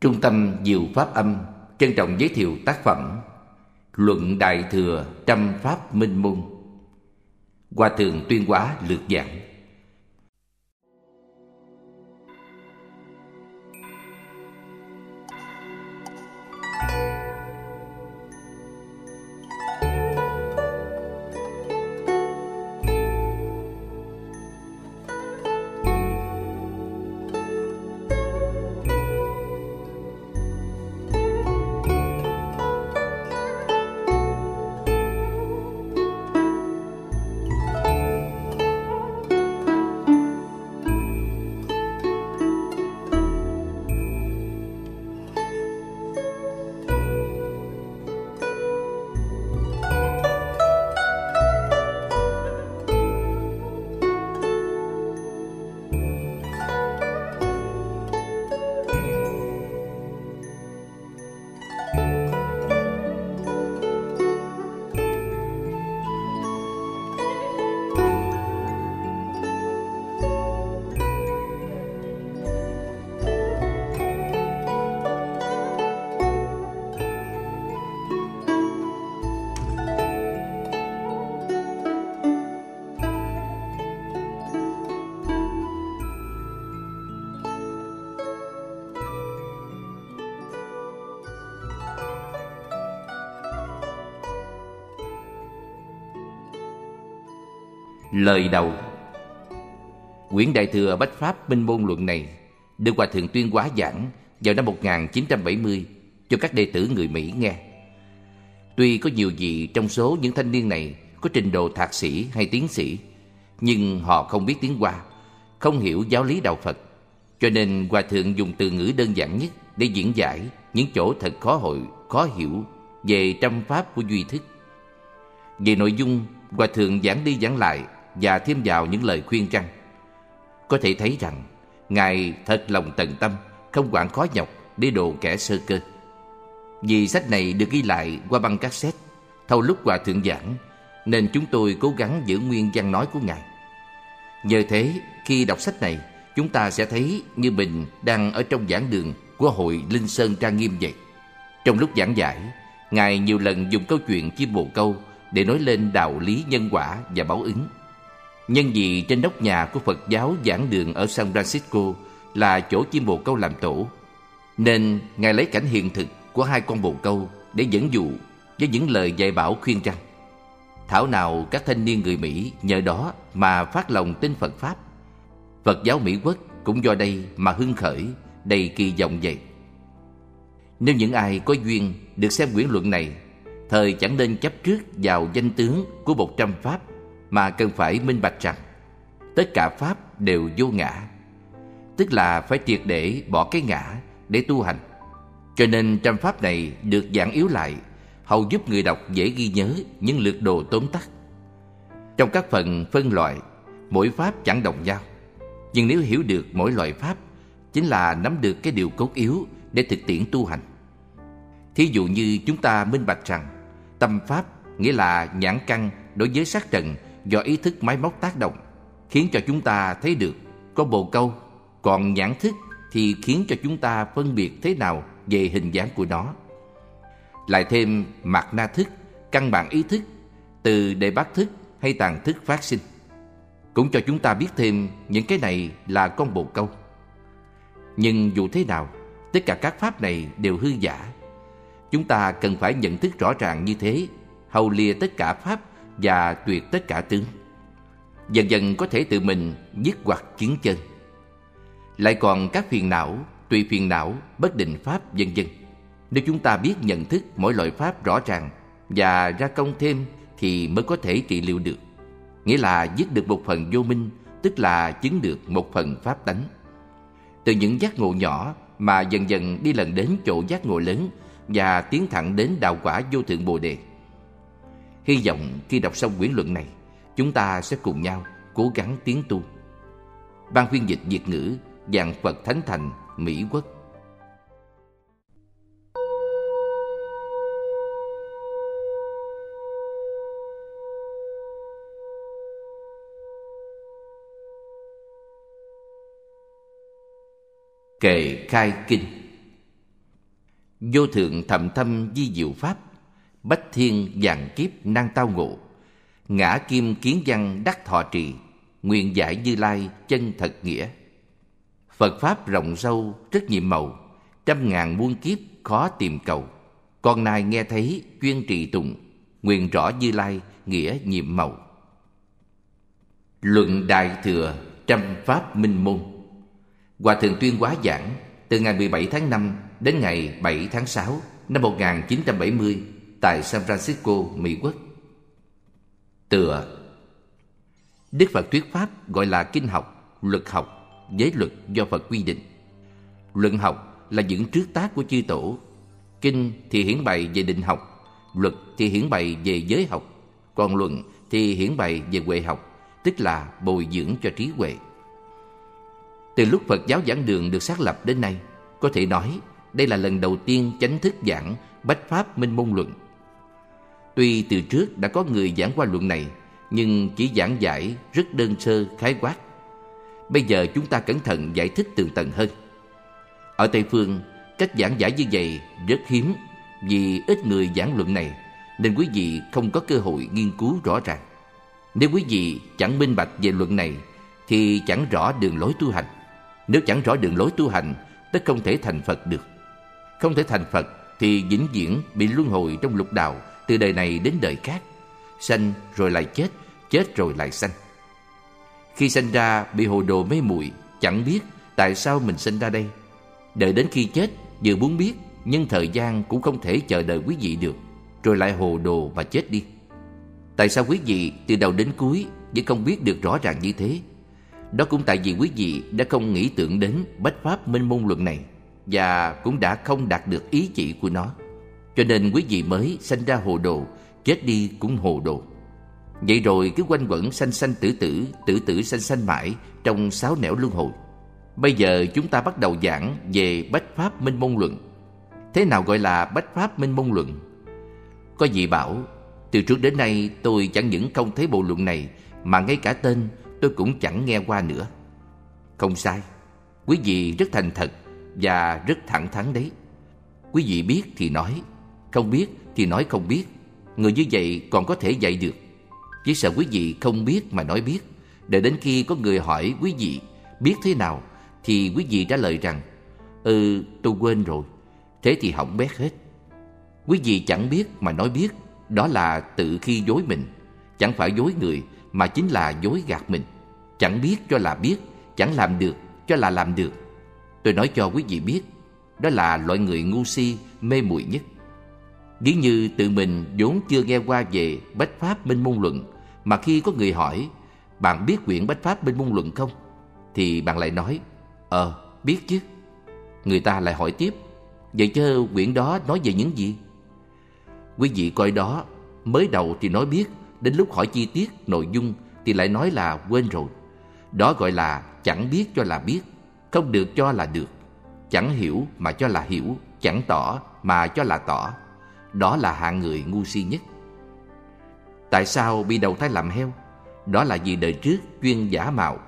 Trung tâm Diệu Pháp Âm trân trọng giới thiệu tác phẩm Luận Đại Thừa Trăm Pháp Minh Môn. Hòa Thượng Tuyên Hóa Lược Giảng. Lời đầu Quyển Đại Thừa Bách Pháp Minh Môn Luận này được Hòa Thượng Tuyên Hóa giảng vào năm 1970 cho các đệ tử người Mỹ nghe. Tuy có nhiều vị trong số những thanh niên này có trình độ thạc sĩ hay tiến sĩ, nhưng họ không biết tiếng Hoa, không hiểu giáo lý đạo Phật. Cho nên Hòa Thượng dùng từ ngữ đơn giản nhất để diễn giải những chỗ thật khó hội, khó hiểu về trăm pháp của duy thức. Về nội dung, Hòa Thượng giảng đi giảng lại và thêm vào những lời khuyên răn. Có thể thấy rằng Ngài thật lòng tận tâm, không quản khó nhọc để độ kẻ sơ cơ. Vì sách này được ghi lại qua băng cassette thâu lúc Hòa Thượng giảng, nên chúng tôi cố gắng giữ nguyên văn nói của Ngài. Nhờ thế, khi đọc sách này, chúng ta sẽ thấy như mình đang ở trong giảng đường của hội Linh Sơn Trang Nghiêm vậy. Trong lúc giảng giải, Ngài nhiều lần dùng câu chuyện chim bồ câu để nói lên đạo lý nhân quả và báo ứng. Nhân vì trên nóc nhà của Phật giáo giảng đường ở San Francisco là chỗ chim bồ câu làm tổ, nên Ngài lấy cảnh hiện thực của hai con bồ câu để dẫn dụ với những lời dạy bảo khuyên rằng Thảo nào các thanh niên người Mỹ nhờ đó mà phát lòng tin Phật Pháp. Phật giáo Mỹ Quốc cũng do đây mà hưng khởi, đầy kỳ vọng vậy. Nếu những ai có duyên được xem quyển luận này, thời chẳng nên chấp trước vào danh tướng của một trăm Pháp mà cần phải minh bạch rằng, tất cả pháp đều vô ngã. Tức là phải triệt để bỏ cái ngã để tu hành. Cho nên trăm pháp này được giảng yếu lại, hầu giúp người đọc dễ ghi nhớ những lược đồ tóm tắt. Trong các phần phân loại, mỗi pháp chẳng đồng nhau. Nhưng nếu hiểu được mỗi loại pháp, chính là nắm được cái điều cốt yếu để thực tiễn tu hành. Thí dụ như chúng ta minh bạch rằng, tâm pháp nghĩa là nhãn căn đối với sắc trần do ý thức máy móc tác động, khiến cho chúng ta thấy được có bồ câu, còn nhãn thức thì khiến cho chúng ta phân biệt thế nào về hình dáng của nó. Lại thêm mặt na thức, căn bản ý thức, từ đề bát thức hay tàn thức phát sinh. Cũng cho chúng ta biết thêm những cái này là con bồ câu. Nhưng dù thế nào, tất cả các pháp này đều hư giả. Chúng ta cần phải nhận thức rõ ràng như thế, hầu lìa tất cả pháp và tuyệt tất cả tướng. Dần dần có thể tự mình dứt hoặc chứng chân. Lại còn các phiền não, tùy phiền não, bất định pháp vân vân. Nếu chúng ta biết nhận thức mỗi loại pháp rõ ràng và ra công thêm thì mới có thể trị liệu được. Nghĩa là dứt được một phần vô minh, tức là chứng được một phần pháp tánh. Từ những giác ngộ nhỏ mà dần dần đi lần đến chỗ giác ngộ lớn và tiến thẳng đến đạo quả vô thượng Bồ Đề. Hy vọng khi đọc xong quyển luận này, chúng ta sẽ cùng nhau cố gắng tiến tu. Ban phiên dịch Việt ngữ, dạng Phật Thánh Thành, Mỹ Quốc. Kệ Khai Kinh Vô thượng thầm thâm di diệu pháp Bách thiên vàng kiếp năng tao ngộ. Ngã kim kiến văn đắc thọ trì, Nguyện giải như lai chân thật nghĩa. Phật Pháp rộng sâu rất nhiệm màu, Trăm ngàn muôn kiếp khó tìm cầu. Con nai nghe thấy, chuyên trì tùng Nguyện rõ như lai nghĩa nhiệm màu. Luận Đại Thừa, Trăm Pháp Minh Môn. Hòa Thượng tuyên hóa giảng, từ ngày 17 tháng 5 đến ngày 7 tháng 6 năm 1970 tại San Francisco, Mỹ Quốc. Tựa Đức Phật thuyết Pháp gọi là kinh học, luật học, giới luật do Phật quy định. Luận học là những trước tác của chư tổ. Kinh thì hiển bày về định học, luật thì hiển bày về giới học, còn luận thì hiển bày về huệ học, tức là bồi dưỡng cho trí huệ. Từ lúc Phật giáo giảng đường được xác lập đến nay, có thể nói đây là lần đầu tiên chánh thức giảng Bách Pháp Minh Môn Luận. Tuy từ trước đã có người giảng qua luận này, nhưng chỉ giảng giải rất đơn sơ, khái quát. Bây giờ chúng ta cẩn thận giải thích tường tận hơn. Ở Tây Phương, cách giảng giải như vậy rất hiếm vì ít người giảng luận này, nên quý vị không có cơ hội nghiên cứu rõ ràng. Nếu quý vị chẳng minh bạch về luận này, thì chẳng rõ đường lối tu hành. Nếu chẳng rõ đường lối tu hành, tất không thể thành Phật được. Không thể thành Phật thì vĩnh viễn bị luân hồi trong lục đạo từ đời này đến đời khác. Sanh rồi lại chết, chết rồi lại sanh. Khi sanh ra bị hồ đồ mê muội chẳng biết tại sao mình sinh ra đây. Đợi đến khi chết, vừa muốn biết, nhưng thời gian cũng không thể chờ đợi quý vị được, rồi lại hồ đồ mà chết đi. Tại sao quý vị từ đầu đến cuối vẫn không biết được rõ ràng như thế? Đó cũng tại vì quý vị đã không nghĩ tưởng đến bách pháp minh môn luận này và cũng đã không đạt được ý chỉ của nó. Cho nên quý vị mới sanh ra hồ đồ, chết đi cũng hồ đồ. Vậy rồi cứ quanh quẩn sanh sanh tử tử, tử tử sanh sanh mãi trong sáu nẻo luân hồi. Bây giờ chúng ta bắt đầu giảng về bách pháp minh môn luận. Thế nào gọi là bách pháp minh môn luận? Có vị bảo, từ trước đến nay tôi chẳng những không thấy bộ luận này mà ngay cả tên tôi cũng chẳng nghe qua nữa. Không sai, quý vị rất thành thật và rất thẳng thắn đấy. Quý vị biết thì nói, không biết thì nói không biết. Người như vậy còn có thể dạy được. Chỉ sợ quý vị không biết mà nói biết. Để đến khi có người hỏi quý vị biết thế nào, thì quý vị trả lời rằng Ừ tôi quên rồi Thế thì hỏng bét hết Quý vị chẳng biết mà nói biết, Đó là tự khi dối mình Chẳng phải dối người Mà chính là dối gạt mình Chẳng biết cho là biết, Chẳng làm được cho là làm được Tôi nói cho quý vị biết, Đó là loại người ngu si, mê muội nhất Ví như tự mình vốn chưa nghe qua về Bách Pháp Minh Môn Luận Mà khi có người hỏi Bạn biết quyển Bách Pháp Minh Môn Luận không? Thì bạn lại nói Ờ, biết chứ Người ta lại hỏi tiếp Vậy chứ quyển đó nói về những gì? Quý vị coi đó Mới đầu thì nói biết Đến lúc hỏi chi tiết, nội dung Thì lại nói là quên rồi Đó gọi là chẳng biết cho là biết Không được cho là được Chẳng hiểu mà cho là hiểu Chẳng tỏ mà cho là tỏ đó là hạng người ngu si nhất. Tại sao bị đầu thai làm heo? Đó là vì đời trước chuyên giả mạo.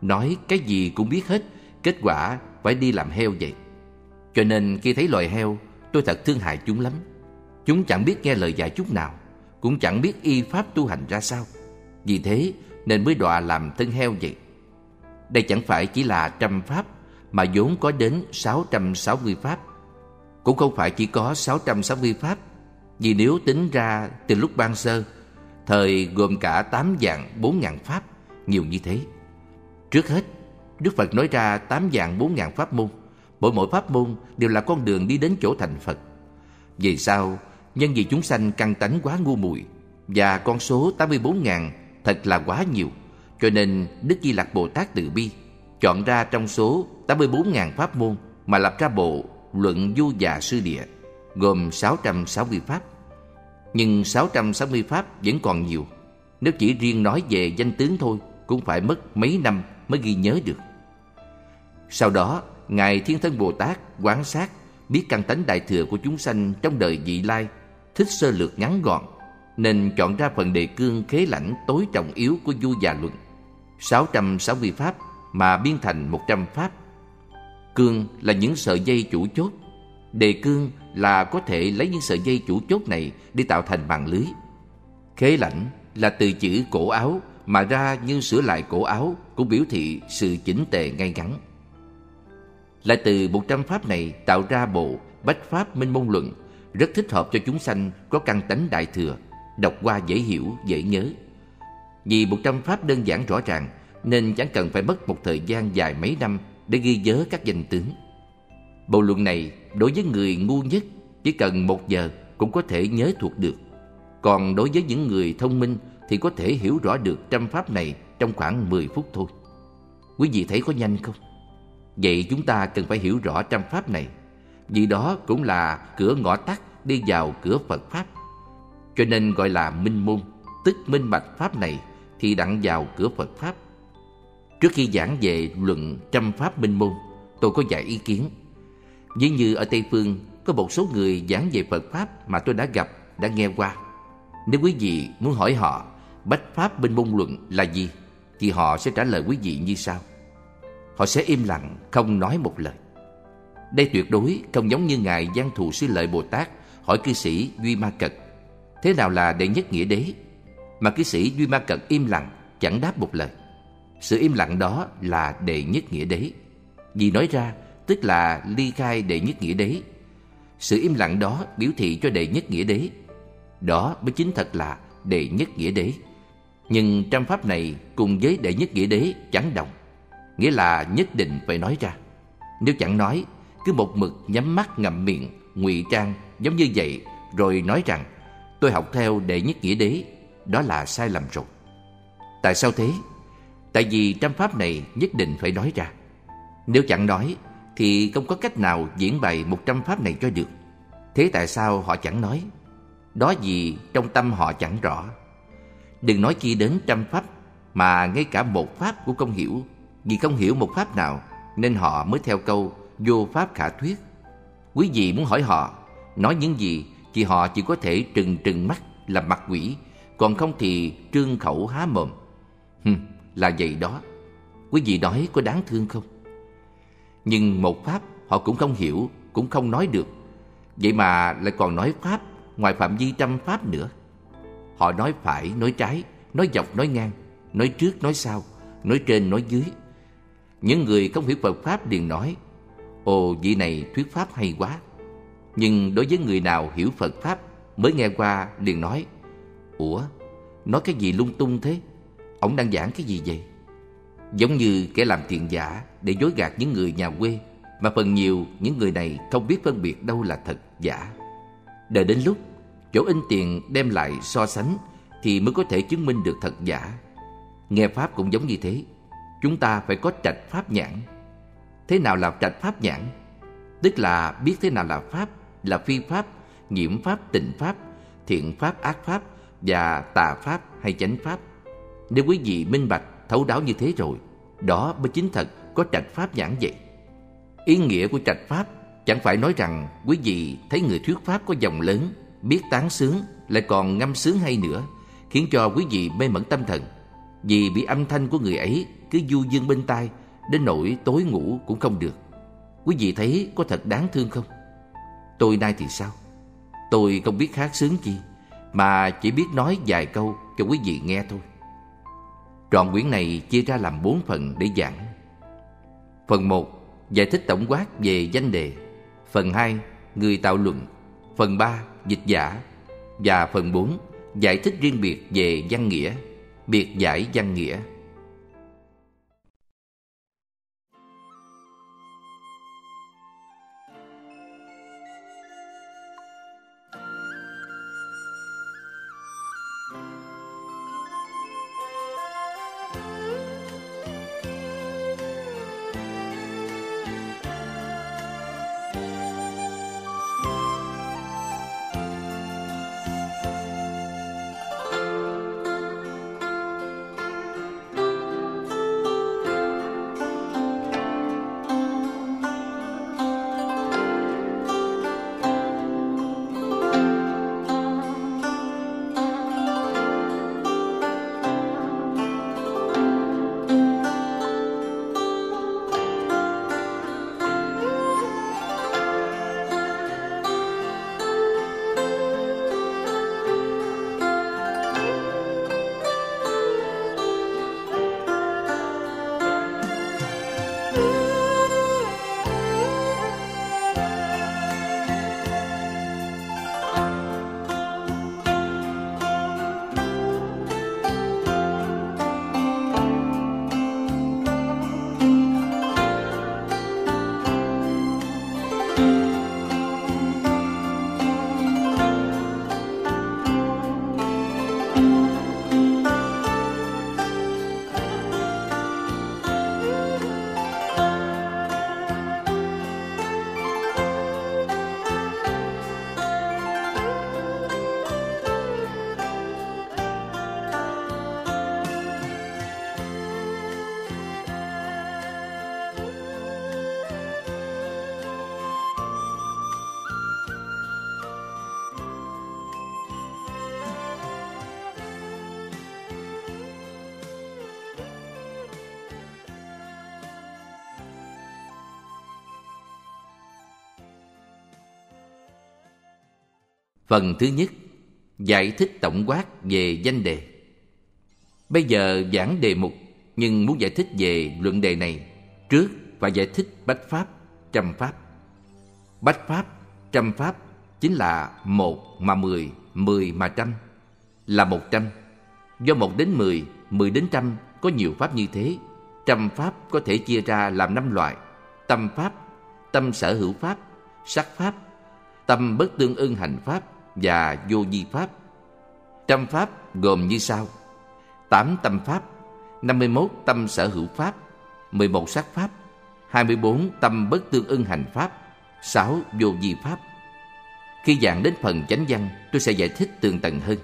Nói cái gì cũng biết hết, Kết quả phải đi làm heo vậy. Cho nên khi thấy loài heo, Tôi thật thương hại chúng lắm. Chúng chẳng biết nghe lời dạy chút nào, Cũng chẳng biết y pháp tu hành ra sao. Vì thế nên mới đọa làm thân heo vậy. Đây chẳng phải chỉ là trăm pháp, Mà vốn có đến 660 pháp. Cũng không phải chỉ có 660 pháp vì nếu tính ra từ lúc ban sơ, Thời gồm cả 8 dạng 4 ngàn pháp, Nhiều như thế. Trước hết, Đức Phật nói ra tám dạng bốn ngàn pháp môn. Mỗi mỗi pháp môn đều là con đường đi đến chỗ thành Phật. Vì sao? Nhân vì chúng sanh căng tánh quá ngu muội Và con số 84 ngàn thật là quá nhiều, Cho nên Đức Di Lặc Bồ Tát từ bi Chọn ra trong số 84 ngàn pháp môn Mà lập ra bộ Luận Du Già Sư Địa. Gồm 660 pháp. Nhưng 660 pháp vẫn còn nhiều. Nếu chỉ riêng nói về danh tướng thôi Cũng phải mất mấy năm mới ghi nhớ được. Sau đó, Ngài Thiên Thân Bồ Tát quán sát biết căn tánh đại thừa của chúng sanh trong đời vị lai, thích sơ lược ngắn gọn, nên chọn ra phần đề cương khế lãnh tối trọng yếu của Du Già Luận, 660 pháp mà biên thành 100 pháp. Cương là những sợi dây chủ chốt, đề cương là có thể lấy những sợi dây chủ chốt này để tạo thành mạng lưới. Khế lãnh là từ chữ cổ áo mà ra như sửa lại cổ áo cũng biểu thị sự chỉnh tề ngay ngắn. Lại từ một trăm pháp này tạo ra bộ Bách Pháp Minh Môn Luận rất thích hợp cho chúng sanh có căn tánh đại thừa, đọc qua dễ hiểu, dễ nhớ. Vì một trăm pháp đơn giản rõ ràng nên chẳng cần phải mất một thời gian dài mấy năm để ghi nhớ các danh tướng. Bộ luận này đối với người ngu nhất chỉ cần một giờ cũng có thể nhớ thuộc được. Còn đối với những người thông minh thì có thể hiểu rõ được trăm pháp này trong khoảng 10 phút thôi. Quý vị thấy có nhanh không? Vậy chúng ta cần phải hiểu rõ trăm pháp này vì đó cũng là cửa ngõ tắt đi vào cửa Phật Pháp. Cho nên gọi là minh môn, tức minh bạch Pháp này thì đặng vào cửa Phật Pháp. Trước khi giảng về luận trăm Pháp minh môn, tôi có vài ý kiến. Ví như ở Tây Phương, có một số người giảng về Phật Pháp mà tôi đã gặp, đã nghe qua. Nếu quý vị muốn hỏi họ Bách Pháp bên môn luận là gì, thì họ sẽ trả lời quý vị như sau. Họ sẽ im lặng, không nói một lời. Đây tuyệt đối không giống như Ngài Giang Thù Sư Lợi Bồ Tát hỏi cư sĩ Duy Ma Cật. Thế nào là đệ nhất nghĩa đế? Mà cư sĩ Duy Ma Cật im lặng, chẳng đáp một lời. Sự im lặng đó là đệ nhất nghĩa đế. Vì nói ra, tức là ly khai đệ nhất nghĩa đế. Sự im lặng đó biểu thị cho đệ nhất nghĩa đế. Đó mới chính thật là đệ nhất nghĩa đế. Nhưng trăm pháp này cùng với đệ nhất nghĩa đế chẳng đồng. Nghĩa là nhất định phải nói ra. Nếu chẳng nói cứ một mực nhắm mắt ngậm miệng, ngụy trang giống như vậy rồi nói rằng tôi học theo đệ nhất nghĩa đế, đó là sai lầm rồi. Tại sao thế? Tại vì trăm pháp này nhất định phải nói ra. Nếu chẳng nói thì không có cách nào diễn bày một trăm pháp này cho được. Thế tại sao họ chẳng nói? Đó vì trong tâm họ chẳng rõ. Đừng nói chi đến trăm pháp mà ngay cả một pháp cũng không hiểu. Vì không hiểu một pháp nào nên họ mới theo câu vô pháp khả thuyết. Quý vị muốn hỏi họ, nói những gì thì họ chỉ có thể trừng trừng mắt làm mặt quỷ, còn không thì trương khẩu há mồm. Hừm, là vậy đó. Quý vị nói có đáng thương không? Nhưng một pháp họ cũng không hiểu, cũng không nói được. Vậy mà lại còn nói pháp ngoài phạm vi trăm pháp nữa. Họ nói phải, nói trái, nói dọc, nói ngang, nói trước, nói sau, nói trên, nói dưới. Những người không hiểu Phật Pháp liền nói Ồ, vị này thuyết pháp hay quá. Nhưng đối với người nào hiểu Phật Pháp mới nghe qua liền nói Ủa, nói cái gì lung tung thế? Ông đang giảng cái gì vậy? Giống như kẻ làm tiền giả để dối gạt những người nhà quê Mà phần nhiều những người này không biết phân biệt đâu là thật giả Đợi đến lúc chỗ in tiền đem lại so sánh Thì mới có thể chứng minh được thật giả Nghe Pháp cũng giống như thế Chúng ta phải có trạch Pháp nhãn Thế nào là trạch pháp nhãn? Tức là biết thế nào là pháp, là phi pháp, nhiễm pháp, tịnh pháp, thiện pháp, ác pháp và tà pháp hay chánh pháp. Nếu quý vị minh bạch, thấu đáo như thế rồi, đó mới chính thật có trạch pháp giảng vậy. Ý nghĩa của trạch pháp chẳng phải nói rằng quý vị thấy người thuyết pháp có dòng lớn, biết tán sướng, lại còn ngâm sướng hay nữa, khiến cho quý vị mê mẩn tâm thần. Vì bị âm thanh của người ấy cứ du dương bên tai đến nỗi tối ngủ cũng không được. Quý vị thấy có thật đáng thương không? Tôi nay thì sao? Tôi không biết hát sướng chi, mà chỉ biết nói vài câu cho quý vị nghe thôi. Trọn quyển này chia ra làm bốn phần để giảng. Phần một, Giải thích tổng quát về danh đề. Phần hai, Người tạo luận. Phần ba, Dịch giả. Và phần bốn, Giải thích riêng biệt về văn nghĩa, Biệt giải văn nghĩa. Phần thứ nhất Giải thích tổng quát về danh đề. Bây giờ giảng đề mục Nhưng muốn giải thích về luận đề này Trước phải giải thích bách pháp, trăm pháp. Bách pháp, trăm pháp Chính là một mà mười, mười mà trăm Là một trăm. Do một đến mười, mười đến trăm Có nhiều pháp như thế Trăm pháp có thể chia ra làm năm loại. Tâm pháp, tâm sở hữu pháp, sắc pháp Tâm bất tương ưng hành pháp và vô di pháp. Trăm pháp gồm như sau. Tám tâm pháp, năm mươi 51 tâm sở hữu pháp, mười một sắc pháp, hai mươi bốn tâm bất tương ưng hành pháp, sáu vô di pháp. Khi giảng đến phần chánh văn, tôi sẽ giải thích tường tận hơn.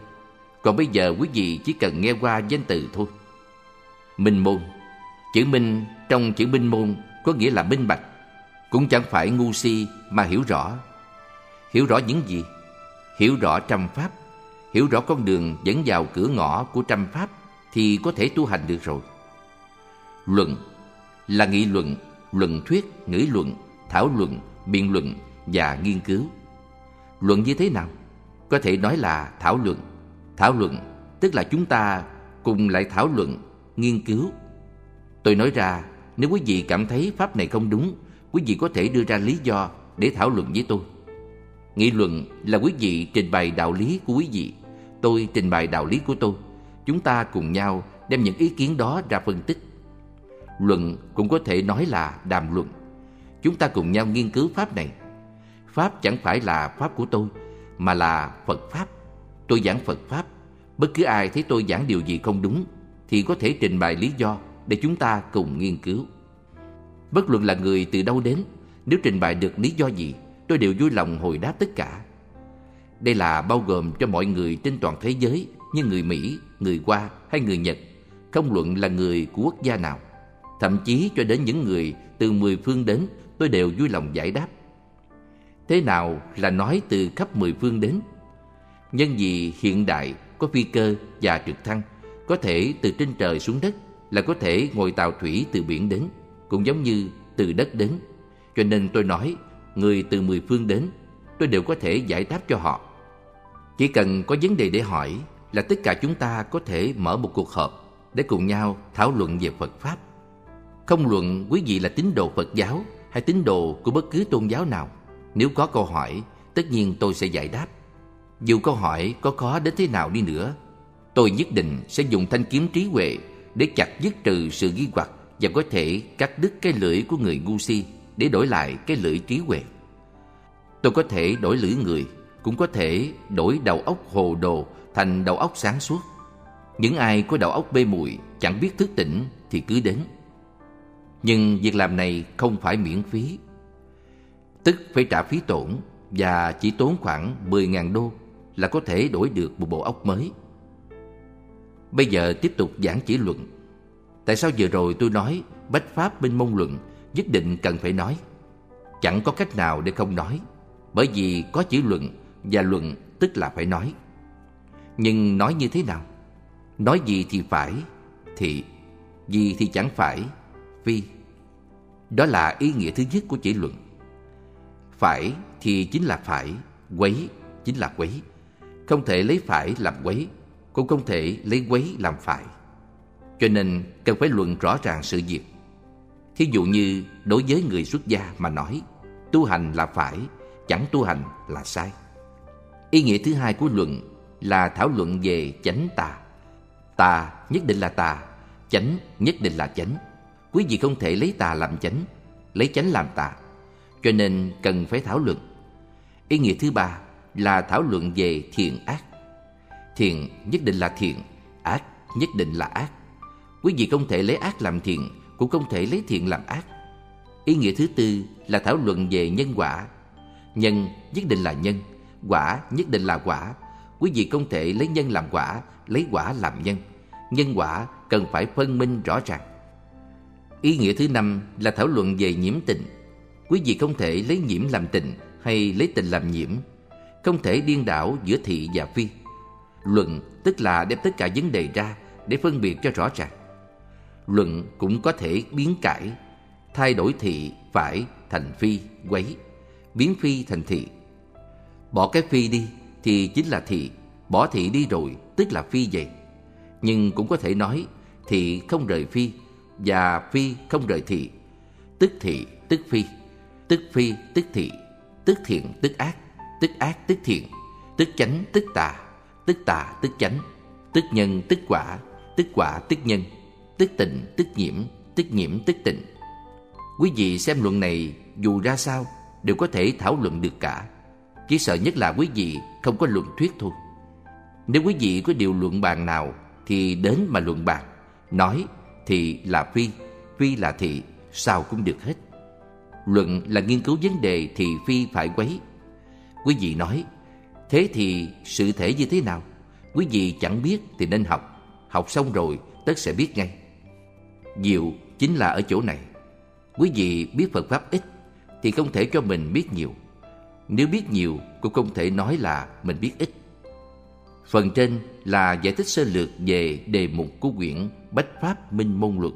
Còn bây giờ quý vị chỉ cần nghe qua danh từ thôi. Minh môn. Chữ minh trong chữ minh môn có nghĩa là minh bạch, Cũng chẳng phải ngu si mà hiểu rõ. Hiểu rõ những gì? Hiểu rõ trăm pháp Hiểu rõ con đường dẫn vào cửa ngõ của trăm pháp Thì có thể tu hành được rồi. Luận là nghị luận, luận thuyết, ngữ luận, thảo luận, biện luận và nghiên cứu. Luận như thế nào? Có thể nói là thảo luận. Thảo luận tức là chúng ta cùng lại thảo luận, nghiên cứu. Tôi nói ra nếu quý vị cảm thấy pháp này không đúng Quý vị có thể đưa ra lý do để thảo luận với tôi. Nghị luận là quý vị trình bày đạo lý của quý vị. Tôi trình bày đạo lý của tôi. Chúng ta cùng nhau đem những ý kiến đó ra phân tích. Luận cũng có thể nói là đàm luận. Chúng ta cùng nhau nghiên cứu pháp này. Pháp chẳng phải là pháp của tôi, Mà là Phật Pháp. Tôi giảng Phật Pháp. Bất cứ ai thấy tôi giảng điều gì không đúng, Thì có thể trình bày lý do Để chúng ta cùng nghiên cứu. Bất luận là người từ đâu đến, Nếu trình bày được lý do gì tôi đều vui lòng hồi đáp tất cả. Đây là bao gồm cho mọi người trên toàn thế giới như người Mỹ, người Hoa hay người Nhật, không luận là người của quốc gia nào. Thậm chí cho đến những người từ mười phương đến, tôi đều vui lòng giải đáp. Thế nào là nói từ khắp mười phương đến? Nhân vì hiện đại có phi cơ và trực thăng, có thể từ trên trời xuống đất, là có thể ngồi tàu thủy từ biển đến, cũng giống như từ đất đến. Cho nên tôi nói người từ mười phương đến, tôi đều có thể giải đáp cho họ. Chỉ cần có vấn đề để hỏi là tất cả chúng ta có thể mở một cuộc họp để cùng nhau thảo luận về Phật Pháp. Không luận quý vị là tín đồ Phật giáo hay tín đồ của bất cứ tôn giáo nào. Nếu có câu hỏi, tất nhiên tôi sẽ giải đáp. Dù câu hỏi có khó đến thế nào đi nữa, tôi nhất định sẽ dùng thanh kiếm trí huệ để chặt dứt trừ sự ghi hoặc và có thể cắt đứt cái lưỡi của người ngu si để đổi lại cái lưỡi trí huệ. Tôi có thể đổi lưỡi người, cũng có thể đổi đầu óc hồ đồ thành đầu óc sáng suốt. Những ai có đầu óc bê muội chẳng biết thức tỉnh thì cứ đến. Nhưng việc làm này không phải miễn phí. Tức phải trả phí tổn và chỉ tốn khoảng 10.000 đô là có thể đổi được một bộ óc mới. Bây giờ tiếp tục giảng chỉ luận. Tại sao vừa rồi tôi nói bách pháp bên môn luận nhất định cần phải nói. Chẳng có cách nào để không nói, bởi vì có chữ luận và luận tức là phải nói. Nhưng nói như thế nào? Nói gì thì phải, thì gì thì chẳng phải, phi. Đó là ý nghĩa thứ nhất của chữ luận. Phải thì chính là phải, quấy chính là quấy. Không thể lấy phải làm quấy, cũng không thể lấy quấy làm phải. Cho nên cần phải luận rõ ràng sự việc Thí dụ như đối với người xuất gia mà nói Tu hành là phải, chẳng tu hành là sai. Ý nghĩa thứ hai của luận là thảo luận về chánh tà. Tà nhất định là tà, chánh nhất định là chánh. Quý vị không thể lấy tà làm chánh, lấy chánh làm tà. Cho nên cần phải thảo luận. Ý nghĩa thứ ba là thảo luận về thiện ác. Thiện nhất định là thiện, ác nhất định là ác. Quý vị không thể lấy ác làm thiện cũng không thể lấy thiện làm ác. Ý nghĩa thứ tư là thảo luận về nhân quả. Nhân nhất định là nhân, quả nhất định là quả. Quý vị không thể lấy nhân làm quả, lấy quả làm nhân. Nhân quả cần phải phân minh rõ ràng. Ý nghĩa thứ năm là thảo luận về nhiễm tình. Quý vị không thể lấy nhiễm làm tình hay lấy tình làm nhiễm. Không thể điên đảo giữa thị và phi. Luận tức là đem tất cả vấn đề ra để phân biệt cho rõ ràng luận cũng có thể biến cải, thay đổi thị phải thành phi, quấy, biến phi thành thị. Bỏ cái phi đi thì chính là thị, bỏ thị đi rồi tức là phi vậy. Nhưng cũng có thể nói thị không rời phi và phi không rời thị. Tức thị tức phi, tức phi tức thị, tức thiện tức ác, tức ác tức thiện, tức chánh tức tà, tức tà tức chánh, tức nhân tức quả, tức quả tức nhân, tức tịnh tức nhiễm, tức nhiễm tức tịnh. Quý vị xem luận này dù ra sao đều có thể thảo luận được cả. Chỉ sợ nhất là quý vị không có luận thuyết thôi. Nếu quý vị có điều luận bàn nào thì đến mà luận bàn. Nói thì là phi, phi là thị, sao cũng được hết. Luận là nghiên cứu vấn đề thì phi phải quấy. Quý vị nói, thế thì sự thể như thế nào? Quý vị chẳng biết thì nên học. Học xong rồi tất sẽ biết ngay. Diệu chính là ở chỗ này. Quý vị biết Phật Pháp ít thì không thể cho mình biết nhiều. Nếu biết nhiều, cũng không thể nói là mình biết ít. Phần trên là giải thích sơ lược về đề mục của quyển Bách Pháp Minh Môn Luận.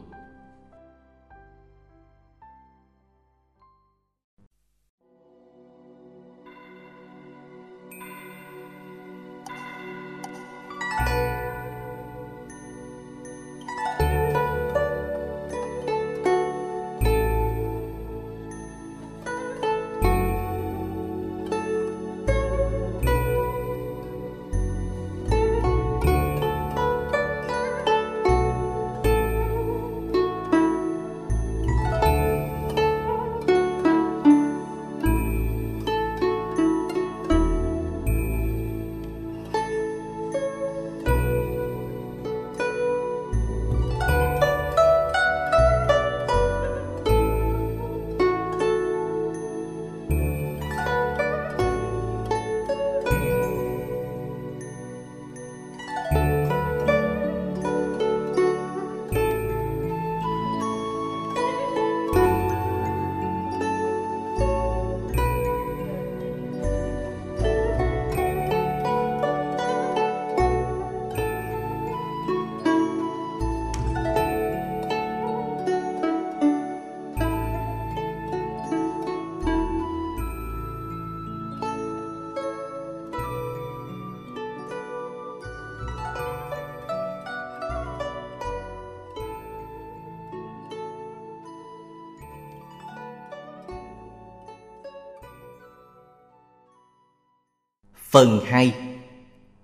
Phần 2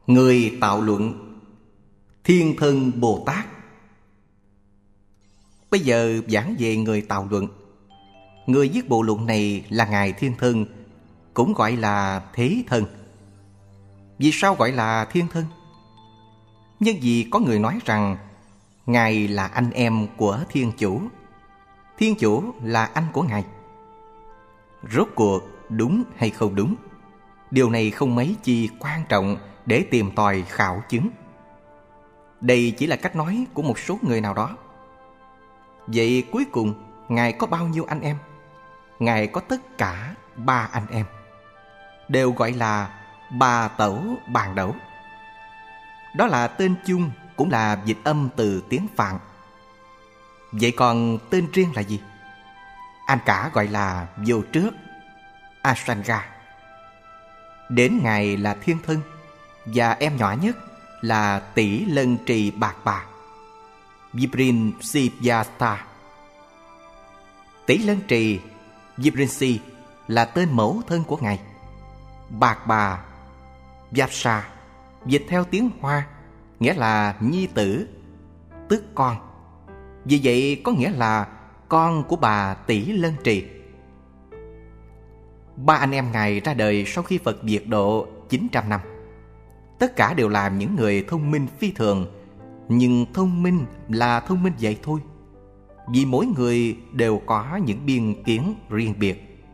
Người tạo luận. Thiên thân Bồ Tát. Bây giờ giảng về người tạo luận. Người viết bộ luận này là Ngài Thiên Thân, Cũng gọi là Thế Thân. Vì sao gọi là Thiên Thân? Nhưng vì có người nói rằng, Ngài là anh em của Thiên Chủ. Thiên Chủ là anh của Ngài. Rốt cuộc đúng hay không đúng? Điều này không mấy chi quan trọng để tìm tòi khảo chứng. Đây chỉ là cách nói của một số người nào đó. Vậy cuối cùng, Ngài có bao nhiêu anh em? Ngài có tất cả ba anh em. Đều gọi là bà tẩu bàn đẩu. Đó là tên chung cũng là dịch âm từ tiếng Phạn. Vậy còn tên riêng là gì? Anh cả gọi là vô trước, Asanga. Đến ngày là thiên thân, Và em nhỏ nhất là tỷ lân trì bạc bà. Vibrin Sivyasta Tỷ lân trì Vibrinsi là tên mẫu thân của ngài. Bạc bà Vyapsa Dịch theo tiếng Hoa, Nghĩa là nhi tử, Tức con. Vì vậy có nghĩa là Con của bà tỷ lân trì. Ba anh em Ngài ra đời sau khi Phật diệt độ 900 năm. Tất cả đều là những người thông minh phi thường, nhưng thông minh là thông minh vậy thôi. Vì mỗi người đều có những biên kiến riêng biệt.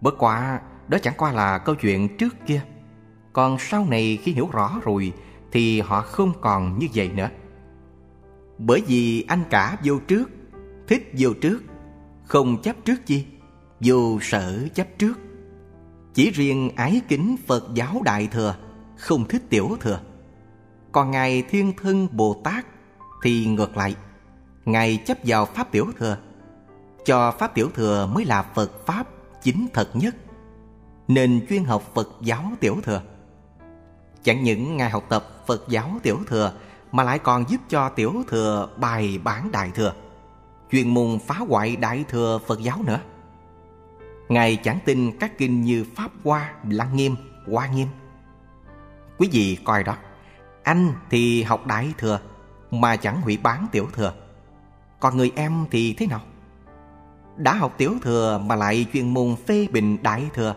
Bất quá, đó chẳng qua là câu chuyện trước kia. Còn sau này khi hiểu rõ rồi thì họ không còn như vậy nữa. Bởi vì anh cả vô trước, thích vô trước, không chấp trước chi dù sở chấp trước, Chỉ riêng ái kính Phật giáo Đại Thừa, Không thích Tiểu Thừa. Còn Ngài Thiên Thân Bồ Tát Thì ngược lại, Ngài chấp vào Pháp Tiểu Thừa. Cho Pháp Tiểu Thừa mới là Phật Pháp chính thật nhất, Nên chuyên học Phật giáo Tiểu Thừa. Chẳng những Ngài học tập Phật giáo Tiểu Thừa, Mà lại còn giúp cho Tiểu Thừa bài bản Đại Thừa, Chuyên môn phá hoại Đại Thừa Phật giáo nữa. Ngài chẳng tin các kinh như Pháp Hoa, Lăng Nghiêm, Hoa Nghiêm. Quý vị coi đó Anh thì học Đại Thừa Mà chẳng hủy bán Tiểu Thừa. Còn người em thì thế nào? Đã học Tiểu Thừa mà lại chuyên môn phê bình Đại Thừa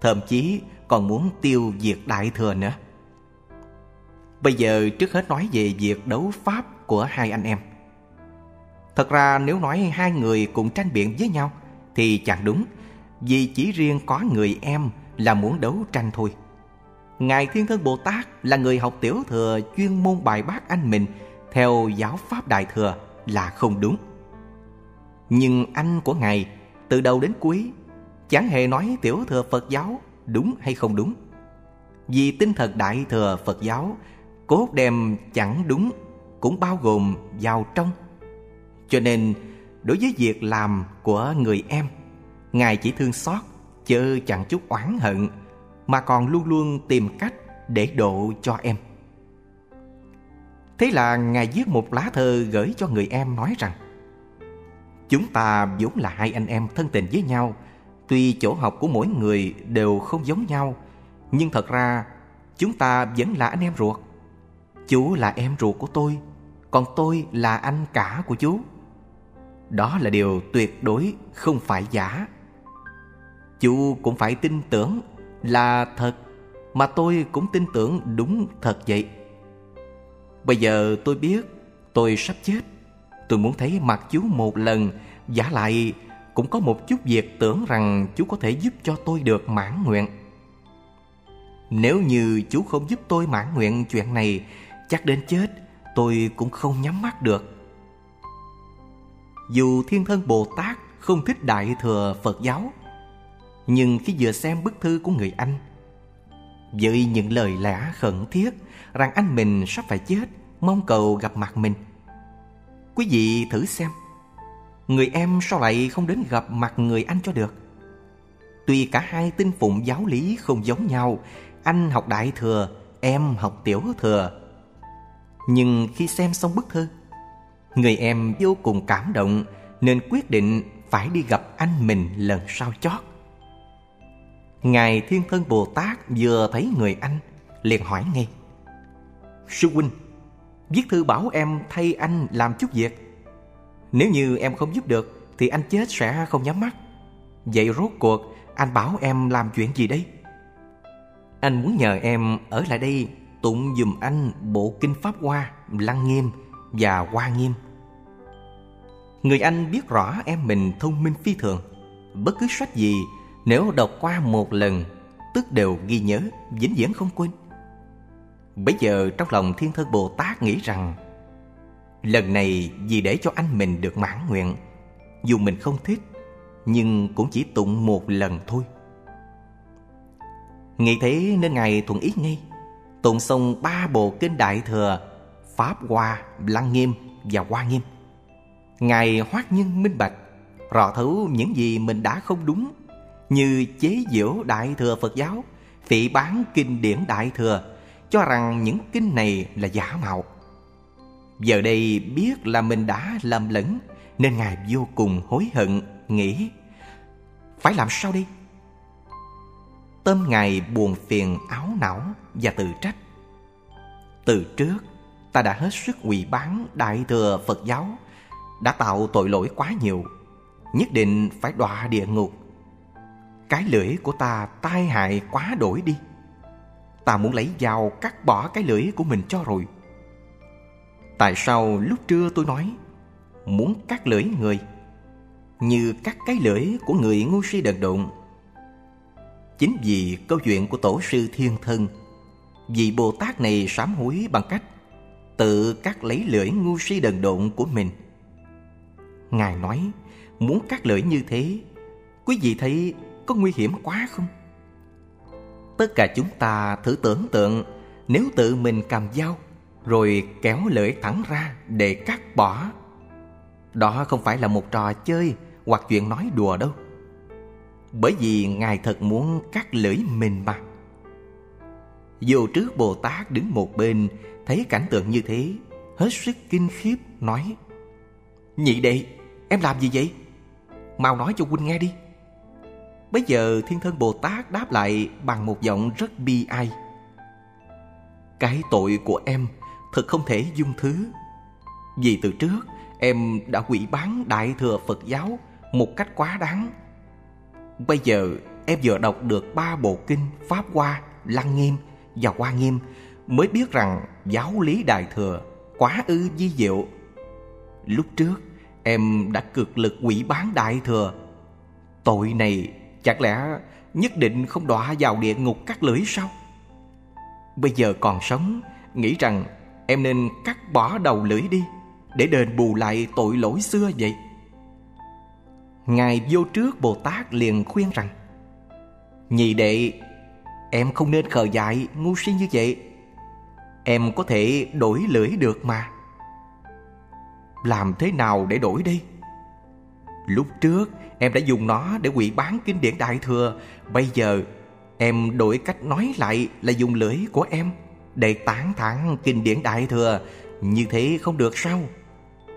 Thậm chí còn muốn tiêu diệt Đại Thừa nữa. Bây giờ trước hết nói về việc đấu pháp của hai anh em. Thật ra nếu nói hai người cùng tranh biện với nhau Thì chẳng đúng vì chỉ riêng có người em là muốn đấu tranh thôi. Ngài Thiên Thân Bồ Tát là người học tiểu thừa chuyên môn bài bác anh mình Theo giáo pháp đại thừa là không đúng. Nhưng anh của Ngài từ đầu đến cuối Chẳng hề nói tiểu thừa Phật giáo đúng hay không đúng. Vì tinh thần đại thừa Phật giáo Cốt đem chẳng đúng cũng bao gồm vào trong. Cho nên đối với việc làm của người em Ngài chỉ thương xót, chớ chẳng chút oán hận, Mà còn luôn luôn tìm cách để độ cho em. Thế là Ngài viết một lá thơ gửi cho người em nói rằng, Chúng ta vốn là hai anh em thân tình với nhau, Tuy chỗ học của mỗi người đều không giống nhau, Nhưng thật ra chúng ta vẫn là anh em ruột. Chú là em ruột của tôi, Còn tôi là anh cả của chú. Đó là điều tuyệt đối không phải giả. Chú cũng phải tin tưởng là thật, Mà tôi cũng tin tưởng đúng thật vậy. Bây giờ tôi biết tôi sắp chết. Tôi muốn thấy mặt chú một lần. Giả lại, cũng có một chút việc tưởng rằng chú có thể giúp cho tôi được mãn nguyện. Nếu như chú không giúp tôi mãn nguyện chuyện này, Chắc đến chết tôi cũng không nhắm mắt được. Dù thiên thân Bồ Tát không thích Đại Thừa Phật giáo nhưng khi vừa xem bức thư của người anh, Với những lời lẽ khẩn thiết Rằng anh mình sắp phải chết, Mong cầu gặp mặt mình. Quý vị thử xem, Người em sao lại không đến gặp mặt người anh cho được? Tuy cả hai tinh phụng giáo lý không giống nhau, Anh học đại thừa, Em học tiểu thừa. Nhưng khi xem xong bức thư, Người em vô cùng cảm động Nên quyết định phải đi gặp anh mình lần sau chót. Ngài Thiên Thân Bồ Tát vừa thấy người anh, liền hỏi ngay. Sư huynh, Viết thư bảo em thay anh làm chút việc. Nếu như em không giúp được, Thì anh chết sẽ không nhắm mắt. Vậy rốt cuộc, anh bảo em làm chuyện gì đây? Anh muốn nhờ em ở lại đây Tụng dùm anh bộ kinh Pháp Hoa, Lăng Nghiêm và Hoa Nghiêm. Người anh biết rõ em mình thông minh phi thường, Bất cứ sách gì nếu đọc qua một lần Tức đều ghi nhớ Vĩnh viễn không quên. Bây giờ trong lòng Thiên Thân Bồ Tát nghĩ rằng Lần này vì để cho anh mình được mãn nguyện Dù mình không thích Nhưng cũng chỉ tụng một lần thôi. Nghĩ thế nên Ngài thuận ý ngay Tụng xong ba bộ kinh Đại Thừa Pháp Hoa, Lăng Nghiêm và Hoa Nghiêm. Ngài hoát nhân minh bạch Rõ thấu những gì mình đã không đúng. Như chế giễu Đại Thừa Phật giáo, Phỉ bán kinh điển Đại Thừa, Cho rằng những kinh này là giả mạo. Giờ đây biết là mình đã lầm lẫn, Nên Ngài vô cùng hối hận, Nghĩ, Phải làm sao đi Tâm Ngài buồn phiền áo não Và tự trách. Từ trước, ta đã hết sức quỳ bán Đại thừa Phật giáo, Đã tạo tội lỗi quá nhiều, Nhất định phải đọa địa ngục cái lưỡi của ta tai hại quá đổi đi. Ta muốn lấy dao cắt bỏ cái lưỡi của mình cho rồi. Tại sao lúc trưa tôi nói, Muốn cắt lưỡi người, Như cắt cái lưỡi của người ngu si đần độn? Chính vì câu chuyện của tổ sư thiên thân Vị Bồ Tát này sám hối bằng cách Tự cắt lấy lưỡi ngu si đần độn của mình. Ngài nói, Muốn cắt lưỡi như thế, Quý vị thấy có nguy hiểm quá không? Tất cả chúng ta thử tưởng tượng, Nếu tự mình cầm dao, rồi kéo lưỡi thẳng ra để cắt bỏ. Đó không phải là một trò chơi hoặc chuyện nói đùa đâu. Bởi vì Ngài thật muốn cắt lưỡi mình mà. dù trước Bồ Tát đứng một bên, Thấy cảnh tượng như thế, Hết sức kinh khiếp, nói, Nhị đệ, em làm gì vậy Mau nói cho huynh nghe đi Bây giờ thiên thân Bồ Tát đáp lại Bằng một giọng rất bi ai. Cái tội của em Thật không thể dung thứ. Vì từ trước Em đã hủy bán Đại Thừa Phật giáo Một cách quá đáng. Bây giờ em vừa đọc được ba bộ kinh Pháp Hoa, Lăng Nghiêm và Hoa Nghiêm Mới biết rằng giáo lý Đại Thừa quá ư di diệu. Lúc trước em đã cực lực quỷ bán Đại Thừa. Tội này chẳng lẽ nhất định không đọa vào địa ngục cắt lưỡi sao? Bây giờ còn sống, Nghĩ rằng em nên cắt bỏ đầu lưỡi đi, Để đền bù lại tội lỗi xưa vậy Ngài vô trước Bồ Tát liền khuyên rằng, Nhị đệ, Em không nên khờ dại ngu si như vậy Em có thể đổi lưỡi được mà Làm thế nào để đổi đi? Lúc trước em đã dùng nó để quỷ bán kinh điển Đại Thừa. Bây giờ em đổi cách nói lại là dùng lưỡi của em Để tán thán kinh điển Đại Thừa. Như thế không được sao?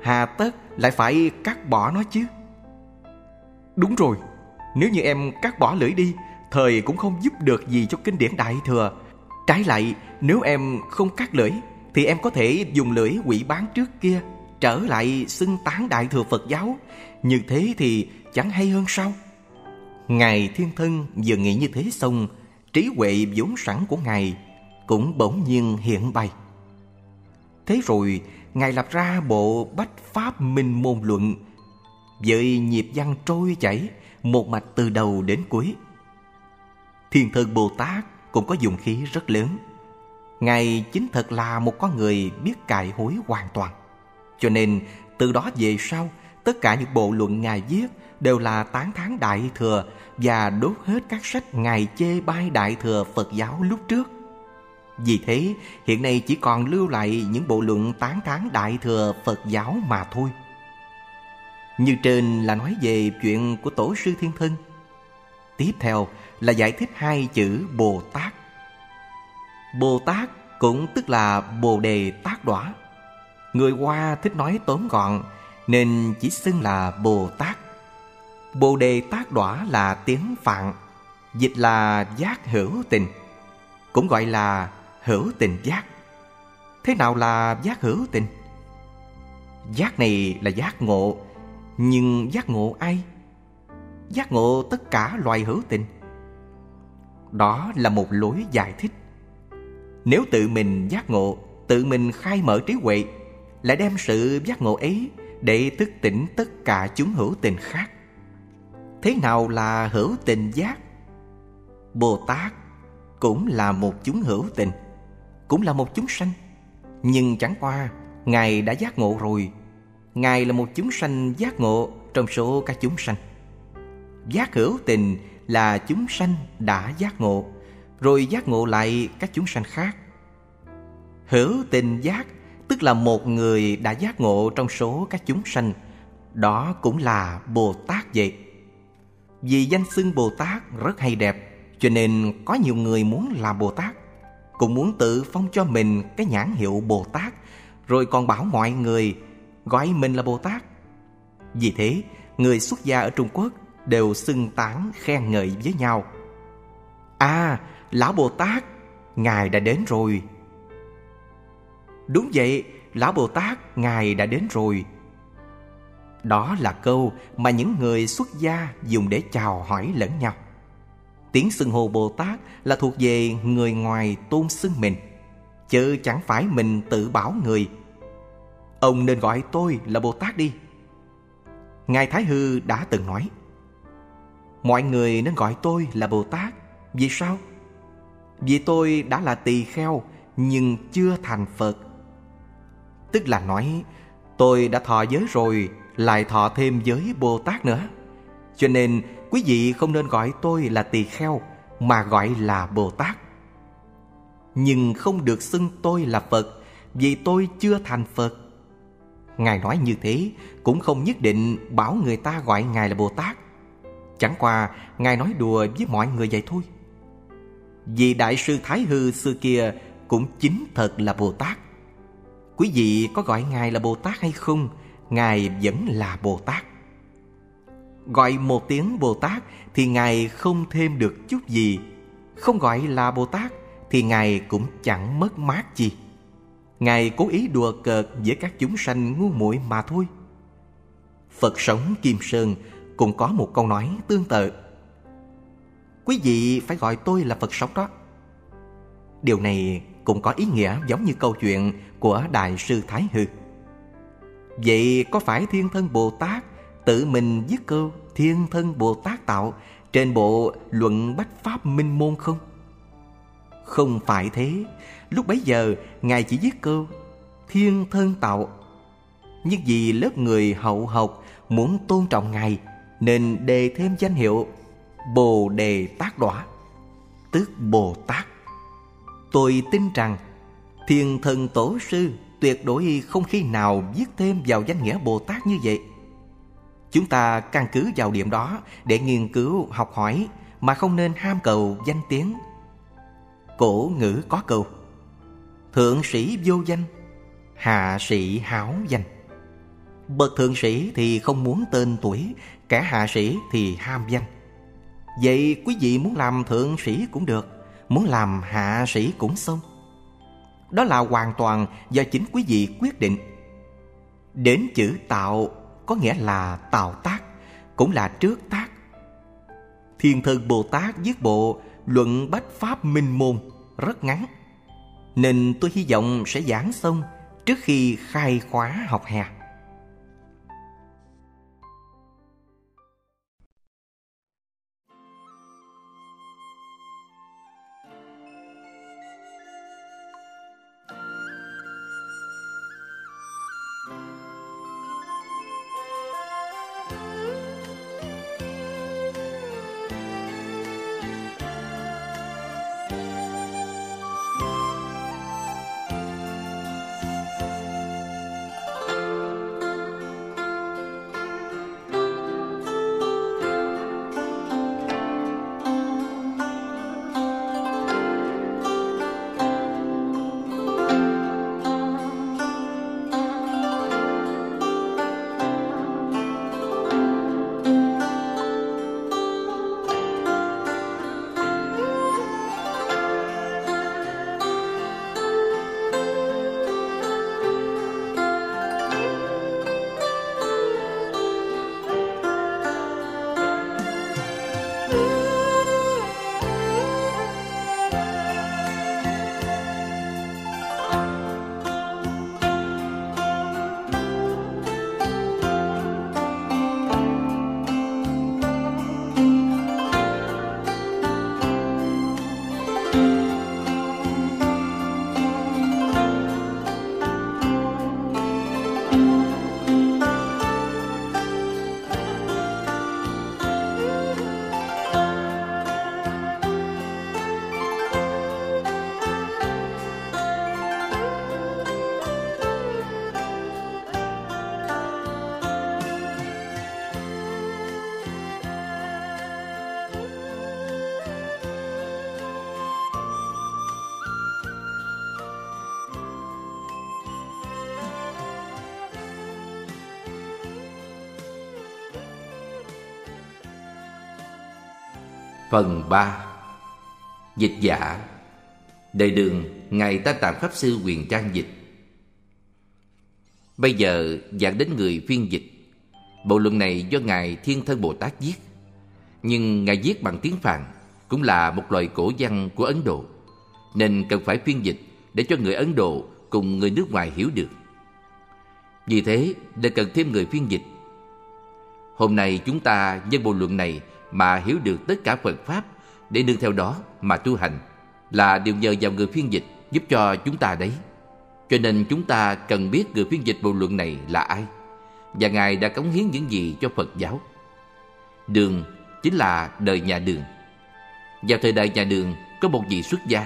Hà tất lại phải cắt bỏ nó chứ? Đúng rồi. Nếu như em cắt bỏ lưỡi đi, Thời cũng không giúp được gì cho kinh điển Đại Thừa. Trái lại, nếu em không cắt lưỡi, Thì em có thể dùng lưỡi quỷ bán trước kia, Trở lại xưng tán Đại Thừa Phật giáo. Như thế thì chẳng hay hơn sao? Ngài Thiên Thân vừa nghĩ như thế xong, Trí huệ vốn sẵn của Ngài Cũng bỗng nhiên hiện bày Thế rồi, Ngài lập ra bộ Bách Pháp Minh Môn Luận, Với nhịp văn trôi chảy Một mạch từ đầu đến cuối. Thiên Thân Bồ Tát cũng có dùng khí rất lớn. Ngài chính thật là một con người biết cải hối hoàn toàn. Cho nên, từ đó về sau, Tất cả những bộ luận Ngài viết đều là tán thán Đại Thừa Và đốt hết các sách Ngài chê bai Đại Thừa Phật giáo lúc trước. Vì thế, hiện nay chỉ còn lưu lại những bộ luận tán thán Đại Thừa Phật giáo mà thôi. Như trên là nói về chuyện của Tổ sư Thiên Thân. Tiếp theo là giải thích hai chữ Bồ Tát. Bồ Tát cũng tức là Bồ Đề Tát Đỏa Người Hoa thích nói tóm gọn Nên chỉ xưng là Bồ Tát. Bồ Đề tác Đỏa là tiếng Phạn, Dịch là giác hữu tình, Cũng gọi là hữu tình giác Thế nào là giác hữu tình? Giác này là giác ngộ, Nhưng giác ngộ ai? Giác ngộ tất cả loài hữu tình Đó là một lối giải thích Nếu tự mình giác ngộ, Tự mình khai mở trí huệ, Lại đem sự giác ngộ ấy Để thức tỉnh tất cả chúng hữu tình khác Thế nào là hữu tình giác? Bồ Tát cũng là một chúng hữu tình, Cũng là một chúng sanh. Nhưng chẳng qua, Ngài đã giác ngộ rồi. Ngài là một chúng sanh giác ngộ Trong số các chúng sanh. Giác hữu tình là chúng sanh đã giác ngộ, Rồi giác ngộ lại các chúng sanh khác. Hữu tình giác Tức là một người đã giác ngộ trong số các chúng sanh, Đó cũng là Bồ Tát vậy vì danh xưng Bồ Tát rất hay đẹp, Cho nên có nhiều người muốn làm Bồ Tát, Cũng muốn tự phong cho mình cái nhãn hiệu Bồ Tát, Rồi còn bảo mọi người gọi mình là Bồ Tát. Vì thế, người xuất gia ở Trung Quốc đều xưng tán khen ngợi với nhau. À Lão Bồ Tát, Ngài đã đến rồi. Đúng vậy, Lão Bồ Tát, Ngài đã đến rồi đó là câu mà những người xuất gia dùng để chào hỏi lẫn nhau. Tiếng xưng hô Bồ Tát là thuộc về người ngoài tôn xưng mình, chứ chẳng phải mình tự bảo người. Ông nên gọi tôi là Bồ Tát đi. Ngài Thái Hư đã từng nói, Mọi người nên gọi tôi là Bồ Tát. Vì sao? Vì tôi đã là tỳ kheo nhưng chưa thành Phật. Tức là nói, tôi đã thọ giới rồi lại thọ thêm giới Bồ Tát nữa. Cho nên, quý vị không nên gọi tôi là tỳ kheo, mà gọi là Bồ Tát. Nhưng không được xưng tôi là Phật, vì tôi chưa thành Phật. Ngài nói như thế, cũng không nhất định bảo người ta gọi Ngài là Bồ Tát. Chẳng qua, Ngài nói đùa với mọi người vậy thôi. Vì Đại sư Thái Hư xưa kia cũng chính thật là Bồ Tát Quý vị có gọi Ngài là Bồ Tát hay không Ngài vẫn là Bồ Tát Gọi một tiếng Bồ Tát Thì Ngài không thêm được chút gì. Không gọi là Bồ Tát Thì Ngài cũng chẳng mất mát gì Ngài cố ý đùa cợt với các chúng sanh ngu muội mà thôi. Phật sống Kim Sơn cũng có một câu nói tương tự. Quý vị phải gọi tôi là Phật sống đó. Điều này cũng có ý nghĩa giống như câu chuyện của Đại sư Thái Hư. Vậy có phải Thiên Thân Bồ Tát tự mình viết câu Thiên Thân Bồ Tát tạo trên bộ Luận Bách Pháp Minh Môn không? Không phải thế. Lúc bấy giờ Ngài chỉ viết câu Thiên Thân Tạo. Nhưng vì lớp người hậu học muốn tôn trọng Ngài Nên đề thêm danh hiệu Bồ Đề Tát Đỏa, Tức Bồ Tát. Tôi tin rằng Thiên thần tổ sư tuyệt đối không khi nào viết thêm vào danh nghĩa Bồ Tát như vậy. Chúng ta căn cứ vào điểm đó để nghiên cứu, học hỏi mà không nên ham cầu danh tiếng. Cổ ngữ có câu Thượng sĩ vô danh, hạ sĩ hảo danh. Bậc thượng sĩ thì không muốn tên tuổi, kẻ hạ sĩ thì ham danh. Vậy quý vị muốn làm thượng sĩ cũng được, muốn làm hạ sĩ cũng xong. Đó là hoàn toàn do chính quý vị quyết định. Đến chữ tạo có nghĩa là tạo tác, Cũng là trước tác. Thiên thần Bồ Tát viết bộ Luận Bách Pháp Minh Môn rất ngắn, Nên tôi hy vọng sẽ giảng xong trước khi khai khóa học hè. Phần 3 Dịch giả Đời đường Ngài Ta Tạng Pháp Sư quyền trang dịch. Bây giờ giảng đến người phiên dịch. Bộ luận này do Ngài Thiên Thân Bồ Tát viết, Nhưng Ngài viết bằng tiếng Phạn Cũng là một loại cổ văn của Ấn Độ, Nên cần phải phiên dịch Để cho người Ấn Độ cùng người nước ngoài hiểu được. Vì thế, để cần thêm người phiên dịch, Hôm nay chúng ta nhân bộ luận này mà hiểu được tất cả Phật Pháp để nương theo đó mà tu hành là điều nhờ vào người phiên dịch giúp cho chúng ta đấy. Cho nên chúng ta cần biết người phiên dịch bộ luận này là ai và Ngài đã cống hiến những gì cho Phật giáo. Đường chính là đời nhà đường. Vào thời đại nhà đường có một vị xuất gia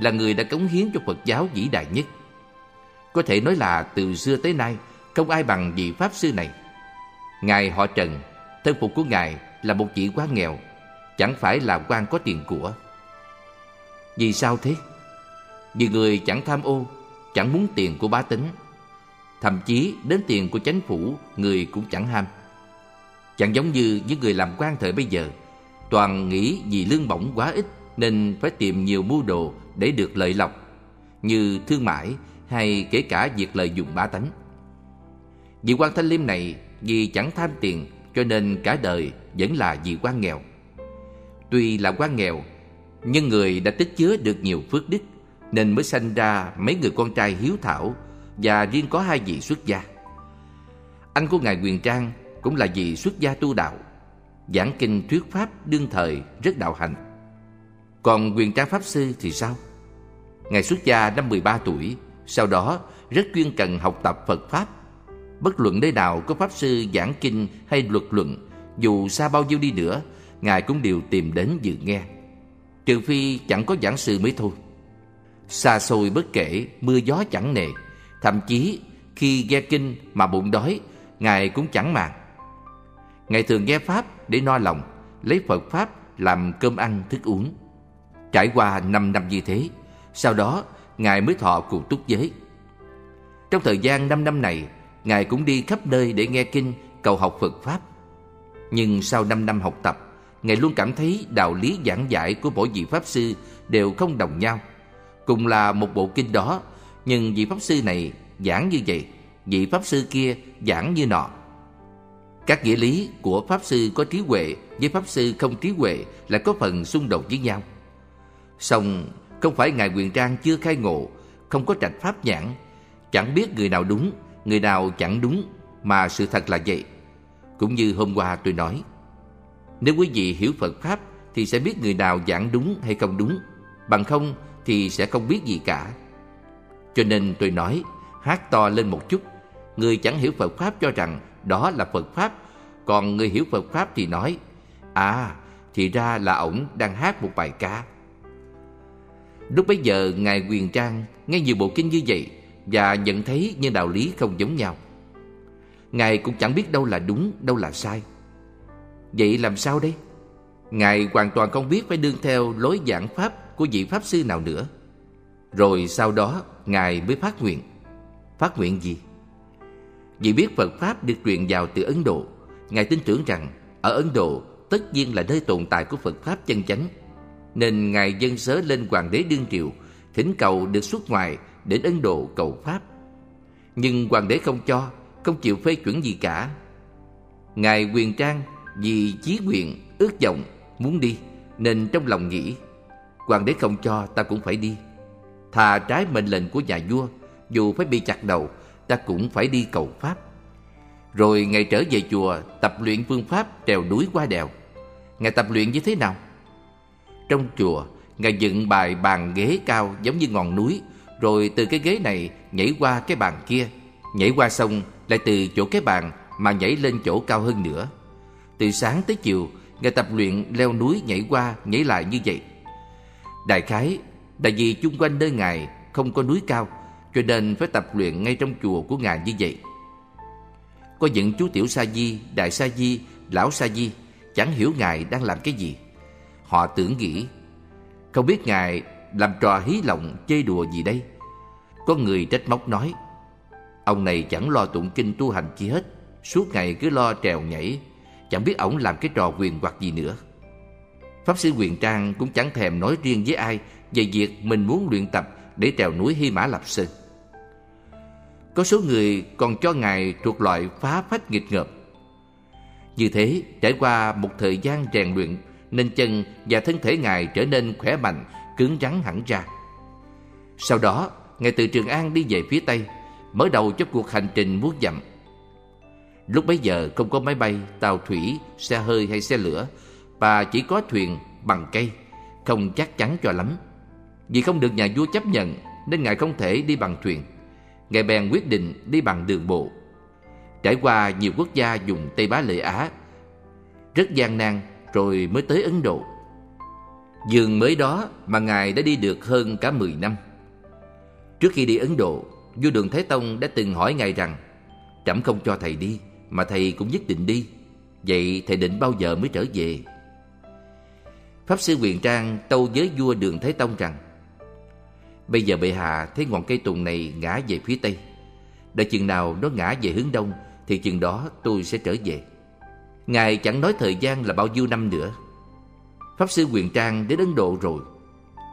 là người đã cống hiến cho Phật giáo vĩ đại nhất. Có thể nói là từ xưa tới nay không ai bằng vị Pháp Sư này. Ngài họ Trần, thân phục của Ngài là một vị quan nghèo, chẳng phải là quan có tiền của. Vì sao thế? Vì người chẳng tham ô, chẳng muốn tiền của bá tính. Thậm chí đến tiền của chánh phủ, người cũng chẳng ham. Chẳng giống như những người làm quan thời bây giờ, toàn nghĩ vì lương bổng quá ít nên phải tìm nhiều mưu đồ để được lợi lộc, như thương mại hay kể cả việc lợi dụng bá tánh. Vị quan thanh liêm này vì chẳng tham tiền cho nên cả đời vẫn là vị quan nghèo. Tuy là quan nghèo, nhưng người đã tích chứa được nhiều phước đức nên mới sanh ra mấy người con trai hiếu thảo và riêng có hai vị xuất gia. Anh của ngài Quyền Trang cũng là vị xuất gia tu đạo, giảng kinh thuyết pháp đương thời rất đạo hành. Còn Quyền Trang pháp sư thì sao? Ngài xuất gia năm 13 tuổi, sau đó rất chuyên cần học tập Phật pháp. Bất luận nơi nào có pháp sư giảng kinh hay luật luận, dù xa bao nhiêu đi nữa, ngài cũng đều tìm đến dự nghe. Trừ phi chẳng có giảng sư mới thôi. Xa xôi bất kể, mưa gió chẳng nề, thậm chí khi nghe kinh mà bụng đói, ngài cũng chẳng màng. Ngài thường nghe pháp để no lòng, lấy Phật pháp làm cơm ăn thức uống. Trải qua 5 năm như thế, sau đó Ngài mới thọ cụ túc giới. Trong thời gian 5 năm này, Ngài cũng đi khắp nơi để nghe kinh, cầu học Phật Pháp. Nhưng sau 5 năm học tập, Ngài luôn cảm thấy đạo lý giảng giải của mỗi vị Pháp Sư đều không đồng nhau. Cùng là một bộ kinh đó, nhưng vị Pháp Sư này giảng như vậy, vị Pháp Sư kia giảng như nọ. Các nghĩa lý của Pháp Sư có trí huệ với Pháp Sư không trí huệ là có phần xung đột với nhau. Xong, không phải Ngài Quyền Trang chưa khai ngộ, không có trạch pháp nhãn, chẳng biết người nào đúng, người nào chẳng đúng, mà sự thật là vậy. Cũng như hôm qua tôi nói, nếu quý vị hiểu Phật Pháp thì sẽ biết người nào giảng đúng hay không đúng, bằng không thì sẽ không biết gì cả. Cho nên tôi nói, hát to lên một chút, người chẳng hiểu Phật Pháp cho rằng đó là Phật Pháp, còn người hiểu Phật Pháp thì nói, à, thì ra là ổng đang hát một bài ca. Lúc bấy giờ Ngài Quyền Trang nghe nhiều bộ kinh như vậy và nhận thấy những đạo lý không giống nhau. Ngài cũng chẳng biết đâu là đúng, đâu là sai. Vậy làm sao đây? Ngài hoàn toàn không biết phải đương theo lối giảng pháp của vị Pháp Sư nào nữa. Rồi sau đó Ngài mới phát nguyện. Phát nguyện gì? Vì biết Phật Pháp được truyền vào từ Ấn Độ, Ngài tin tưởng rằng ở Ấn Độ tất nhiên là nơi tồn tại của Phật Pháp chân chánh nên ngài dân sớ lên hoàng đế đương triều thỉnh cầu được xuất ngoại đến ấn độ cầu pháp. Nhưng hoàng đế không cho không chịu phê chuẩn gì cả. Ngài quyền trang vì chí quyền ước vọng muốn đi nên trong lòng nghĩ hoàng đế không cho ta cũng phải đi. Thà trái mệnh lệnh của nhà vua dù phải bị chặt đầu ta cũng phải đi cầu pháp. Rồi ngài trở về chùa tập luyện phương pháp trèo núi qua đèo. Ngài tập luyện như thế nào? Trong chùa, Ngài dựng bài bàn ghế cao giống như ngọn núi, rồi từ cái ghế này nhảy qua cái bàn kia, nhảy qua xong lại từ chỗ cái bàn mà nhảy lên chỗ cao hơn nữa. Từ sáng tới chiều, người tập luyện leo núi nhảy qua, nhảy lại như vậy. Đại khái, tại vì chung quanh nơi Ngài không có núi cao, cho nên phải tập luyện ngay trong chùa của Ngài như vậy. Có những chú tiểu sa di, đại sa di, lão sa di chẳng hiểu Ngài đang làm cái gì. Họ tưởng nghĩ Không biết Ngài làm trò hí lòng chơi đùa gì đây? Có người trách móc nói Ông này chẳng lo tụng kinh tu hành chi hết Suốt ngày cứ lo trèo nhảy Chẳng biết ổng làm cái trò quyền hoặc gì nữa. Pháp sư Quyền Trang cũng chẳng thèm nói riêng với ai Về việc mình muốn luyện tập để trèo núi Hy Mã Lạp Sơn. Có số người còn cho Ngài thuộc loại phá phách nghịch ngợp Như thế trải qua một thời gian rèn luyện nên chân và thân thể Ngài trở nên khỏe mạnh, cứng rắn hẳn ra. Sau đó, Ngài từ Trường An đi về phía Tây, mở đầu cho cuộc hành trình muốt dặm. Lúc bấy giờ không có máy bay, tàu thủy, xe hơi hay xe lửa, và chỉ có thuyền bằng cây, không chắc chắn cho lắm. Vì không được nhà vua chấp nhận nên Ngài không thể đi bằng thuyền. Ngài bèn quyết định đi bằng đường bộ. Trải qua nhiều quốc gia dùng Tây Bá Lệ Á, rất gian nan rồi mới tới Ấn Độ. Dường mới đó mà Ngài đã đi được hơn cả 10 năm. Trước khi đi Ấn Độ, vua Đường Thái Tông đã từng hỏi Ngài rằng Trẫm không cho thầy đi, mà thầy cũng nhất định đi. Vậy thầy định bao giờ mới trở về? Pháp sư Quyền Trang tâu với vua Đường Thái Tông rằng Bây giờ bệ hạ thấy ngọn cây tùng này ngã về phía tây Đợi chừng nào nó ngã về hướng đông Thì chừng đó tôi sẽ trở về Ngài chẳng nói thời gian là bao nhiêu năm nữa Pháp sư Quyền Trang đến Ấn Độ rồi.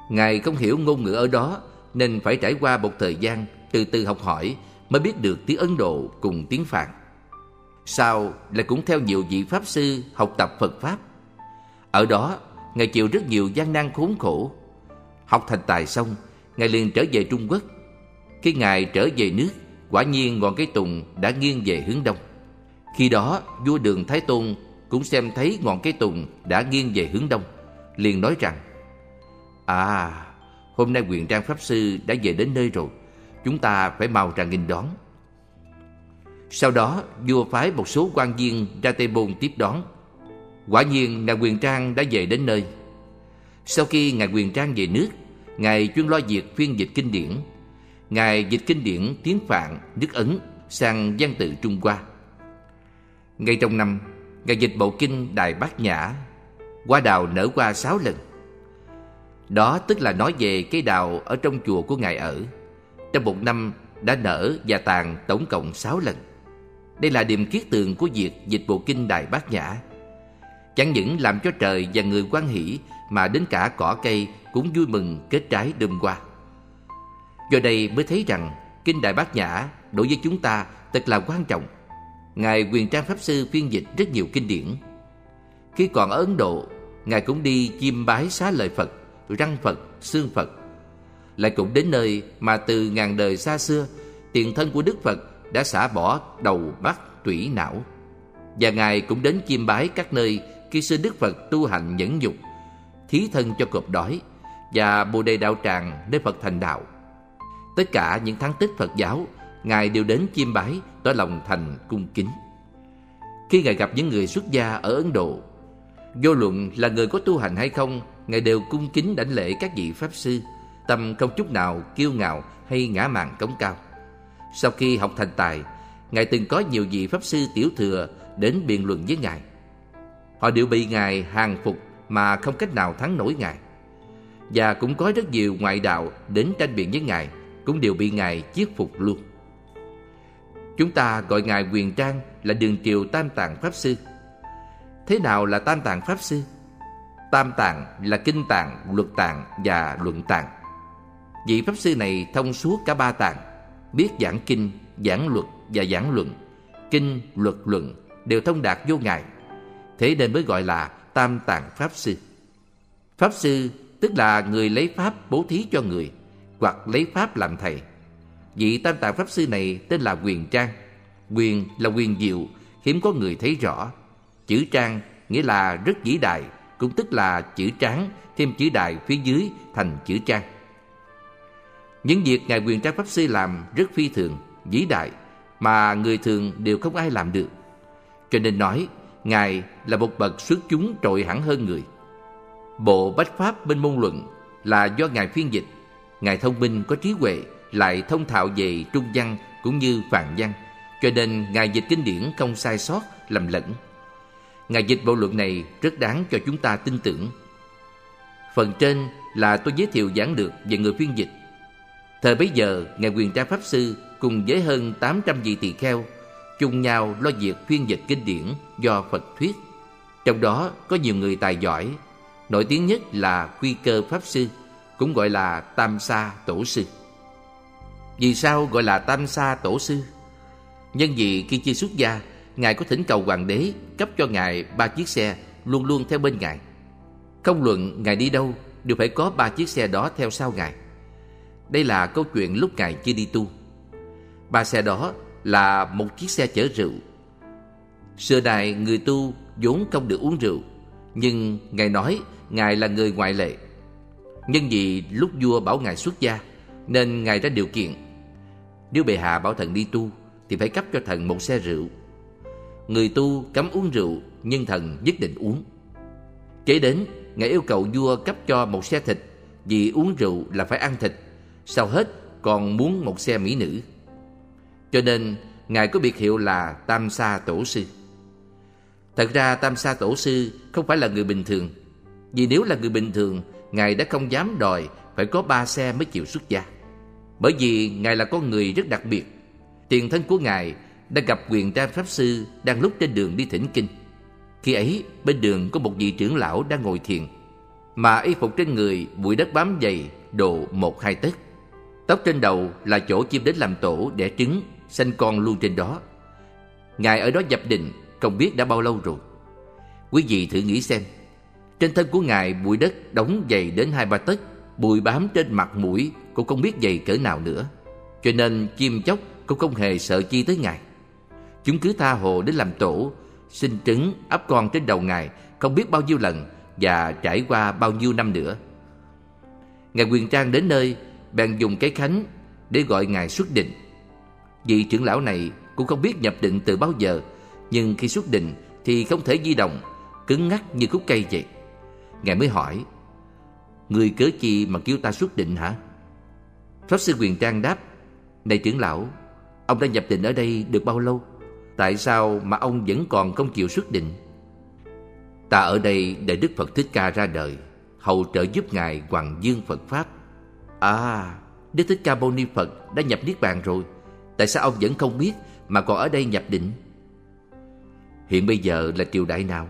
Ngài không hiểu ngôn ngữ ở đó, Nên phải trải qua một thời gian Từ từ học hỏi Mới biết được tiếng Ấn Độ cùng tiếng Phạn. Sau lại cũng theo nhiều vị Pháp sư Học tập Phật Pháp. Ở đó, Ngài chịu rất nhiều gian nan khốn khổ. Học thành tài xong, Ngài liền trở về Trung Quốc. Khi Ngài trở về nước, Quả nhiên ngọn cây tùng đã nghiêng về hướng đông. Khi đó, vua Đường Thái Tôn cũng xem thấy ngọn cây tùng đã nghiêng về hướng đông Liền nói rằng À hôm nay quyền trang Pháp Sư đã về đến nơi rồi Chúng ta phải mau ra nghênh đón. Sau đó vua phái một số quan viên ra Tây Bôn tiếp đón. Quả nhiên ngài quyền trang đã về đến nơi. Sau khi ngài quyền trang về nước Ngài chuyên lo việc phiên dịch kinh điển. Ngài dịch kinh điển tiếng Phạn, nước Ấn sang văn tự Trung Hoa. Ngay trong năm, Ngài dịch bộ kinh đài Bát Nhã Hoa đào nở qua sáu lần. Đó tức là nói về cây đào ở trong chùa của Ngài ở. Trong một năm đã nở và tàn tổng cộng sáu lần. Đây là điểm kiết tường của việc dịch bộ kinh đài Bát Nhã. Chẳng những làm cho trời và người quan hỷ Mà đến cả cỏ cây cũng vui mừng kết trái đơm qua Do đây mới thấy rằng Kinh Đại Bát Nhã đối với chúng ta thật là quan trọng. Ngài Quyền Trang Pháp Sư phiên dịch rất nhiều kinh điển. Khi còn ở Ấn Độ Ngài cũng đi chiêm bái xá lợi Phật, răng Phật, xương Phật. Lại cũng đến nơi mà từ ngàn đời xa xưa Tiền thân của Đức Phật đã xả bỏ đầu mắt tủy não. Và Ngài cũng đến chiêm bái các nơi khi xưa Đức Phật tu hành nhẫn nhục Thí thân cho cọp đói Và Bồ Đề Đạo Tràng nơi Phật thành đạo. Tất cả những thắng tích Phật giáo Ngài đều đến chiêm bái ở lòng thành cung kính. Khi Ngài gặp những người xuất gia ở Ấn Độ, Vô luận là người có tu hành hay không, Ngài đều cung kính đảnh lễ các vị Pháp Sư, Tâm không chút nào kiêu ngạo hay ngã mạn cống cao. Sau khi học thành tài, Ngài từng có nhiều vị Pháp Sư tiểu thừa đến biện luận với Ngài. Họ đều bị Ngài hàng phục mà không cách nào thắng nổi Ngài. Và cũng có rất nhiều ngoại đạo đến tranh biện với Ngài, Cũng đều bị Ngài chiết phục luôn. Chúng ta gọi Ngài Quyền Trang là Đường Triều Tam Tạng Pháp Sư. Thế nào là Tam Tạng Pháp Sư? Tam Tạng là Kinh Tạng, Luật Tạng và Luận Tạng. Vị Pháp Sư này thông suốt cả ba tạng Biết giảng kinh, giảng luật và giảng luận. Kinh, luật, luận đều thông đạt vô ngại Thế nên mới gọi là Tam Tạng Pháp Sư. Pháp Sư tức là người lấy Pháp bố thí cho người Hoặc lấy Pháp làm thầy. Vị Tam Tạng Pháp Sư này tên là Quyền Trang. Quyền là quyền diệu Hiếm có người thấy rõ. Chữ Trang nghĩa là rất vĩ đại Cũng tức là chữ tráng Thêm chữ đại phía dưới thành chữ Trang. Những việc Ngài Quyền Trang Pháp Sư làm rất phi thường, vĩ đại Mà người thường đều không ai làm được. Cho nên nói Ngài là một bậc xuất chúng trội hẳn hơn người. Bộ Bách Pháp bên môn luận là do Ngài phiên dịch. Ngài thông minh có trí huệ lại thông thạo về trung văn cũng như phạn văn cho nên Ngài dịch kinh điển không sai sót, lầm lẫn Ngài dịch bộ luận này rất đáng cho chúng ta tin tưởng Phần trên là tôi giới thiệu giảng lược về người phiên dịch Thời bấy giờ, Ngài Quyền Trang Pháp Sư cùng với hơn 800 vị tỳ kheo chung nhau lo việc phiên dịch kinh điển do Phật thuyết. Trong đó có nhiều người tài giỏi, nổi tiếng nhất là Quy Cơ Pháp Sư, cũng gọi là Tam Sa Tổ Sư. Vì sao gọi là Tam Sa Tổ Sư? Nhân vì khi chưa xuất gia, Ngài có thỉnh cầu Hoàng đế cấp cho Ngài ba chiếc xe luôn luôn theo bên Ngài. Không luận Ngài đi đâu, đều phải có ba chiếc xe đó theo sau Ngài. Đây là câu chuyện lúc Ngài chưa đi tu. Ba xe đó là một chiếc xe chở rượu. Xưa này người tu vốn không được uống rượu, nhưng Ngài nói Ngài là người ngoại lệ. Nhân vì lúc vua bảo Ngài xuất gia, nên Ngài ra điều kiện. Nếu bệ hạ bảo thần đi tu, thì phải cấp cho thần một xe rượu. Người tu cấm uống rượu, nhưng thần nhất định uống. Kế đến, Ngài yêu cầu vua cấp cho một xe thịt, vì uống rượu là phải ăn thịt. Sau hết, còn muốn một xe mỹ nữ. Cho nên Ngài có biệt hiệu là Tam Sa Tổ Sư Thật ra Tam Sa Tổ Sư không phải là người bình thường Vì nếu là người bình thường Ngài đã không dám đòi Phải có ba xe mới chịu xuất gia bởi vì Ngài là con người rất đặc biệt. Tiền thân của Ngài đã gặp quyền trang Pháp Sư Đang lúc trên đường đi thỉnh kinh. Khi ấy, bên đường có một vị trưởng lão đang ngồi thiền, Mà y phục trên người, bụi đất bám dày, Độ một hai tấc. Tóc trên đầu là chỗ chim đến làm tổ đẻ trứng, Sanh con luôn trên đó. Ngài ở đó dập đình Không biết đã bao lâu rồi. Quý vị thử nghĩ xem, Trên thân của Ngài bụi đất đóng dày đến hai ba tấc, Bụi bám trên mặt mũi cũng không biết dày cỡ nào nữa. Cho nên chim chóc cũng không hề sợ chi tới Ngài. Chúng cứ tha hồ đến làm tổ Sinh trứng ấp con trên đầu Ngài Không biết bao nhiêu lần Và trải qua bao nhiêu năm nữa. Ngài Quyền Trang đến nơi, Bèn dùng cái khánh Để gọi Ngài xuất định. Vị trưởng lão này cũng không biết nhập định từ bao giờ, Nhưng khi xuất định Thì không thể di động, Cứng ngắc như khúc cây vậy. Ngài mới hỏi, Người cớ chi mà kêu ta xuất định hả? Pháp sư Quyền Trang đáp, Này trưởng lão, Ông đã nhập định ở đây được bao lâu? Tại sao mà ông vẫn còn không chịu xuất định? Ta ở đây để Đức Phật Thích Ca ra đời, Hầu trợ giúp Ngài Hoàng Dương Phật Pháp. À Đức Thích Ca Mâu Ni Phật đã nhập Niết Bàn rồi, Tại sao ông vẫn không biết Mà còn ở đây nhập định? Hiện bây giờ là triều đại nào?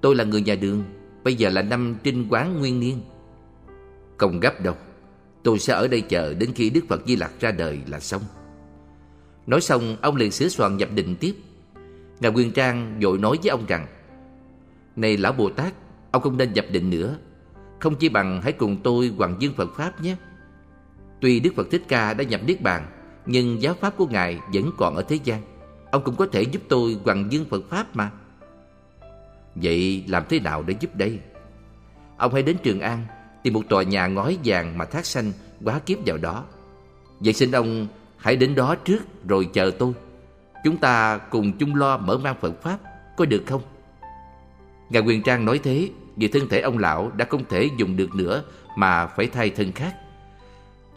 Tôi là người nhà đường, Bây giờ là năm trinh quán nguyên niên. Không gấp đâu. Tôi sẽ ở đây chờ đến khi Đức Phật Di Lặc ra đời là xong. Nói xong, ông liền sửa soạn nhập định tiếp. Ngài Nguyên Trang vội nói với ông rằng, Này Lão Bồ Tát, Ông không nên nhập định nữa. Không chỉ bằng hãy cùng tôi Hoàng Dương Phật Pháp nhé. Tuy Đức Phật Thích Ca đã nhập Niết Bàn, Nhưng giáo Pháp của Ngài vẫn còn ở thế gian. Ông cũng có thể giúp tôi Hoàng Dương Phật Pháp mà. Vậy làm thế nào để giúp đây? Ông hãy đến Trường An Tìm một tòa nhà ngói vàng mà thác xanh Quá kiếp vào đó. Vậy xin ông hãy đến đó trước rồi chờ tôi. Chúng ta cùng chung lo mở mang Phật Pháp Có được không? Ngài Quyền Trang nói thế Vì thân thể ông lão đã không thể dùng được nữa Mà phải thay thân khác.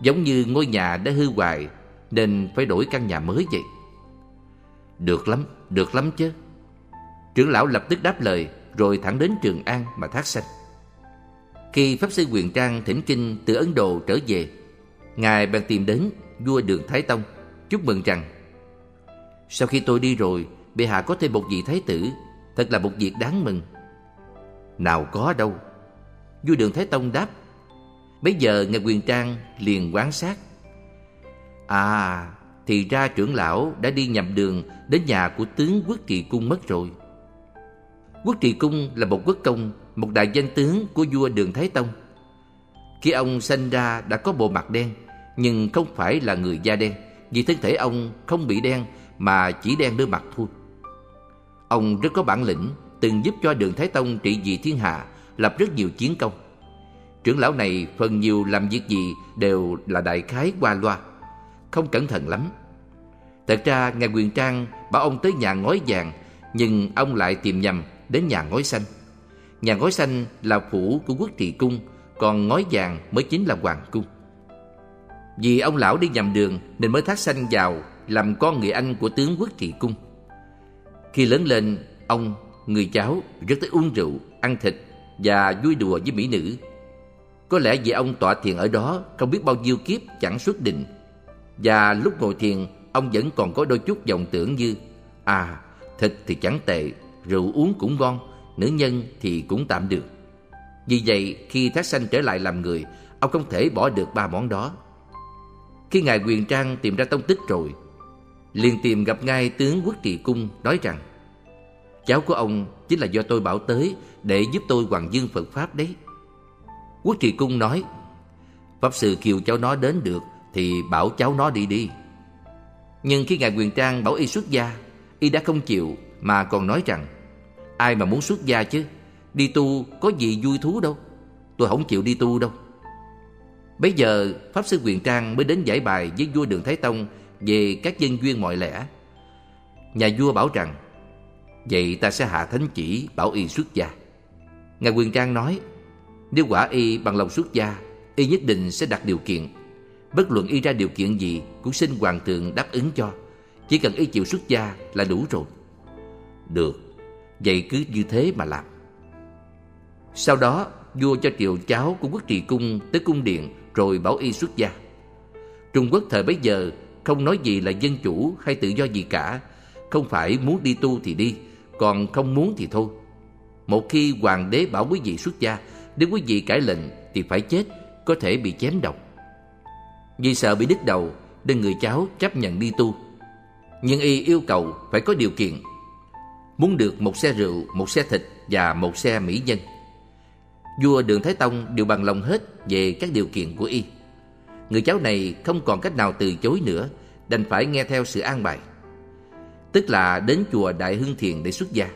Giống như ngôi nhà đã hư hoài Nên phải đổi căn nhà mới vậy. Được lắm, được lắm chứ. Trưởng lão lập tức đáp lời Rồi thẳng đến Trường An mà thác sanh khi Pháp Sư Quyền Trang thỉnh kinh từ Ấn Độ trở về, Ngài bèn tìm đến vua Đường Thái Tông, chúc mừng rằng, Sau khi tôi đi rồi, Bệ hạ có thêm một vị thái tử, Thật là một việc đáng mừng. Nào có đâu. Vua Đường Thái Tông đáp Bây giờ Ngài Quyền Trang liền quan sát. À Thì ra trưởng lão đã đi nhầm đường Đến nhà của tướng quốc trị cung mất rồi. Quốc trị cung là một quốc công một đại danh tướng của vua Đường Thái Tông. Khi ông sinh ra đã có bộ mặt đen, Nhưng không phải là người da đen, Vì thân thể ông không bị đen Mà chỉ đen đôi mặt thôi. Ông rất có bản lĩnh, Từng giúp cho Đường Thái Tông trị vì thiên hạ, Lập rất nhiều chiến công. Trưởng lão này phần nhiều làm việc gì Đều là đại khái qua loa, Không cẩn thận lắm. Thật ra, Ngài Quyền Trang bảo ông tới nhà ngói vàng, Nhưng ông lại tìm nhầm đến nhà ngói xanh. Nhà ngói xanh là phủ của quốc thị cung Còn ngói vàng mới chính là hoàng cung. Vì ông lão đi nhầm đường Nên mới thác sanh vào Làm con người anh của tướng quốc thị cung. Khi lớn lên Ông, người cháu rất thích uống rượu Ăn thịt và vui đùa với mỹ nữ. Có lẽ vì ông tọa thiền ở đó Không biết bao nhiêu kiếp chẳng xuất định. Và lúc ngồi thiền Ông vẫn còn có đôi chút vọng tưởng như À, thịt thì chẳng tệ rượu uống cũng ngon, nữ nhân thì cũng tạm được. Vì vậy, khi Thác Sanh trở lại làm người, ông không thể bỏ được ba món đó. Khi Ngài Quyền Trang tìm ra tông tích rồi, liền tìm gặp ngay tướng quốc trị cung nói rằng Cháu của ông chính là do tôi bảo tới để giúp tôi hoàng dương Phật Pháp đấy. Quốc trị cung nói Pháp sư kêu cháu nó đến được thì bảo cháu nó đi đi. Nhưng khi Ngài Quyền Trang bảo y xuất gia, y đã không chịu mà còn nói rằng Ai mà muốn xuất gia chứ? Đi tu có gì vui thú đâu. Tôi không chịu đi tu đâu. Bây giờ Pháp Sư Quyền Trang mới đến giải bài với vua Đường Thái Tông Về các dân duyên mọi lẽ. Nhà vua bảo rằng, Vậy ta sẽ hạ thánh chỉ bảo y xuất gia. Ngài Quyền Trang nói, Nếu quả y bằng lòng xuất gia, Y nhất định sẽ đặt điều kiện. Bất luận y ra điều kiện gì Cũng xin hoàng thượng đáp ứng cho. Chỉ cần y chịu xuất gia là đủ rồi. Được. Vậy cứ như thế mà làm Sau đó vua cho triệu cháu của quốc trì cung tới cung điện rồi bảo y xuất gia. Trung Quốc thời bấy giờ không nói gì là dân chủ hay tự do gì cả, không phải muốn đi tu thì đi, còn không muốn thì thôi. Một khi hoàng đế bảo quý vị xuất gia, nếu quý vị cãi lệnh thì phải chết, có thể bị chém đầu. Vì sợ bị đứt đầu, nên người cháu chấp nhận đi tu. Nhưng y yêu cầu phải có điều kiện. Muốn được một xe rượu, một xe thịt và một xe mỹ nhân. Vua Đường Thái Tông đều bằng lòng hết về các điều kiện của y. Người cháu này không còn cách nào từ chối nữa, đành phải nghe theo sự an bài. Tức là đến chùa Đại Hưng Thiền để xuất gia.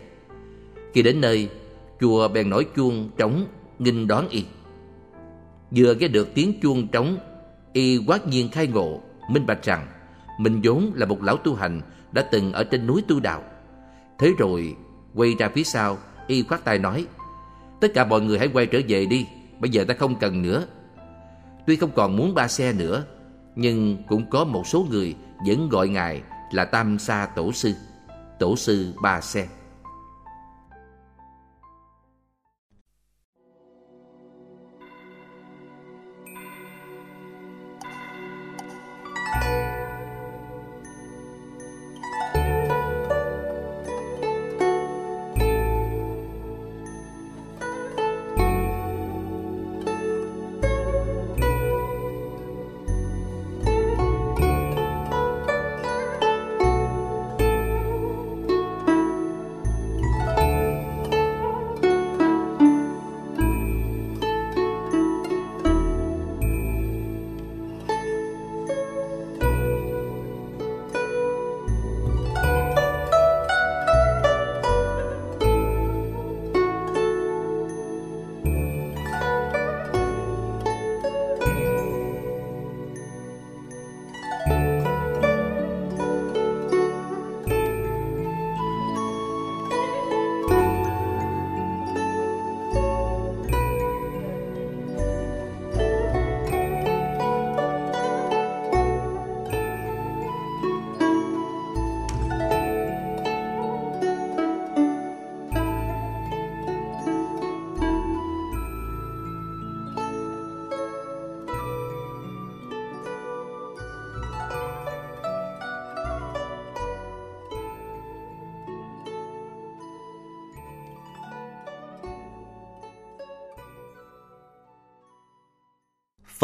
Khi đến nơi, chùa bèn nổi chuông trống nghinh đón y. Vừa nghe được tiếng chuông trống, y quát nhiên khai ngộ, minh bạch rằng mình vốn là một lão tu hành đã từng ở trên núi tu đạo. Thế rồi quay ra phía sau, y khoát tay nói: "Tất cả mọi người hãy quay trở về đi, bây giờ ta không cần nữa." Tuy không còn muốn ba xe nữa, nhưng cũng có một số người vẫn gọi ngài là Tam Sa Tổ sư, Tổ sư ba xe.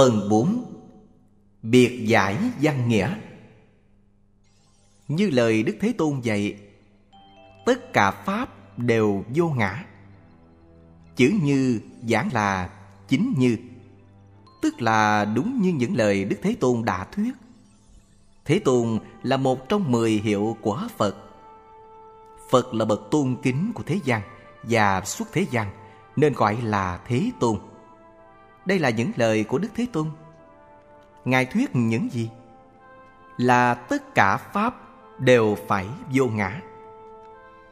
Phần 4 Biệt giải văn nghĩa. Như lời Đức Thế Tôn dạy, Tất cả Pháp đều vô ngã. Chữ như, giảng là chính như, Tức là đúng như những lời Đức Thế Tôn đã thuyết. Thế Tôn là một trong mười hiệu của Phật. Phật là bậc tôn kính của thế gian Và xuất thế gian, Nên gọi là Thế Tôn đây là những lời của Đức Thế Tôn. Ngài thuyết những gì? Là tất cả Pháp đều phải vô ngã.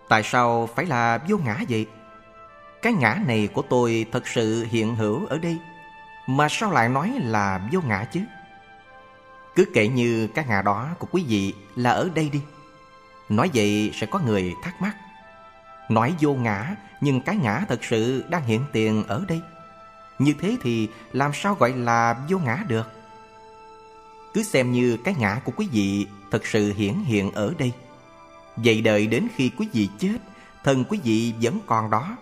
Tại sao phải là vô ngã vậy? Cái ngã này của tôi thật sự hiện hữu ở đây, Mà sao lại nói là vô ngã chứ? Cứ kể như cái ngã đó của quý vị là ở đây đi Nói vậy sẽ có người thắc mắc Nói vô ngã, nhưng cái ngã thật sự đang hiện tiền ở đây như thế thì làm sao gọi là vô ngã được? Cứ xem như cái ngã của quý vị Thật sự hiển hiện ở đây. Vậy đợi đến khi quý vị chết Thân quý vị vẫn còn đó.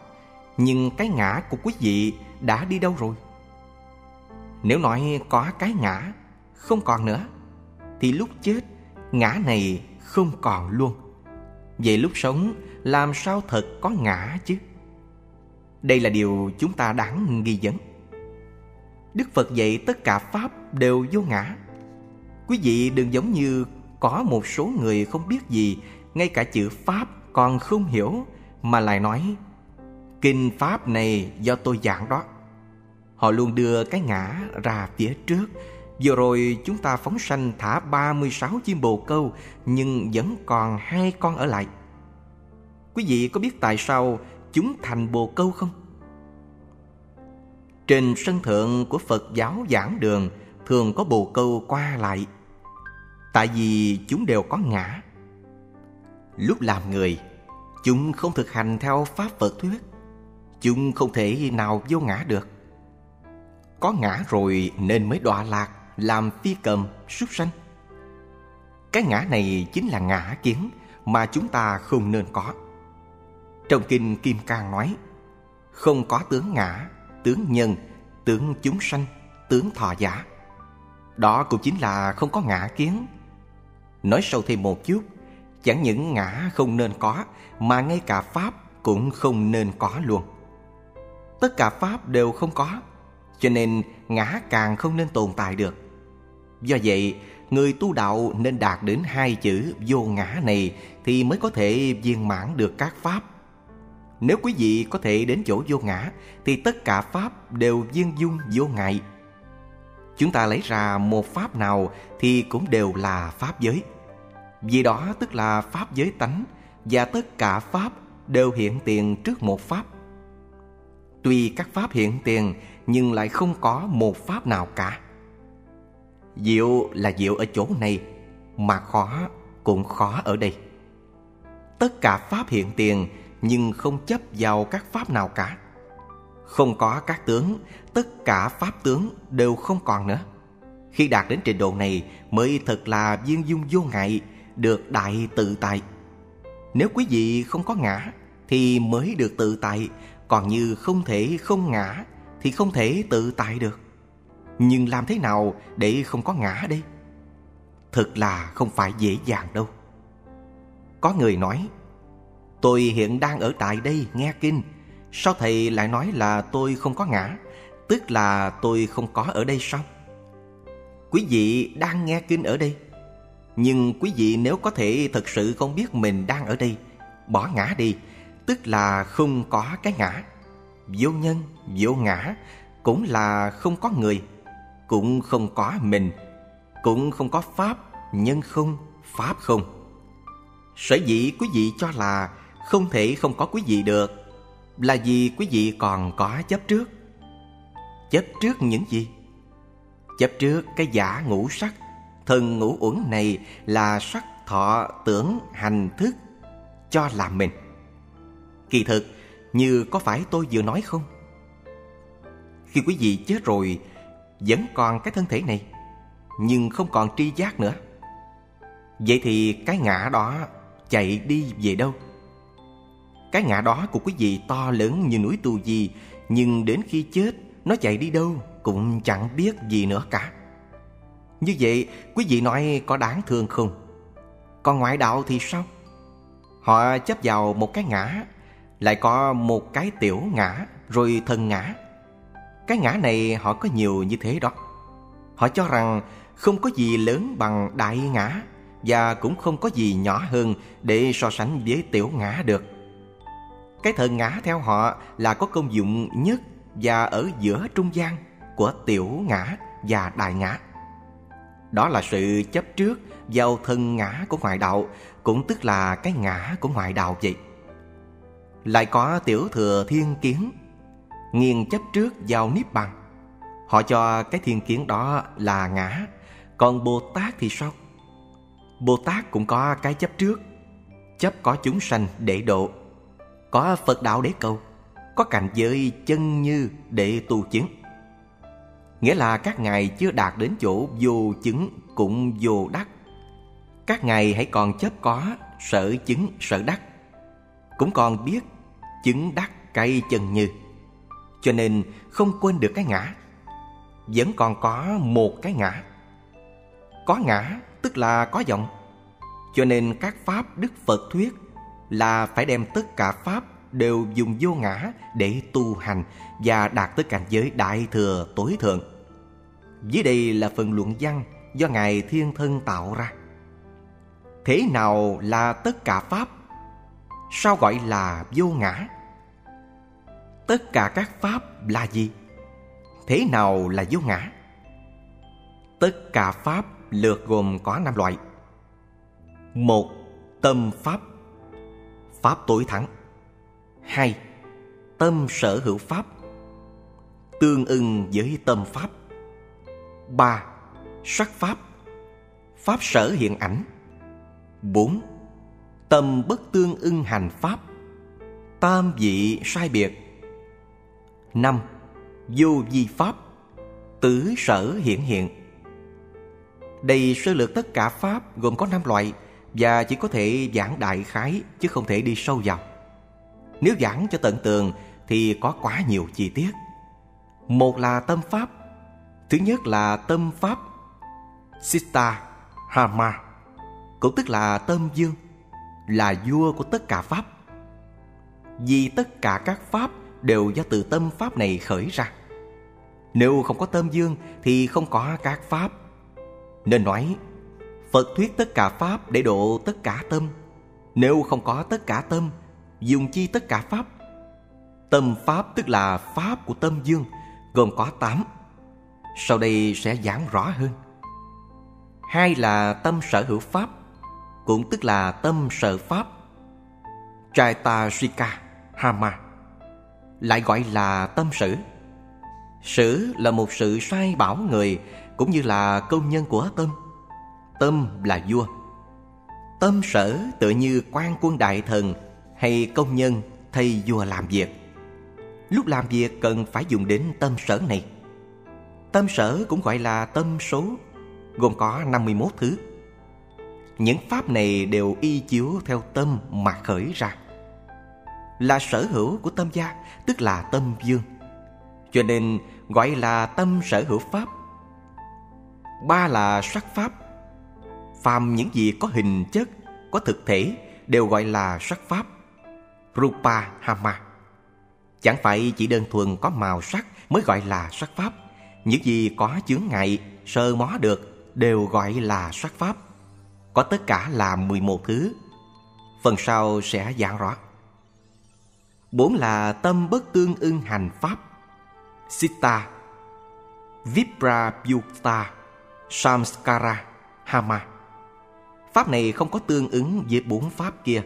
Nhưng cái ngã của quý vị đã đi đâu rồi? Nếu nói có cái ngã, Không còn nữa, Thì lúc chết, Ngã này không còn luôn. Vậy lúc sống, Làm sao thật có ngã chứ? Đây là điều chúng ta đáng ghi vấn. Đức Phật dạy tất cả Pháp đều vô ngã. Quý vị đừng giống như có một số người không biết gì, Ngay cả chữ Pháp còn không hiểu, Mà lại nói, Kinh Pháp này do tôi giảng đó. Họ luôn đưa cái ngã ra phía trước. Vừa rồi chúng ta phóng sanh thả 36 chim bồ câu, Nhưng vẫn còn hai con ở lại. Quý vị có biết tại sao chúng thành bồ câu không? Trên sân thượng của Phật giáo giảng đường thường có bồ câu qua lại. Tại vì chúng đều có ngã. Lúc làm người, chúng không thực hành theo Pháp Phật thuyết. Chúng không thể nào vô ngã được Có ngã rồi nên mới đọa lạc Làm phi cầm, súc sanh Cái ngã này chính là ngã kiến Mà chúng ta không nên có trong kinh Kim Cang nói Không có tướng ngã, tướng nhân, tướng chúng sanh, tướng thọ giả. Đó cũng chính là không có ngã kiến. Nói sâu thêm một chút Chẳng những ngã không nên có Mà ngay cả Pháp cũng không nên có luôn. Tất cả Pháp đều không có Cho nên ngã càng không nên tồn tại được. Do vậy Người tu đạo nên đạt đến hai chữ vô ngã này Thì mới có thể viên mãn được các Pháp. Nếu quý vị có thể đến chỗ vô ngã, Thì tất cả Pháp đều viên dung vô ngại. Chúng ta lấy ra một Pháp nào Thì cũng đều là Pháp giới. Vì đó tức là Pháp giới tánh, Và tất cả Pháp đều hiện tiền trước một Pháp. Tuy các Pháp hiện tiền, Nhưng lại không có một Pháp nào cả. Diệu là diệu ở chỗ này, Mà khó cũng khó ở đây. Tất cả Pháp hiện tiền nhưng không chấp vào các Pháp nào cả. Không có các tướng, Tất cả Pháp tướng đều không còn nữa. Khi đạt đến trình độ này, Mới thật là viên dung vô ngại, Được đại tự tại. Nếu quý vị không có ngã, Thì mới được tự tại, Còn như không thể không ngã, Thì không thể tự tại được. Nhưng làm thế nào để không có ngã đây? Thật là không phải dễ dàng đâu. Có người nói Tôi hiện đang ở tại đây nghe kinh. Sao thầy lại nói là tôi không có ngã? Tức là tôi không có ở đây sao? Quý vị đang nghe kinh ở đây. Nhưng quý vị nếu có thể thật sự không biết mình đang ở đây Bỏ ngã đi. Tức là không có cái ngã. Vô nhân, vô ngã Cũng là không có người cũng không có mình cũng không có pháp nhân không pháp không. Sở dĩ quý vị cho là không thể không có quý vị được. Là vì quý vị còn có chấp trước. Chấp trước những gì? Chấp trước cái giả ngũ sắc. Thần ngũ uẩn này là sắc thọ tưởng hành thức cho là mình. Kỳ thực, như có phải tôi vừa nói không? Khi quý vị chết rồi, vẫn còn cái thân thể này, nhưng không còn tri giác nữa. Vậy thì cái ngã đó chạy đi về đâu? Cái ngã đó của quý vị to lớn như núi tu di, nhưng đến khi chết, nó chạy đi đâu cũng chẳng biết gì nữa cả. Như vậy, quý vị nói có đáng thương không? Còn ngoại đạo thì sao? Họ chấp vào một cái ngã, lại có một cái tiểu ngã, rồi thân ngã. Cái ngã này họ có nhiều như thế đó. Họ cho rằng không có gì lớn bằng đại ngã Và cũng không có gì nhỏ hơn để so sánh với tiểu ngã được. Cái thần ngã theo họ là có công dụng nhất Và ở giữa trung gian của tiểu ngã và đại ngã. Đó là sự chấp trước vào thân ngã của ngoại đạo, Cũng tức là cái ngã của ngoại đạo vậy. Lại có tiểu thừa thiên kiến nghiền chấp trước vào niết bàn. Họ cho cái thiên kiến đó là ngã, còn bồ tát thì sao? Bồ tát cũng có cái chấp trước, chấp có chúng sanh để độ có phật đạo để cầu, có cảnh giới chân như để tu chứng. Nghĩa là các ngài chưa đạt đến chỗ vô chứng cũng vô đắc. Các ngài hãy còn chấp có sở chứng sở đắc, cũng còn biết chứng đắc cây chân như. Cho nên không quên được cái ngã, Vẫn còn có một cái ngã. Có ngã tức là có vọng Cho nên các Pháp Đức Phật thuyết là phải đem tất cả Pháp đều dùng vô ngã để tu hành Và đạt tới cảnh giới đại thừa tối thượng. Dưới đây là phần luận văn do Ngài Thiên Thân tạo ra. Thế nào là tất cả Pháp? Sao gọi là vô ngã? tất cả các pháp là gì? Thế nào là vô ngã? Tất cả pháp lượt gồm có năm loại. Một, tâm pháp pháp tối thắng. Hai, tâm sở hữu pháp, tương ưng với tâm pháp. Ba, sắc pháp pháp sở hiện ảnh. Bốn, tâm bất tương ưng hành pháp, tam vị sai biệt. Năm, Vô vi pháp, Tứ sở hiển hiện. Đây sơ lược tất cả pháp gồm có năm loại và chỉ có thể giảng đại khái chứ không thể đi sâu vào. Nếu giảng cho tận tường thì có quá nhiều chi tiết. Một là tâm pháp, Thứ nhất là tâm pháp Sita Hama Cũng tức là tâm dương, Là vua của tất cả pháp. Vì tất cả các pháp đều do từ tâm pháp này khởi ra. Nếu không có tâm dương thì không có các pháp. Nên nói Phật thuyết tất cả pháp để độ tất cả tâm. Nếu không có tất cả tâm, Dùng chi tất cả pháp? Tâm pháp tức là pháp của tâm dương, Gồm có tám. Sau đây sẽ giảng rõ hơn. Hai là tâm sở hữu pháp, Cũng tức là tâm sở pháp. Chaitashika Hama, Lại gọi là tâm sử. Sử là một sự sai bảo người, Cũng như là công nhân của tâm. Tâm là vua. Tâm sở tựa như quan quân đại thần Hay công nhân thay vua làm việc. Lúc làm việc cần phải dùng đến tâm sở này. Tâm sở cũng gọi là tâm số, Gồm có 51 thứ. Những pháp này đều y chiếu theo tâm mà khởi ra. Là sở hữu của tâm gia, Tức là tâm dương Cho nên gọi là tâm sở hữu pháp. Ba là sắc pháp Phàm những gì có hình chất, có thực thể Đều gọi là sắc pháp Rupa Hama. Chẳng phải chỉ đơn thuần có màu sắc mới gọi là sắc pháp. Những gì có chướng ngại, sơ mó được đều gọi là sắc pháp. Có tất cả là 11 thứ. Phần sau sẽ giảng rõ. Bốn là tâm bất tương ưng hành pháp. Sita Viprayukta Samskara Hama. Pháp này không có tương ứng với bốn pháp kia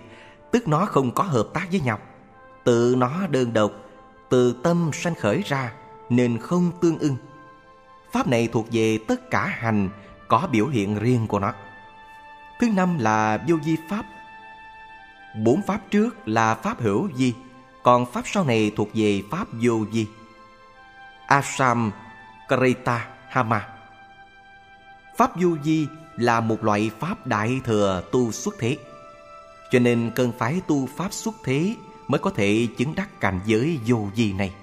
Tức nó không có hợp tác với nhau Tự nó đơn độc Từ tâm sanh khởi ra Nên không tương ưng Pháp này thuộc về tất cả hành Có biểu hiện riêng của nó Thứ năm là vô di pháp Bốn pháp trước là pháp hữu di, Còn pháp sau này thuộc về pháp vô di. Asam kreta Hama Pháp vô di là một loại pháp đại thừa tu xuất thế Cho nên cần phải tu pháp xuất thế mới có thể chứng đắc cảnh giới vô vi này.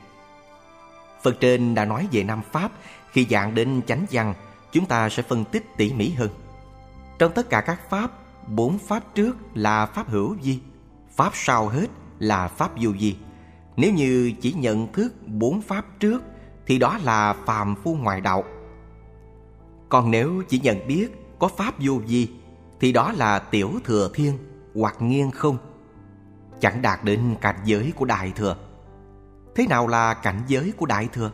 Phần trên đã nói về năm pháp, khi dạng đến chánh văn, chúng ta sẽ phân tích tỉ mỉ hơn. Trong tất cả các pháp, bốn pháp trước là pháp hữu vi, pháp sau hết là pháp vô vi. Nếu như chỉ nhận thức bốn pháp trước thì đó là phàm phu ngoại đạo. Còn nếu chỉ nhận biết có pháp vô vi, thì đó là tiểu thừa thiên, hoặc nghiêng không chẳng đạt đến cảnh giới của Đại Thừa. Thế nào là cảnh giới của Đại Thừa?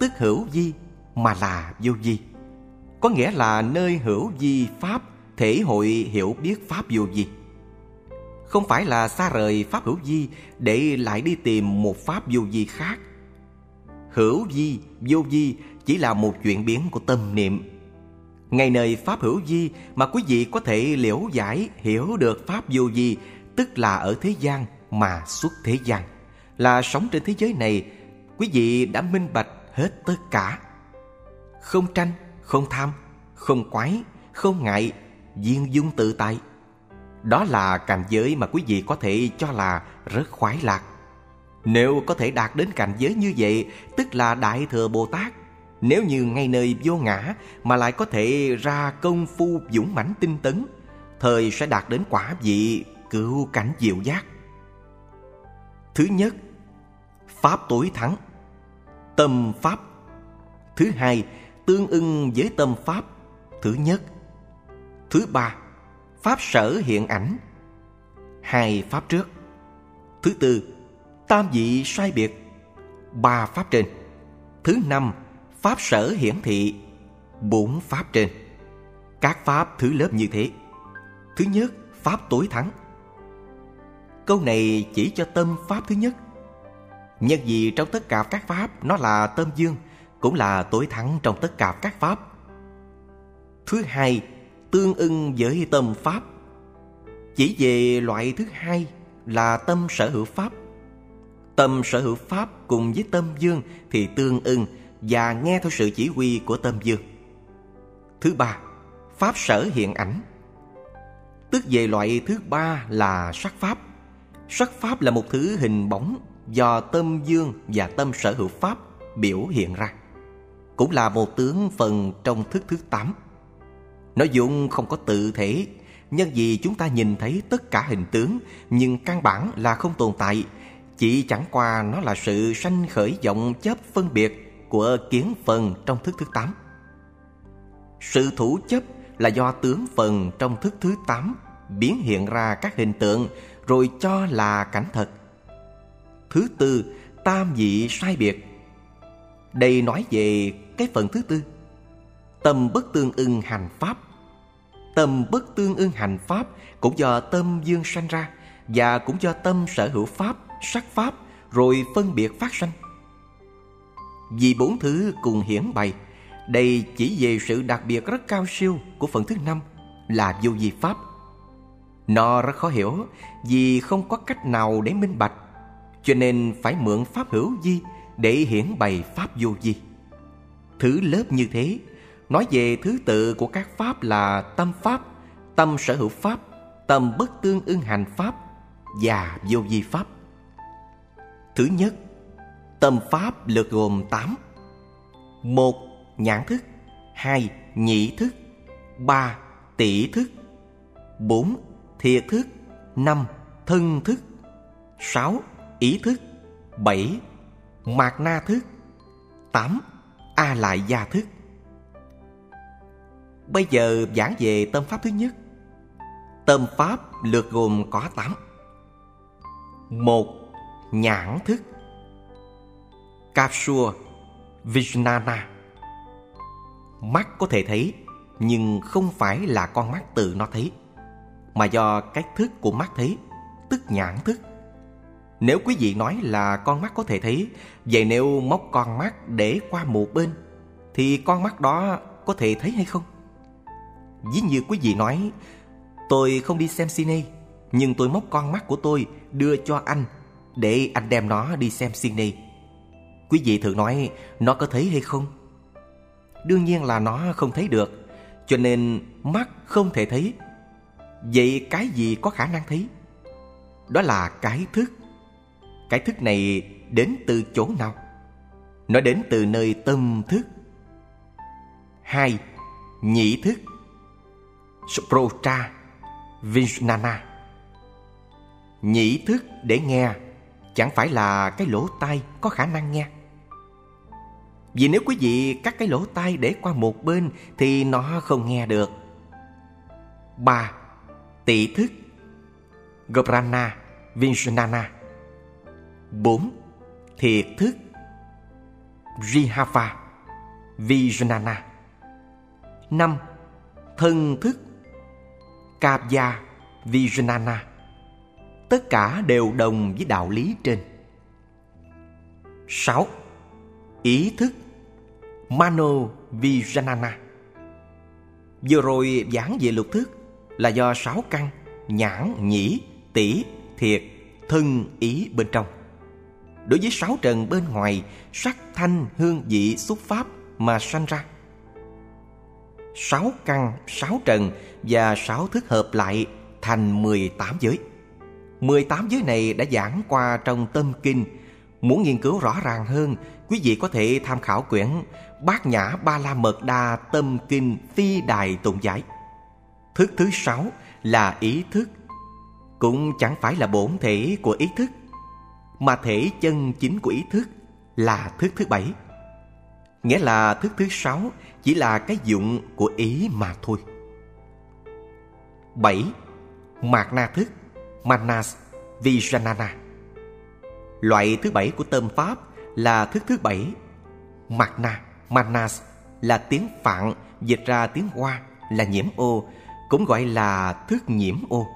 Tức hữu vi mà là vô vi Có nghĩa là nơi hữu vi Pháp, thể hội hiểu biết Pháp vô vi Không phải là xa rời Pháp hữu vi để lại đi tìm một Pháp vô vi khác. Hữu vi, vô vi chỉ là một chuyển biến của tâm niệm. Ngay nơi Pháp hữu di mà quý vị có thể liễu giải hiểu được Pháp vô di tức là ở thế gian mà xuất thế gian. Là sống trên thế giới này, quý vị đã minh bạch hết tất cả. Không tranh, không tham, không quái, không ngại, viên dung tự tại. Đó là cảnh giới mà quý vị có thể cho là rất khoái lạc. Nếu có thể đạt đến cảnh giới như vậy, tức là đại thừa bồ tát nếu như ngay nơi vô ngã mà lại có thể ra công phu dũng mãnh tinh tấn, thời sẽ đạt đến quả vị cứu cảnh diệu giác Thứ nhất, Pháp tối thắng, Tâm Pháp. Thứ hai, Tương ưng với tâm Pháp. Thứ nhất. Thứ ba, Pháp sở hiện ảnh. Hai, Pháp trước. Thứ tư, Tam vị sai biệt. Ba, Pháp trên. Thứ năm Pháp sở hiển thị Bốn Pháp trên. Các Pháp thứ lớp như thế. Thứ nhất, Pháp tối thắng. Câu này chỉ cho tâm pháp thứ nhất. Nhân vì trong tất cả các pháp, Nó là tâm dương, Cũng là tối thắng trong tất cả các pháp. Thứ hai, Tương ưng với tâm pháp. Chỉ về loại thứ hai Là tâm sở hữu pháp. Tâm sở hữu pháp cùng với tâm dương thì tương ưng và nghe theo sự chỉ huy của tâm dương. Thứ ba, pháp sở hiện ảnh. Tức về loại thứ ba là sắc pháp. Sắc pháp là một thứ hình bóng do tâm dương và tâm sở hữu pháp biểu hiện ra. Cũng là một tướng phần trong thức thứ tám. Nó dụng không có tự thể, nhân vì chúng ta nhìn thấy tất cả hình tướng nhưng căn bản là không tồn tại, chỉ chẳng qua nó là sự sanh khởi vọng chấp phân biệt của kiến phần trong thức thứ tám. Sự thủ chấp là do tướng phần trong thức thứ tám biến hiện ra các hình tượng rồi cho là cảnh thật. Thứ tư, tam dị sai biệt. Đây nói về cái phần thứ tư. Tâm bất tương ưng hành pháp. Tâm bất tương ưng hành pháp cũng do tâm dương sanh ra và cũng do tâm sở hữu pháp, sắc pháp rồi phân biệt phát sanh. Vì bốn thứ cùng hiển bày, đây chỉ về sự đặc biệt rất cao siêu của phần thứ năm là vô vi pháp. Nó rất khó hiểu vì không có cách nào để minh bạch, cho nên phải mượn pháp hữu vi để hiển bày pháp vô vi. Thứ lớp như thế, nói về thứ tự của các pháp là tâm pháp, tâm sở hữu pháp, tâm bất tương ưng hành pháp và vô vi pháp. Thứ nhất, tâm pháp lượt gồm 8. một, Nhãn thức 2. Nhị thức 3. Tỷ thức 4. Thiệt thức 5. Thân thức 6. Ý thức 7. Mạc na thức 8. A lại gia thức Bây giờ giảng về tâm pháp thứ nhất Tâm pháp lượt gồm có 8 một, Nhãn thức Kapsua Vijnana. Mắt có thể thấy, Nhưng không phải là con mắt tự nó thấy, Mà do cách thức của mắt thấy, Tức nhãn thức. Nếu quý vị nói là con mắt có thể thấy, Vậy nếu móc con mắt để qua một bên, Thì con mắt đó có thể thấy hay không? Ví như quý vị nói, Tôi không đi xem cine, Nhưng tôi móc con mắt của tôi đưa cho anh Để anh đem nó đi xem cine. Quý vị thử nói, nó có thấy hay không? Đương nhiên là nó không thấy được, Cho nên mắt không thể thấy Vậy cái gì có khả năng thấy? Đó là cái thức Cái thức này đến từ chỗ nào? Nó đến từ nơi tâm thức hai, Nhị thức Sprocha Vijnana Nhị thức để nghe, Chẳng phải là cái lỗ tai có khả năng nghe vì nếu quý vị cắt cái lỗ tai để qua một bên Thì nó không nghe được. Ba, Tỷ thức. Gobrana Vijnana. Bốn, Thiệt thức. Rihava Vijnana. Năm, Thân thức. Kapya Vijnana. Tất cả đều đồng với đạo lý trên. 6. Ý thức. Mano Vijanana Vừa rồi giảng về lục thức là do sáu căn nhãn, nhĩ, tỷ, thiệt, thân, ý bên trong. Đối với sáu trần bên ngoài, sắc, thanh, hương, vị, xúc pháp mà sanh ra. Sáu căn, sáu trần và sáu thức hợp lại thành 18 giới. 18 giới này đã giảng qua trong tâm kinh. Muốn nghiên cứu rõ ràng hơn, quý vị có thể tham khảo quyển Bát Nhã Ba La Mật Đa Tâm Kinh Phi Đài Tụng Giải. Thức thứ sáu là ý thức. Cũng chẳng phải là bổn thể của ý thức, mà thể chân chính của ý thức là thức thứ bảy. Nghĩa là thức thứ sáu chỉ là cái dụng của ý mà thôi. bảy Mạt na thức Manas Vijanana. Loại thứ bảy của tâm pháp là thức thứ bảy. Magna, Manas là tiếng Phạn dịch ra tiếng Hoa là nhiễm ô, cũng gọi là thức nhiễm ô.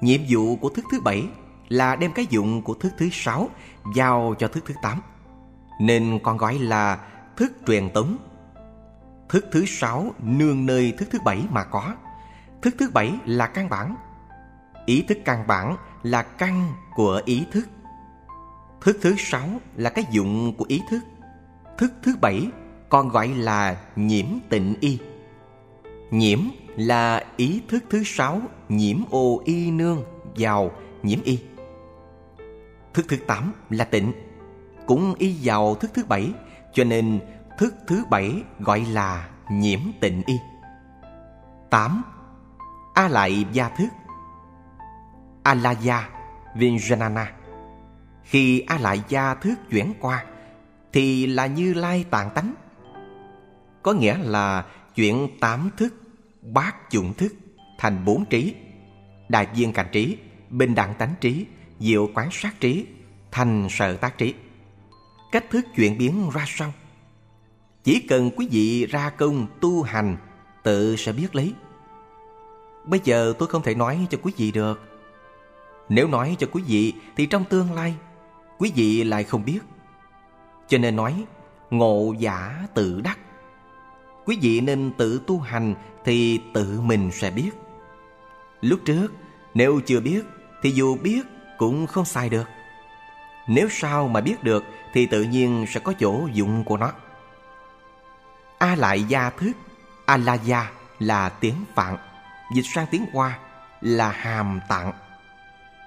Nhiệm vụ của thức thứ bảy là đem cái dụng của thức thứ sáu giao cho thức thứ tám, nên còn gọi là thức truyền tống. Thức thứ sáu nương nơi thức thứ bảy mà có. Thức thứ bảy là căn bản Ý thức căn bản là căn của ý thức. Thức thứ sáu là cái dụng của ý thức. Thức thứ bảy còn gọi là nhiễm tịnh y. Nhiễm là ý thức thứ sáu nhiễm ô y nương vào nhiễm y. Thức thứ tám là tịnh, cũng y vào thức thứ bảy, cho nên thức thứ bảy gọi là nhiễm tịnh y. tám A lại gia thức Alaya Vinjanana khi A lại gia thức chuyển qua, Thì là như lai tàn tánh. Có nghĩa là chuyển tám thức Bát dụng thức Thành bốn trí. Đại viên cảnh trí, Bình đẳng tánh trí, Diệu quán sát trí, Thành sợ tác trí. Cách thức chuyển biến ra sao? Chỉ cần quý vị ra công tu hành, Tự sẽ biết lấy. Bây giờ tôi không thể nói cho quý vị được. Nếu nói cho quý vị, Thì trong tương lai Quý vị lại không biết. Cho nên nói Ngộ giả tự đắc. Quý vị nên tự tu hành Thì tự mình sẽ biết. Lúc trước Nếu chưa biết Thì dù biết cũng không sai được. Nếu sao mà biết được Thì tự nhiên sẽ có chỗ dụng của nó. A lại gia thức A la gia là tiếng Phạn dịch sang tiếng Hoa là hàm tạng.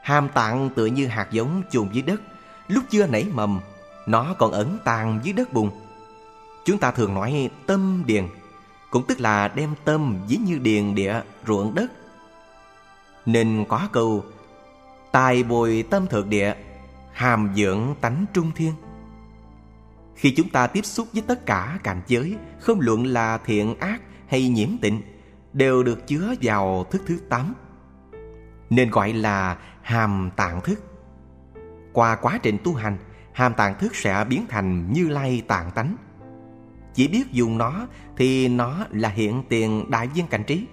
Hàm tạng tựa như hạt giống chôn dưới đất, lúc chưa nảy mầm, nó còn ẩn tàng dưới đất bùn. Chúng ta thường nói tâm điền, cũng tức là đem tâm ví như điền địa ruộng đất. Nên có câu Tài bồi tâm thượng địa, hàm dưỡng tánh trung thiên. Khi chúng ta tiếp xúc với tất cả cảnh giới, không luận là thiện ác hay nhiễm tịnh, đều được chứa vào thức thứ tám nên gọi là hàm tạng thức. Qua quá trình tu hành, hàm tạng thức sẽ biến thành như lai tạng tánh. Chỉ biết dùng nó thì nó là hiện tiền đại viên cảnh trí.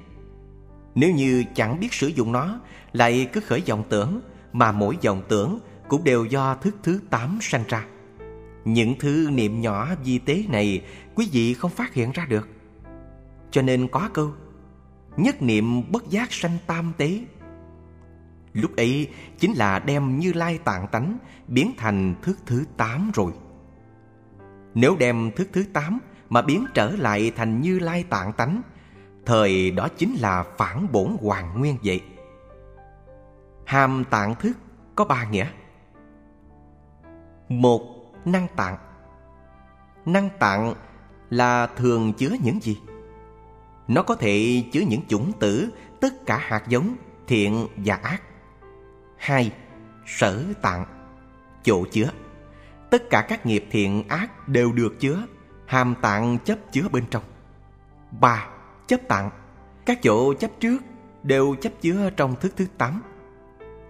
Nếu như chẳng biết sử dụng nó, lại cứ khởi dòng tưởng, mà mỗi dòng tưởng cũng đều do thức thứ tám sanh ra. Những thứ niệm nhỏ vi tế này quý vị không phát hiện ra được. Cho nên có câu Nhất niệm bất giác sanh tam tế Lúc ấy chính là đem như lai tạng tánh Biến thành thức thứ tám rồi. Nếu đem thức thứ tám Mà biến trở lại thành như lai tạng tánh Thời đó chính là phản bổn hoàng nguyên vậy. Hàm tạng thức có ba nghĩa. Một, năng tạng. Năng tạng là thường chứa những gì? Nó có thể chứa những chủng tử Tất cả hạt giống thiện và ác. Hai, sở tạng Chỗ chứa. Tất cả các nghiệp thiện ác đều được chứa Hàm tạng chấp chứa bên trong. Ba, chấp tạng. Các chỗ chấp trước đều chấp chứa trong thức thứ tám.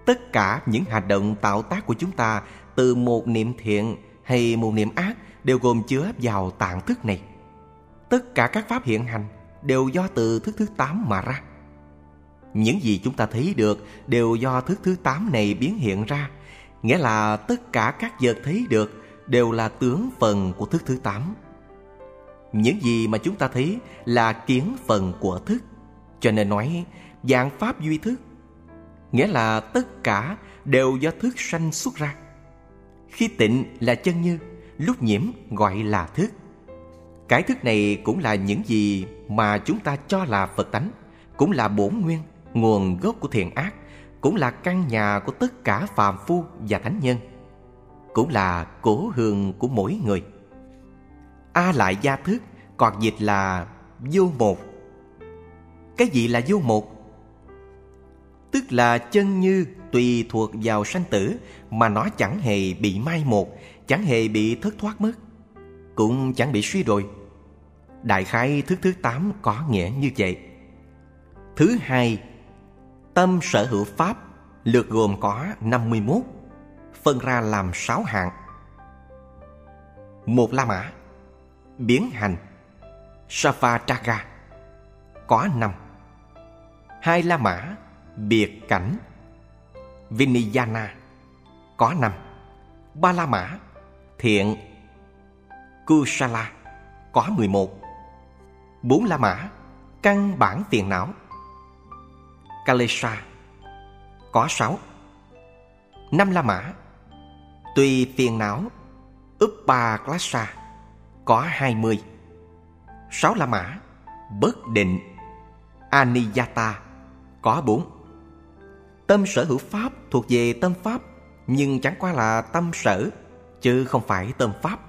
Tất cả những hành động tạo tác của chúng ta Từ một niệm thiện hay một niệm ác Đều gồm chứa vào tạng thức này. Tất cả các pháp hiện hành đều do từ thức thứ tám mà ra. Những gì chúng ta thấy được đều do thức thứ tám này biến hiện ra, nghĩa là tất cả các vật thấy được đều là tướng phần của thức thứ tám. Những gì mà chúng ta thấy là kiến phần của thức, cho nên nói dạng pháp duy thức, nghĩa là tất cả đều do thức sanh xuất ra. Khi tịnh là chân như, lúc nhiễm gọi là thức. Cái thức này cũng là những gì mà chúng ta cho là Phật tánh, cũng là bổn nguyên, nguồn gốc của thiện ác, cũng là căn nhà của tất cả phàm phu và thánh nhân, cũng là cố hương của mỗi người. A lại gia thức còn dịch là vô một. Cái gì là vô một? Tức là chân như tùy thuộc vào sanh tử mà nó chẳng hề bị mai một, chẳng hề bị thất thoát mất, cũng chẳng bị suy đồi Đại khái thức thứ tám có nghĩa như vậy. Thứ hai, tâm sở hữu pháp lượt gồm có 51, phân ra làm 6 hạng. Một La Mã, biến hành, Savatraga, có 5. Hai La Mã, biệt cảnh, Vinayana, có 5. Ba La Mã, thiện, Kusala, có 11 bốn la mã căn bản phiền não kalesha có sáu. Năm la mã. Tùy phiền não Uppa Klasa có 20 Sáu La Mã. Bất định. Aniyata có bốn. Tâm sở hữu pháp thuộc về tâm pháp, Nhưng chẳng qua là tâm sở, Chứ không phải tâm pháp.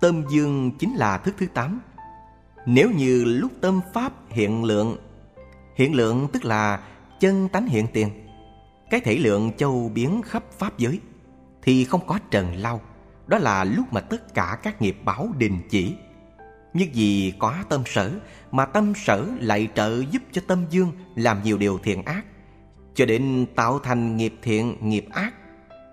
Tâm dương chính là thức thứ tám. Nếu như lúc tâm pháp hiện lượng Hiện lượng tức là chân tánh hiện tiền. Cái thể lượng châu biến khắp pháp giới Thì không có trần lau Đó là lúc mà tất cả các nghiệp báo đình chỉ. Nhưng vì có tâm sở Mà tâm sở lại trợ giúp cho tâm dương Làm nhiều điều thiện ác. Cho đến tạo thành nghiệp thiện, nghiệp ác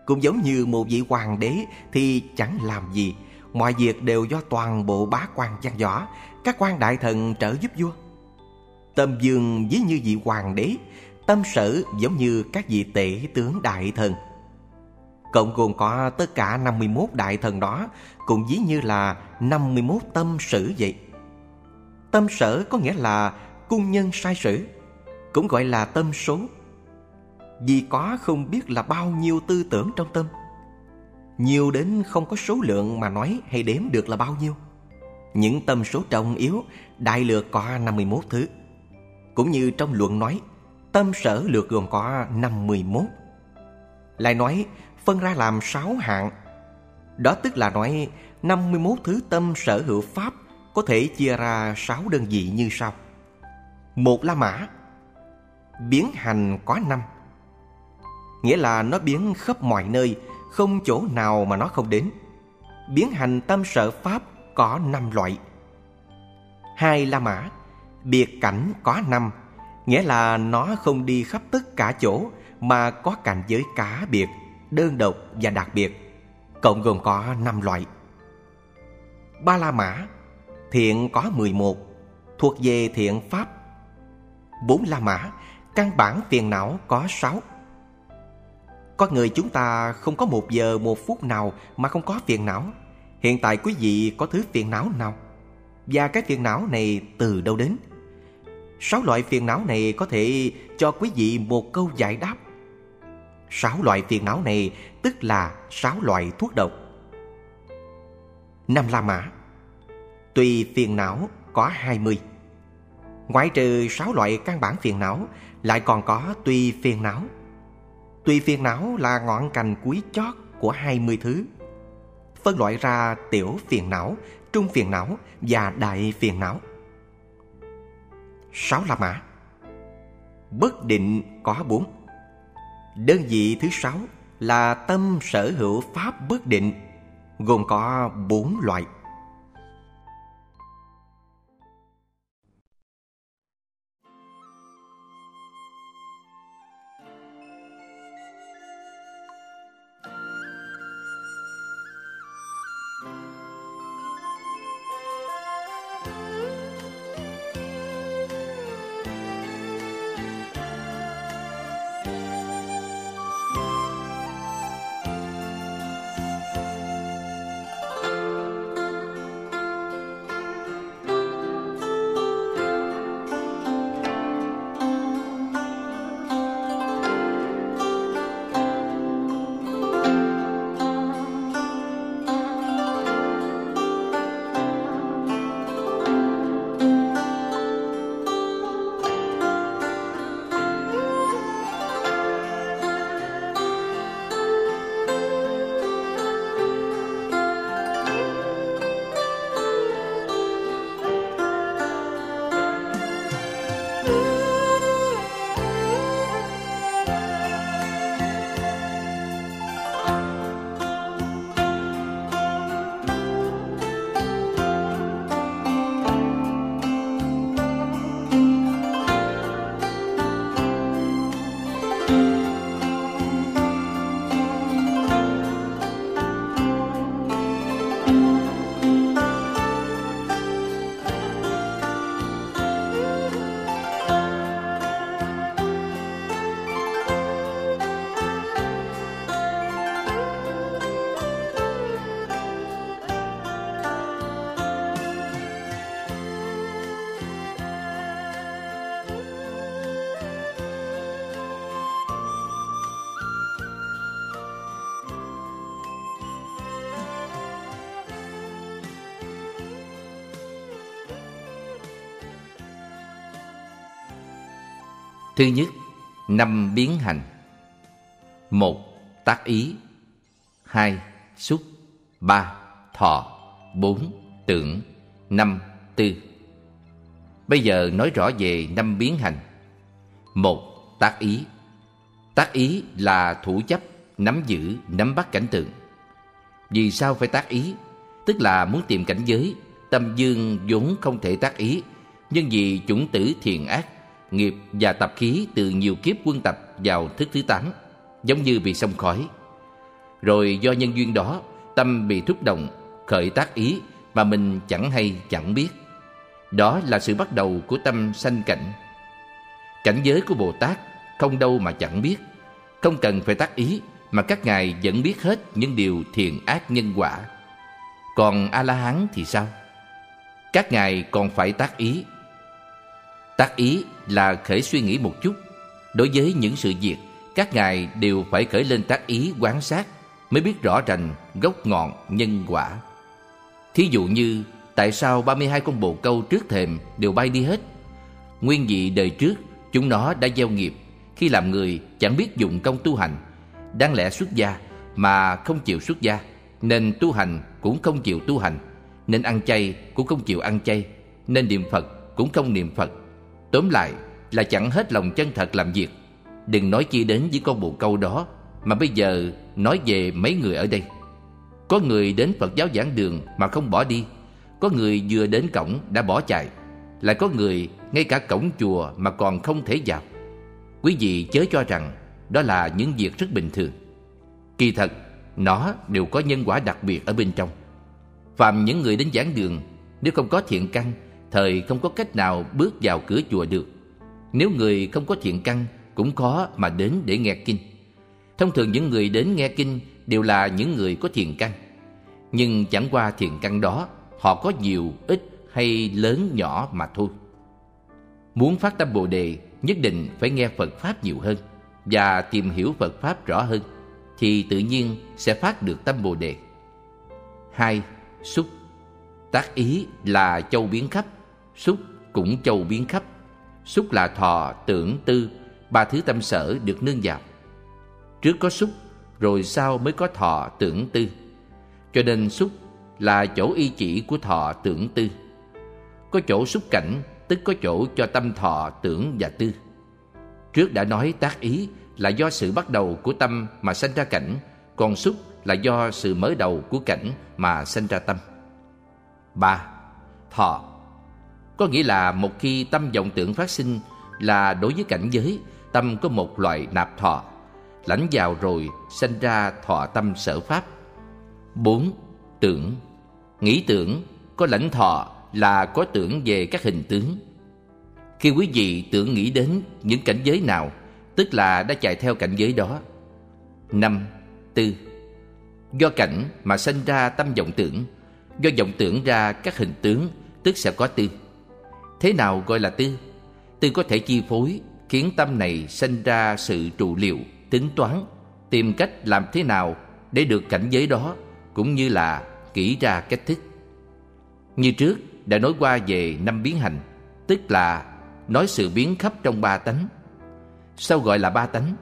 Cũng giống như một vị hoàng đế Thì chẳng làm gì. Mọi việc đều do toàn bộ bá quan gian võ Các quan đại thần trợ giúp vua. Tâm dương ví như vị hoàng đế, Tâm sở giống như các vị tể tướng đại thần. Cộng gồm có tất cả 51 đại thần đó, Cũng ví như là 51 tâm sử vậy. Tâm sở có nghĩa là cung nhân sai sử, Cũng gọi là tâm số. Vì có không biết là bao nhiêu tư tưởng trong tâm. Nhiều đến không có số lượng mà nói hay đếm được là bao nhiêu. Những tâm số trọng yếu, Đại lược có 51 thứ cũng như trong luận nói, Tâm sở lược gồm có 51 Lại nói, phân ra làm 6 hạng. Đó tức là nói 51 thứ tâm sở hữu pháp Có thể chia ra 6 đơn vị như sau. Một La Mã, Biến hành có 5 Nghĩa là nó biến khắp mọi nơi, Không chỗ nào mà nó không đến. Biến hành tâm sở pháp có 5 loại. Hai La Mã Biệt cảnh có năm, Nghĩa là nó không đi khắp tất cả chỗ Mà có cảnh giới cá biệt, Đơn độc và đặc biệt, Cộng gồm có năm loại. Ba La Mã, Thiện có 11 Thuộc về thiện pháp. Bốn La Mã, Căn bản phiền não có 6 Có người chúng ta không có một giờ một phút nào Mà không có phiền não. Hiện tại quý vị có thứ phiền não nào? Và cái phiền não này từ đâu đến? Sáu loại phiền não này có thể cho quý vị một câu giải đáp. Sáu loại phiền não này tức là sáu loại thuốc độc. Năm La Mã. Tùy phiền não có hai mươi. Ngoại trừ sáu loại căn bản phiền não Lại còn có tùy phiền não. Tùy phiền não là ngọn cành cuối chót của hai mươi thứ. Phân loại ra tiểu phiền não, trung phiền não và đại phiền não sáu La Mã. Bất định có bốn. Đơn vị thứ sáu là tâm sở hữu pháp bất định, Gồm có bốn loại. Thứ nhất, năm biến hành. Một, tác ý. Hai, xúc. Ba, thọ. Bốn, tưởng. Năm, tư. Bây giờ nói rõ về năm biến hành. Một, tác ý. Tác ý là thủ chấp, nắm giữ, nắm bắt cảnh tượng. Vì sao phải tác ý? Tức là muốn tìm cảnh giới, tâm dương vốn không thể tác ý, nhưng vì chủng tử thiền ác, nghiệp và tập khí từ nhiều kiếp quân tập vào thức thứ tám, giống như bị sông khói. Rồi do nhân duyên đó, tâm bị thúc động, khởi tác ý mà mình chẳng hay chẳng biết. Đó là sự bắt đầu của tâm sanh cảnh. Cảnh giới của Bồ Tát không đâu mà chẳng biết, không cần phải tác ý mà các ngài vẫn biết hết những điều thiền ác nhân quả. Còn A-la-hán thì sao? Các ngài còn phải tác ý. Tác ý là khởi suy nghĩ một chút. Đối với những sự việc, các ngài đều phải khởi lên tác ý quán sát mới biết rõ rành gốc ngọn nhân quả. Thí dụ như tại sao 32 con bồ câu trước thềm đều bay đi hết? Nguyên vị đời trước chúng nó đã gieo nghiệp khi làm người chẳng biết dùng công tu hành, đáng lẽ xuất gia mà không chịu xuất gia, nên tu hành cũng không chịu tu hành, nên ăn chay cũng không chịu ăn chay, nên niệm Phật cũng không niệm Phật. Tóm lại là chẳng hết lòng chân thật làm việc. Đừng nói chi đến với con bồ câu đó, mà bây giờ nói về mấy người ở đây. Có người đến Phật giáo giảng đường mà không bỏ đi, có người vừa đến cổng đã bỏ chạy, lại có người ngay cả cổng chùa mà còn không thể vào. Quý vị chớ cho rằng đó là những việc rất bình thường. Kỳ thật, nó đều có nhân quả đặc biệt ở bên trong. Phạm những người đến giảng đường, nếu không có thiện căn, thời không có cách nào bước vào cửa chùa được. Nếu người không có thiện căn, cũng khó mà đến để nghe kinh. Thông thường những người đến nghe kinh đều là những người có thiện căn. Nhưng chẳng qua thiện căn đó, họ có nhiều, ít hay lớn nhỏ mà thôi. Muốn phát tâm Bồ đề, nhất định phải nghe Phật Pháp nhiều hơn và tìm hiểu Phật Pháp rõ hơn, thì tự nhiên sẽ phát được tâm Bồ đề. Hai, xúc Tác ý là châu biến khắp, xúc cũng châu biến khắp. Xúc là thọ, tưởng, tư, ba thứ tâm sở được nương vào. Trước có xúc, rồi sau mới có thọ, tưởng, tư. Cho nên xúc là chỗ y chỉ của thọ, tưởng, tư. Có chỗ xúc cảnh, tức có chỗ cho tâm thọ, tưởng và tư. Trước đã nói tác ý là do sự bắt đầu của tâm mà sanh ra cảnh, còn xúc là do sự mở đầu của cảnh mà sanh ra tâm. 3. Thọ có nghĩa là một khi tâm vọng tưởng phát sinh là đối với cảnh giới, tâm có một loại nạp thọ, lãnh vào rồi sanh ra thọ tâm sở pháp. 4. Tưởng Nghĩ tưởng có lãnh thọ là có tưởng về các hình tướng. Khi quý vị tưởng nghĩ đến những cảnh giới nào, tức là đã chạy theo cảnh giới đó. 5. Tư Do cảnh mà sanh ra tâm vọng tưởng, do vọng tưởng ra các hình tướng, tức sẽ có tư. Thế nào gọi là tư? Tư có thể chi phối, khiến tâm này sinh ra sự trụ liệu, tính toán, tìm cách làm thế nào để được cảnh giới đó, cũng như là kỹ ra cách thức. Như trước đã nói qua về năm biến hành, tức là nói sự biến khắp trong ba tánh. Sao gọi là ba tánh?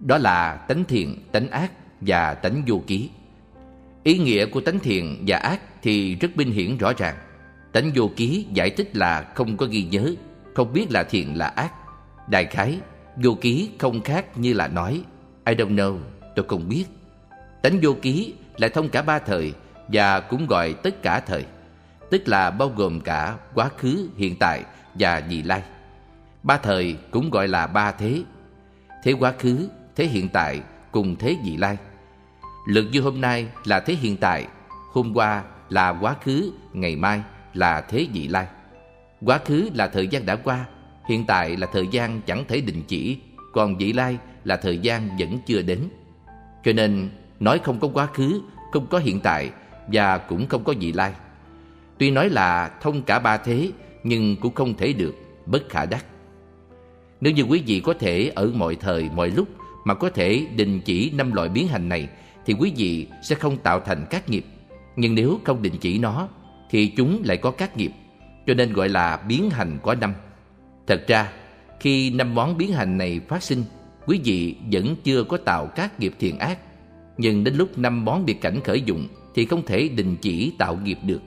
Đó là tánh thiện, tánh ác và tánh vô ký. Ý nghĩa của tánh thiện và ác thì rất minh hiển rõ ràng. Tánh vô ký giải thích là không có ghi nhớ, không biết là thiện là ác. Đại khái, vô ký không khác như là nói I don't know, tôi không biết. Tánh vô ký lại thông cả ba thời và cũng gọi tất cả thời, tức là bao gồm cả quá khứ, hiện tại và vị lai. Ba thời cũng gọi là ba thế. Thế quá khứ, thế hiện tại cùng thế vị lai. lượt như hôm nay là thế hiện tại, hôm qua là quá khứ, ngày mai là thế vị lai. Quá khứ là thời gian đã qua, hiện tại là thời gian chẳng thể định chỉ, còn vị lai là thời gian vẫn chưa đến. Cho nên nói không có quá khứ, không có hiện tại và cũng không có vị lai. Tuy nói là thông cả ba thế nhưng cũng không thể được, bất khả đắc. Nếu như quý vị có thể ở mọi thời, mọi lúc mà có thể đình chỉ năm loại biến hành này thì quý vị sẽ không tạo thành các nghiệp. Nhưng nếu không đình chỉ nó thì chúng lại có các nghiệp, cho nên gọi là biến hành có năm. Thật ra, khi năm món biến hành này phát sinh, quý vị vẫn chưa có tạo các nghiệp thiện ác. Nhưng đến lúc năm món biệt cảnh khởi dụng thì không thể đình chỉ tạo nghiệp được.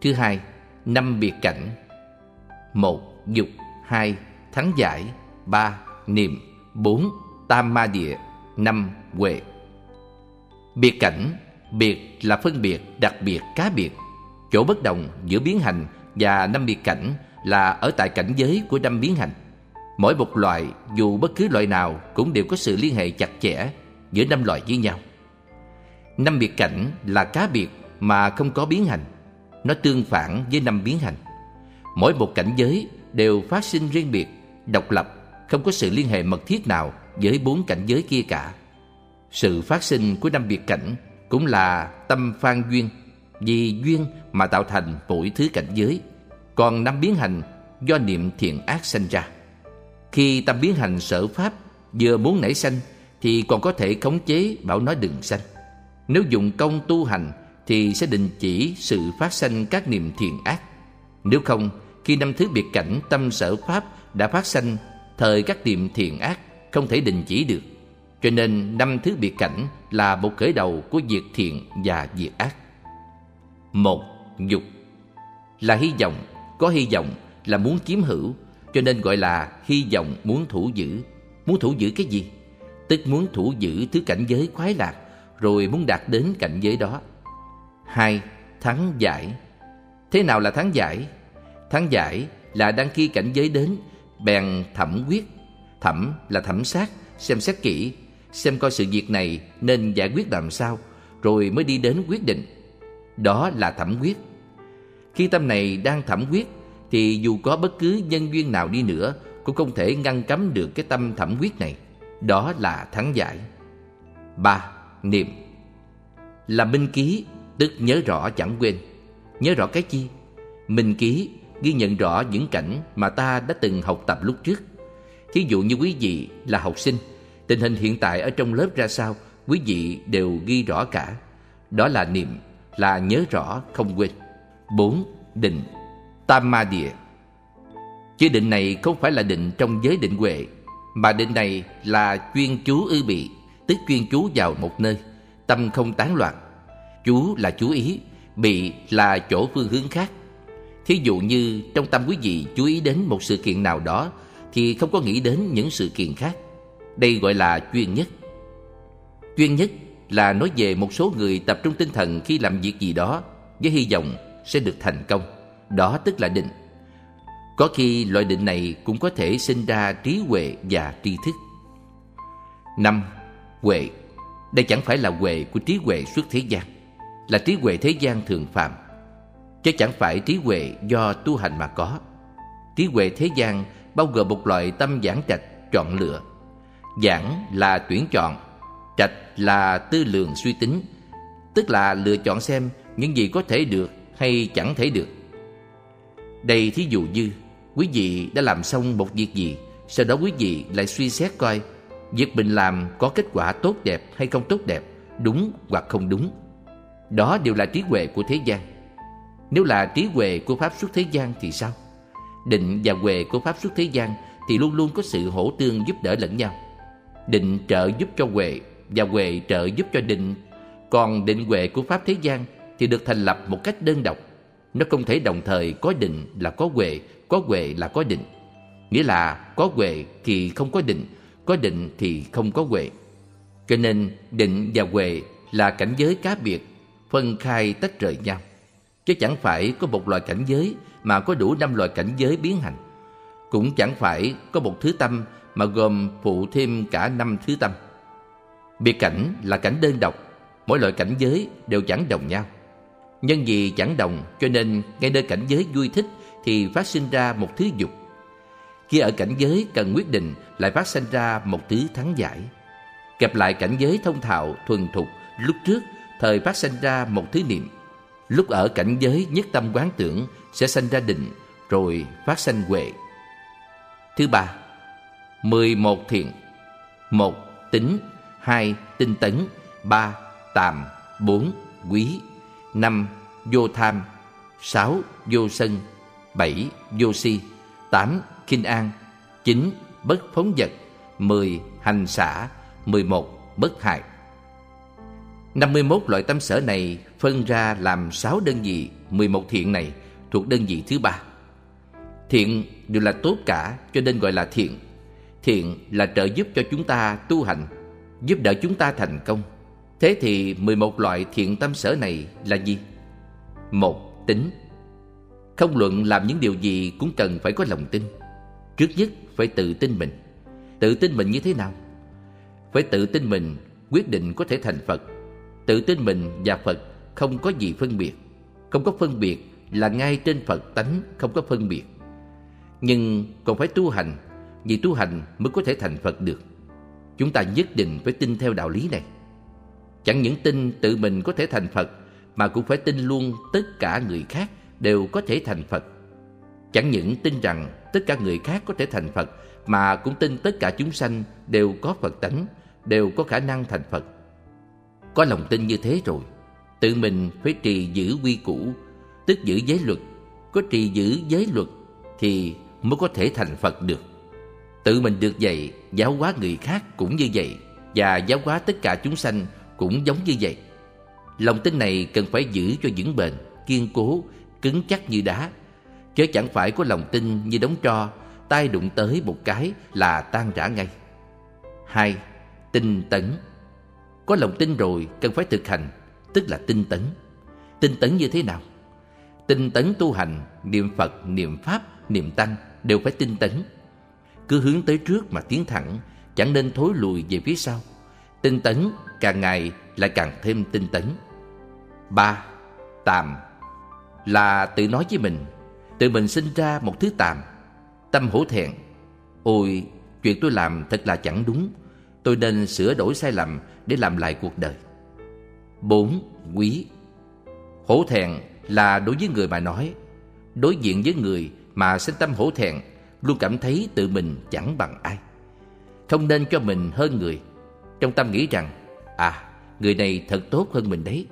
Thứ hai, năm biệt cảnh. một Dục hai Thắng giải ba Niệm bốn Tam ma địa năm Huệ Biệt cảnh Biệt là phân biệt, đặc biệt, cá biệt Chỗ bất đồng giữa biến hành và năm biệt cảnh là ở tại cảnh giới của năm biến hành. Mỗi một loại, dù bất cứ loại nào cũng đều có sự liên hệ chặt chẽ giữa năm loại với nhau. Năm biệt cảnh là cá biệt mà không có biến hành. Nó tương phản với năm biến hành. Mỗi một cảnh giới đều phát sinh riêng biệt, độc lập, không có sự liên hệ mật thiết nào với bốn cảnh giới kia cả. Sự phát sinh của năm biệt cảnh cũng là tâm phan duyên, vì duyên mà tạo thành mỗi thứ cảnh giới. Còn năm biến hành do niệm thiện ác sanh ra. Khi tâm biến hành sở pháp vừa muốn nảy sanh thì còn có thể khống chế bảo nó đừng sanh. Nếu dùng công tu hành thì sẽ đình chỉ sự phát sanh các niệm thiện ác. Nếu không, khi năm thứ biệt cảnh tâm sở pháp đã phát sanh, thời các niệm thiện ác không thể đình chỉ được. Cho nên năm thứ biệt cảnh là một khởi đầu của việc thiện và việc ác. Một, dục là hy vọng, có hy vọng là muốn chiếm hữu, cho nên gọi là hy vọng muốn thủ giữ. Muốn thủ giữ cái gì? Tức muốn thủ giữ thứ cảnh giới khoái lạc, rồi muốn đạt đến cảnh giới đó. Hai, thắng giải. Thế nào là thắng giải? Thắng giải là đăng ký cảnh giới đến, bèn thẩm quyết. Thẩm là thẩm sát, xem xét kỹ, xem coi sự việc này nên giải quyết làm sao, rồi mới đi đến quyết định. Đó là thẩm quyết. Khi tâm này đang thẩm quyết, thì dù có bất cứ nhân duyên nào đi nữa, cũng không thể ngăn cấm được cái tâm thẩm quyết này. Đó là thắng giải. ba Niệm Là minh ký, tức nhớ rõ chẳng quên. Nhớ rõ cái chi? Minh ký ghi nhận rõ những cảnh mà ta đã từng học tập lúc trước. Thí dụ như quý vị là học sinh, tình hình hiện tại ở trong lớp ra sao, quý vị đều ghi rõ cả. Đó là niệm, là nhớ rõ không quên. 4. Định Tam ma địa Chữ định này không phải là định trong giới định huệ Mà định này là chuyên chú ư bị Tức chuyên chú vào một nơi Tâm không tán loạn Chú là chú ý Bị là chỗ phương hướng khác Thí dụ như trong tâm quý vị chú ý đến một sự kiện nào đó Thì không có nghĩ đến những sự kiện khác đây gọi là chuyên nhất. Chuyên nhất là nói về một số người tập trung tinh thần khi làm việc gì đó Với hy vọng sẽ được thành công. Đó tức là định. Có khi loại định này cũng có thể sinh ra trí huệ và tri thức. Năm, Huệ. Đây chẳng phải là huệ của trí huệ suốt thế gian. Là trí huệ thế gian thường phạm Chứ chẳng phải trí huệ do tu hành mà có. Trí huệ thế gian bao gồm một loại tâm giảng trạch, chọn lựa Giảng là tuyển chọn, Trạch là tư lượng suy tính, Tức là lựa chọn xem những gì có thể được hay chẳng thể được. Đây thí dụ như, Quý vị đã làm xong một việc gì, Sau đó quý vị lại suy xét coi Việc mình làm có kết quả tốt đẹp hay không tốt đẹp, Đúng hoặc không đúng. Đó đều là trí huệ của thế gian. Nếu là trí huệ của Pháp xuất thế gian thì sao? Định và huệ của Pháp xuất thế gian Thì luôn luôn có sự hỗ tương giúp đỡ lẫn nhau. Định trợ giúp cho huệ, Và huệ trợ giúp cho định. Còn định huệ của Pháp thế gian Thì được thành lập một cách đơn độc. Nó không thể đồng thời có định là có huệ Có huệ là có định. Nghĩa là có huệ thì không có định Có định thì không có huệ. Cho nên định và huệ là cảnh giới cá biệt, Phân khai tách rời nhau. Chứ chẳng phải có một loại cảnh giới Mà có đủ năm loại cảnh giới biến hành. Cũng chẳng phải có một thứ tâm mà gồm phụ thêm cả năm thứ tâm. Biệt cảnh là cảnh đơn độc, Mỗi loại cảnh giới đều chẳng đồng nhau. Nhân vì chẳng đồng cho nên ngay nơi cảnh giới vui thích Thì phát sinh ra một thứ dục. Khi ở cảnh giới cần quyết định Lại phát sinh ra một thứ thắng giải. Kẹp lại cảnh giới thông thạo, thuần thục, Lúc trước, thời phát sinh ra một thứ niệm. Lúc ở cảnh giới nhất tâm quán tưởng Sẽ sanh ra định, Rồi phát sanh huệ. Thứ ba mười một thiện, một Tính, hai Tinh tấn, ba Tàm, bốn Quý, năm Vô tham, sáu Vô sân, bảy Vô si, tám kinh an 9. Bất phóng vật 10. Hành xả 11. Bất hại 51 loại tâm sở này phân ra làm 6 đơn vị 11 thiện này thuộc đơn vị thứ ba Thiện đều là tốt cả, cho nên gọi là thiện Thiện là trợ giúp cho chúng ta tu hành Giúp đỡ chúng ta thành công. Thế thì 11 loại thiện tâm sở này là gì? Một, tính. Không luận làm những điều gì cũng cần phải có lòng tin. Trước nhất phải tự tin mình. Tự tin mình như thế nào? Phải tự tin mình quyết định có thể thành Phật. Tự tin mình và Phật không có gì phân biệt. Không có phân biệt là ngay trên Phật tánh không có phân biệt. Nhưng còn phải tu hành vì tu hành mới có thể thành Phật được. Chúng ta nhất định phải tin theo đạo lý này. Chẳng những tin tự mình có thể thành Phật, Mà cũng phải tin luôn tất cả người khác đều có thể thành Phật. Chẳng những tin rằng tất cả người khác có thể thành Phật, Mà cũng tin tất cả chúng sanh đều có Phật tánh, Đều có khả năng thành Phật. Có lòng tin như thế rồi, Tự mình phải trì giữ quy củ, Tức giữ giới luật. Có trì giữ giới luật Thì mới có thể thành Phật được. Tự mình được dạy Giáo hóa người khác cũng như vậy Và giáo hóa tất cả chúng sanh cũng giống như vậy. Lòng tin này cần phải giữ cho vững bền Kiên cố, cứng chắc như đá. Chứ chẳng phải có lòng tin như đống tro tay đụng tới một cái là tan rã ngay. Hai Tinh tấn. Có lòng tin rồi cần phải thực hành Tức là tinh tấn. Tinh tấn như thế nào? Tinh tấn tu hành, niệm Phật, niệm Pháp, niệm Tăng đều phải tinh tấn. Cứ hướng tới trước mà tiến thẳng, Chẳng nên thối lùi về phía sau. Tinh tấn càng ngày lại càng thêm tinh tấn. Ba, Tàm. Là tự nói với mình, Tự mình sinh ra một thứ tàm. Tâm hổ thẹn. Ôi, chuyện tôi làm thật là chẳng đúng. Tôi nên sửa đổi sai lầm Để làm lại cuộc đời. Bốn, Quý. Hổ thẹn là đối với người mà nói. Đối diện với người mà sinh tâm hổ thẹn Luôn cảm thấy tự mình chẳng bằng ai. Không nên cho mình hơn người. Trong tâm nghĩ rằng À người này thật tốt hơn mình đấy.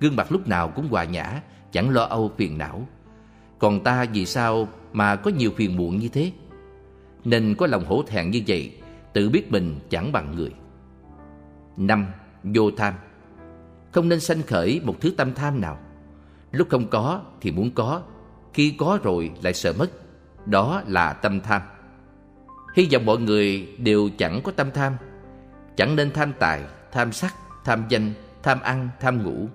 Gương mặt lúc nào cũng hòa nhã, Chẳng lo âu phiền não. Còn ta vì sao mà có nhiều phiền muộn như thế? Nên có lòng hổ thẹn như vậy, Tự biết mình chẳng bằng người. Năm, Vô tham. Không nên sanh khởi một thứ tâm tham nào. Lúc không có thì muốn có, Khi có rồi lại sợ mất. Đó là tâm tham. Hy vọng mọi người đều chẳng có tâm tham. Chẳng nên tham tài, tham sắc, tham danh, tham ăn, tham ngủ.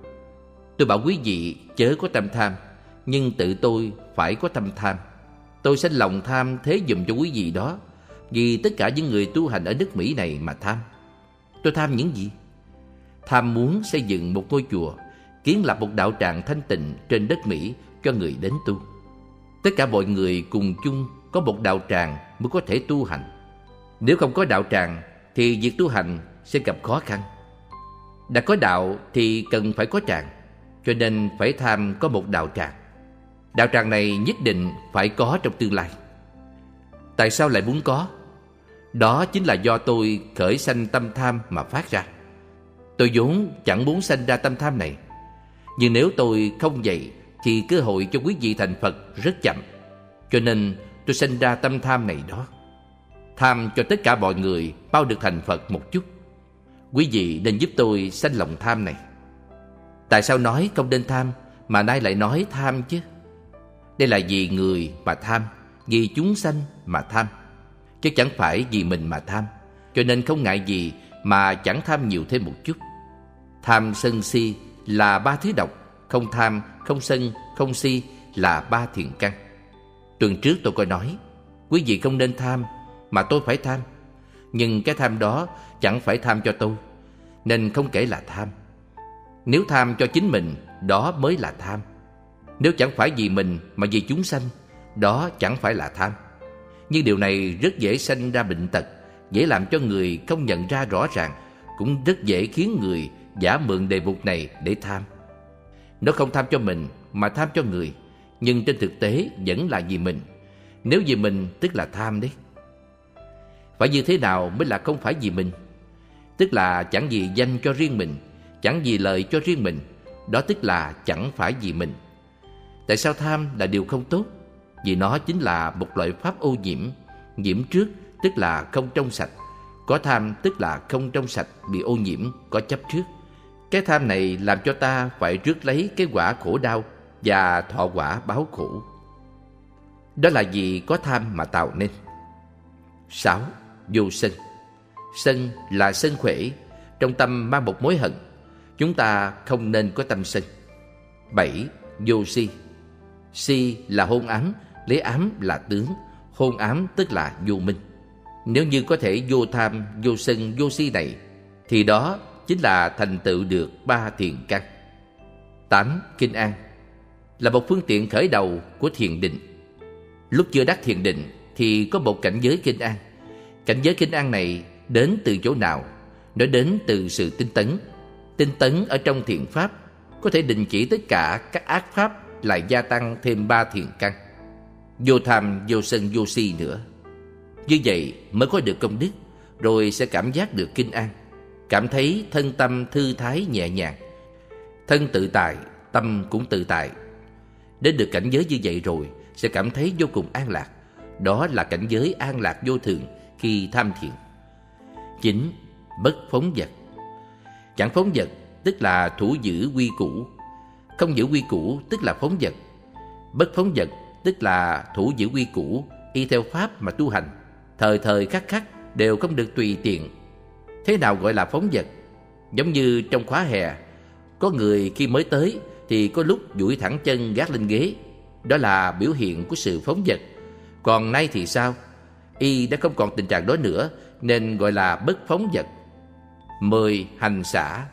Tôi bảo quý vị chớ có tâm tham Nhưng tự tôi phải có tâm tham. Tôi sẽ lòng tham thế dùm cho quý vị đó Vì tất cả những người tu hành ở nước Mỹ này mà tham. Tôi tham những gì? Tham muốn xây dựng một ngôi chùa Kiến lập một đạo tràng thanh tịnh trên đất Mỹ cho người đến tu. Tất cả mọi người cùng chung có một đạo tràng mới có thể tu hành. Nếu không có đạo tràng, thì việc tu hành sẽ gặp khó khăn. Đã có đạo thì cần phải có tràng, Cho nên phải tham có một đạo tràng. Đạo tràng này nhất định phải có trong tương lai. Tại sao lại muốn có? Đó chính là do tôi khởi sanh tâm tham mà phát ra. Tôi vốn chẳng muốn sanh ra tâm tham này. Nhưng nếu tôi không vậy thì cơ hội cho quý vị thành Phật rất chậm. Cho nên tôi sinh ra tâm tham này đó. Tham cho tất cả mọi người bao được thành Phật một chút. Quý vị nên giúp tôi sanh lòng tham này. Tại sao nói không nên tham, Mà nay lại nói tham chứ? Đây là vì người mà tham, Vì chúng sanh mà tham. Chứ chẳng phải vì mình mà tham. Cho nên không ngại gì Mà chẳng tham nhiều thêm một chút. Tham sân si là ba thứ độc. Không tham, không sân, không si Là ba thiện căn. Tuần trước tôi có nói Quý vị không nên tham Mà tôi phải tham. Nhưng cái tham đó chẳng phải tham cho tôi Nên không kể là tham. Nếu tham cho chính mình Đó mới là tham. Nếu chẳng phải vì mình mà vì chúng sanh Đó chẳng phải là tham. Nhưng điều này rất dễ sanh ra bệnh tật Dễ làm cho người không nhận ra rõ ràng Cũng rất dễ khiến người giả mượn đề mục này để tham. Nó không tham cho mình mà tham cho người. Nhưng trên thực tế vẫn là vì mình. Nếu vì mình tức là tham đấy. Phải như thế nào mới là không phải vì mình? Tức là chẳng vì danh cho riêng mình Chẳng vì lợi cho riêng mình. Đó tức là chẳng phải vì mình. Tại sao tham là điều không tốt? Vì nó chính là một loại pháp ô nhiễm. Nhiễm trước tức là không trong sạch. Có tham tức là không trong sạch Bị ô nhiễm, có chấp trước. Cái tham này làm cho ta phải rước lấy Cái quả khổ đau Và thọ quả báo khổ. Đó là vì có tham mà tạo nên. Sáu Vô sân. Sân là sân khỏe Trong tâm mang một mối hận. Chúng ta không nên có tâm sân. Bảy Vô si. Si là hôn ám Lấy ám là tướng Hôn ám tức là vô minh. Nếu như có thể vô tham, vô sân, vô si này Thì đó chính là thành tựu được ba thiền căn. Tám Kinh An Là một phương tiện khởi đầu của thiền định. Lúc chưa đắc thiền định Thì có một cảnh giới kinh an. Cảnh giới kinh an này đến từ chỗ nào? Nó đến từ sự tinh tấn. Tinh tấn ở trong thiền pháp Có thể đình chỉ tất cả các ác pháp Lại gia tăng thêm ba thiền căn. Vô tham, vô sân, vô si nữa. Như vậy mới có được công đức Rồi sẽ cảm giác được kinh an. Cảm thấy thân tâm thư thái nhẹ nhàng. Thân tự tại, tâm cũng tự tại. Đến được cảnh giới như vậy rồi Sẽ cảm thấy vô cùng an lạc. Đó là cảnh giới an lạc vô thường Khi tham thiền Chính, bất phóng vật. Chẳng phóng vật tức là thủ giữ quy củ. Không giữ quy củ tức là phóng vật. Bất phóng vật tức là thủ giữ quy củ y theo pháp mà tu hành. Thời thời khắc khắc đều không được tùy tiện thế nào gọi là phóng vật? Giống như trong khóa hè, có người khi mới tới thì có lúc duỗi thẳng chân gác lên ghế. Đó là biểu hiện của sự phóng vật. Còn nay thì sao? Y đã không còn tình trạng đó nữa, nên gọi là bất phóng vật. Mười hành xả.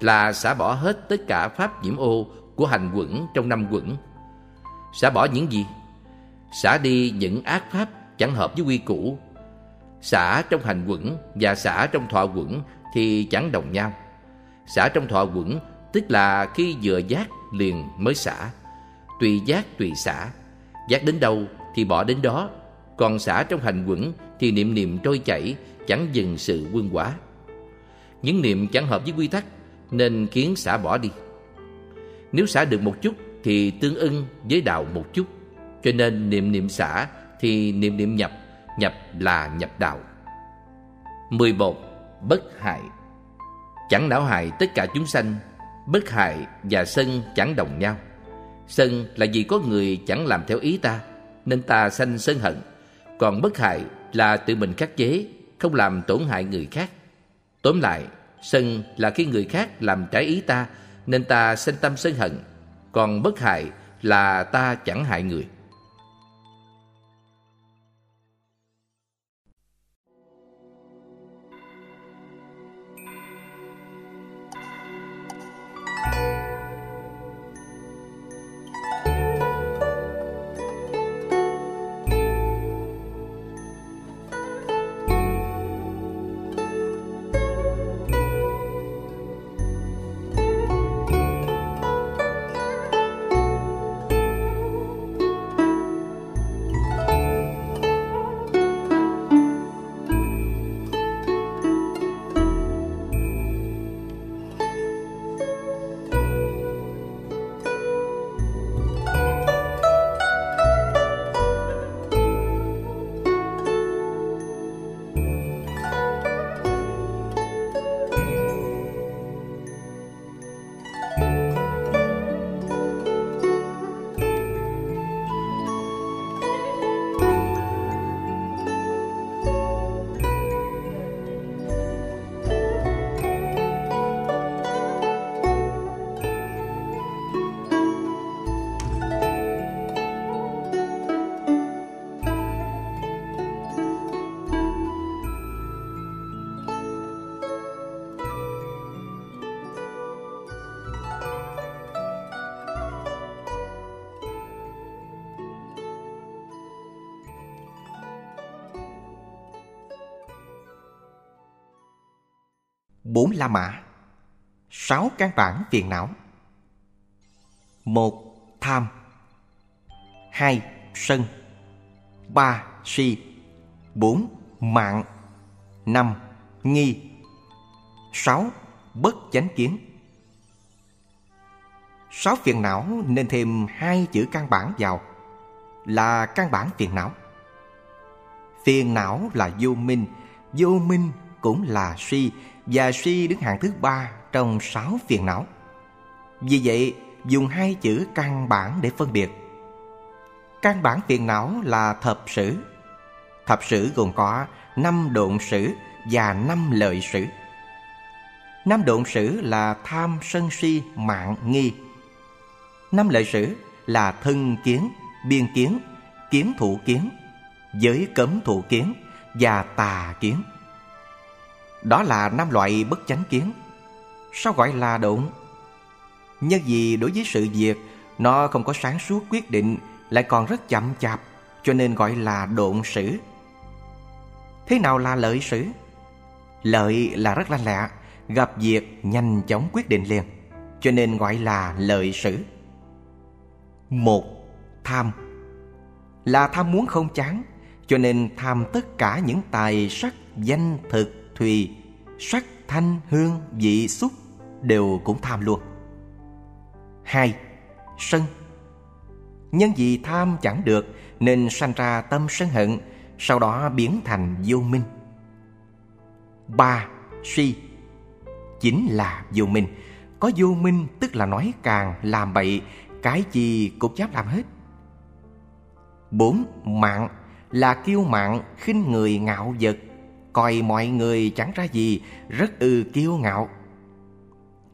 Là xả bỏ hết tất cả pháp nhiễm ô của hành quẩn trong năm quẩn. Xả bỏ những gì? Xả đi những ác pháp chẳng hợp với quy củ xã trong hành quẩn và xã trong thọ quẩn thì chẳng đồng nhau. Xã trong thọ quẩn tức là khi vừa giác liền mới xả. Tùy giác tùy xả. Giác đến đâu thì bỏ đến đó. Còn xả trong hành quẩn thì niệm niệm trôi chảy, Chẳng dừng sự quân quả. Những niệm chẳng hợp với quy tắc Nên khiến xả bỏ đi. Nếu xả được một chút thì tương ưng với đạo một chút. Cho nên niệm niệm xả thì niệm niệm nhập nhập là nhập đạo. 11. Bất hại. Chẳng não hại tất cả chúng sanh, Bất hại và sân chẳng đồng nhau. Sân là vì có người chẳng làm theo ý ta, Nên ta sanh sân hận. Còn bất hại là tự mình khắc chế, Không làm tổn hại người khác. Tóm lại, Sân là khi người khác làm trái ý ta, Nên ta sanh tâm sân hận. Còn bất hại là ta chẳng hại người. La mã. Sáu căn bản phiền não. Một, tham. Hai, sân. Ba, si. Bốn, mạng. Năm, nghi. Sáu, bất chánh kiến. Sáu phiền não nên thêm hai chữ căn bản vào, là căn bản phiền não. Phiền não là vô minh Vô minh cũng là si và si đứng hạng thứ ba trong sáu phiền não. Vì vậy dùng hai chữ căn bản để phân biệt. Căn bản phiền não là thập sử. Thập sử gồm có năm độn sử và năm lợi sử. Năm độn sử là tham sân si mạng nghi. Năm lợi sử là thân kiến, biên kiến, kiến thủ kiến, giới cấm thủ kiến và tà kiến. Đó là năm loại bất chánh kiến. Sao gọi là độn? Nhân vì đối với sự việc nó không có sáng suốt quyết định lại còn rất chậm chạp cho nên gọi là độn sử. Thế nào là lợi sử? Lợi là rất lanh lẹ, gặp việc nhanh chóng quyết định liền, cho nên gọi là lợi sử. Một, tham Là tham muốn không chán Cho nên tham tất cả những tài sắc, danh, thực, thùy Sắc, thanh, hương, vị, xúc Đều cũng tham luôn. Hai, sân. Nhân vì tham chẳng được Nên sanh ra tâm sân hận Sau đó biến thành vô minh. Ba, si. Chính là vô minh. Có vô minh tức là nói càng, làm bậy cái gì cũng dám làm hết. Bốn, mạng. Là kiêu mạng, khinh người ngạo vật, coi mọi người chẳng ra gì, rất ư kiêu ngạo.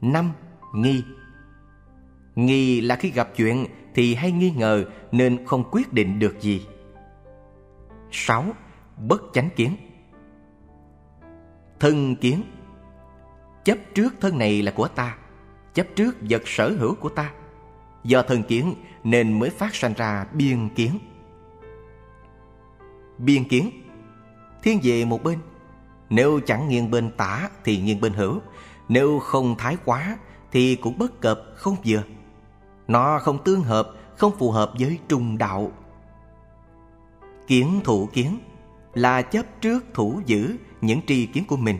Năm, nghi. Nghi là khi gặp chuyện thì hay nghi ngờ nên không quyết định được gì. Sáu, bất chánh kiến. Thân kiến. Chấp trước thân này là của ta Chấp trước vật sở hữu của ta. Do thân kiến nên mới phát sanh ra biên kiến. Biên kiến. Thiên về một bên. Nếu chẳng nghiêng bên tả thì nghiêng bên hữu. Nếu không thái quá thì cũng bất cập không vừa. Nó không tương hợp, không phù hợp với trung đạo. Kiến thủ kiến là chấp trước thủ giữ những tri kiến của mình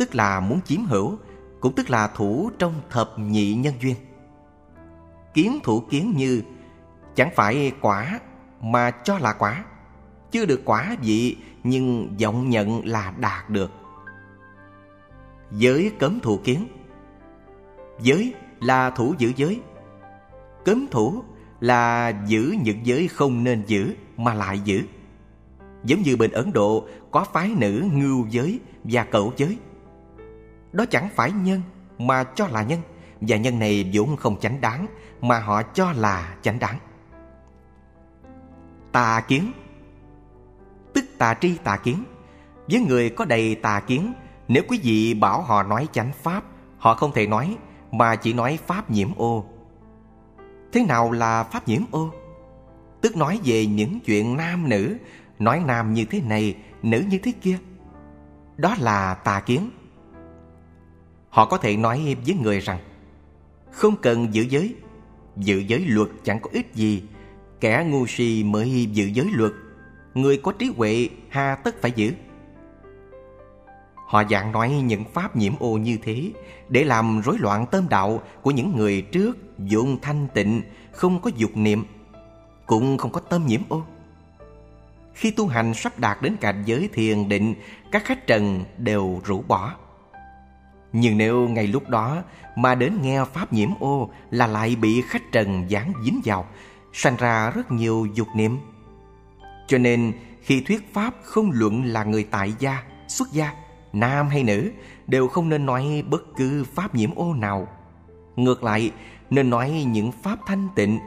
Tức là muốn chiếm hữu Cũng tức là thủ trong thập nhị nhân duyên. Kiến thủ kiến như chẳng phải quả mà cho là quả chưa được quả vị, nhưng vọng nhận là đạt được. Giới cấm thủ kiến. Giới là thủ giữ giới. Cấm thủ là giữ những giới không nên giữ mà lại giữ. Giống như bên ấn độ, có phái nữ ngưu giới và cậu giới. Đó chẳng phải nhân mà cho là nhân, và nhân này vốn không chánh đáng mà họ cho là chánh đáng. Tà kiến tà tri tà kiến. Với người có đầy tà kiến, Nếu quý vị bảo họ nói chánh pháp, Họ không thể nói, Mà chỉ nói pháp nhiễm ô. Thế nào là pháp nhiễm ô? Tức nói về những chuyện nam nữ, Nói nam như thế này, Nữ như thế kia. Đó là tà kiến. Họ có thể nói với người rằng, Không cần giữ giới Giữ giới luật chẳng có ích gì, Kẻ ngu si mới giữ giới luật. Người có trí huệ hà tất phải giữ. Họ dạng nói những pháp nhiễm ô như thế Để làm rối loạn tâm đạo của những người trước Dụng thanh tịnh, không có dục niệm Cũng không có tâm nhiễm ô. Khi tu hành sắp đạt đến cảnh giới thiền định Các khách trần đều rũ bỏ. Nhưng nếu ngay lúc đó mà đến nghe Pháp nhiễm ô là lại bị khách trần dán dính vào, sanh ra rất nhiều dục niệm. Cho nên khi thuyết Pháp không luận là người tại gia, xuất gia, nam hay nữ, đều không nên nói bất cứ Pháp nhiễm ô nào. Ngược lại, nên nói những Pháp thanh tịnh.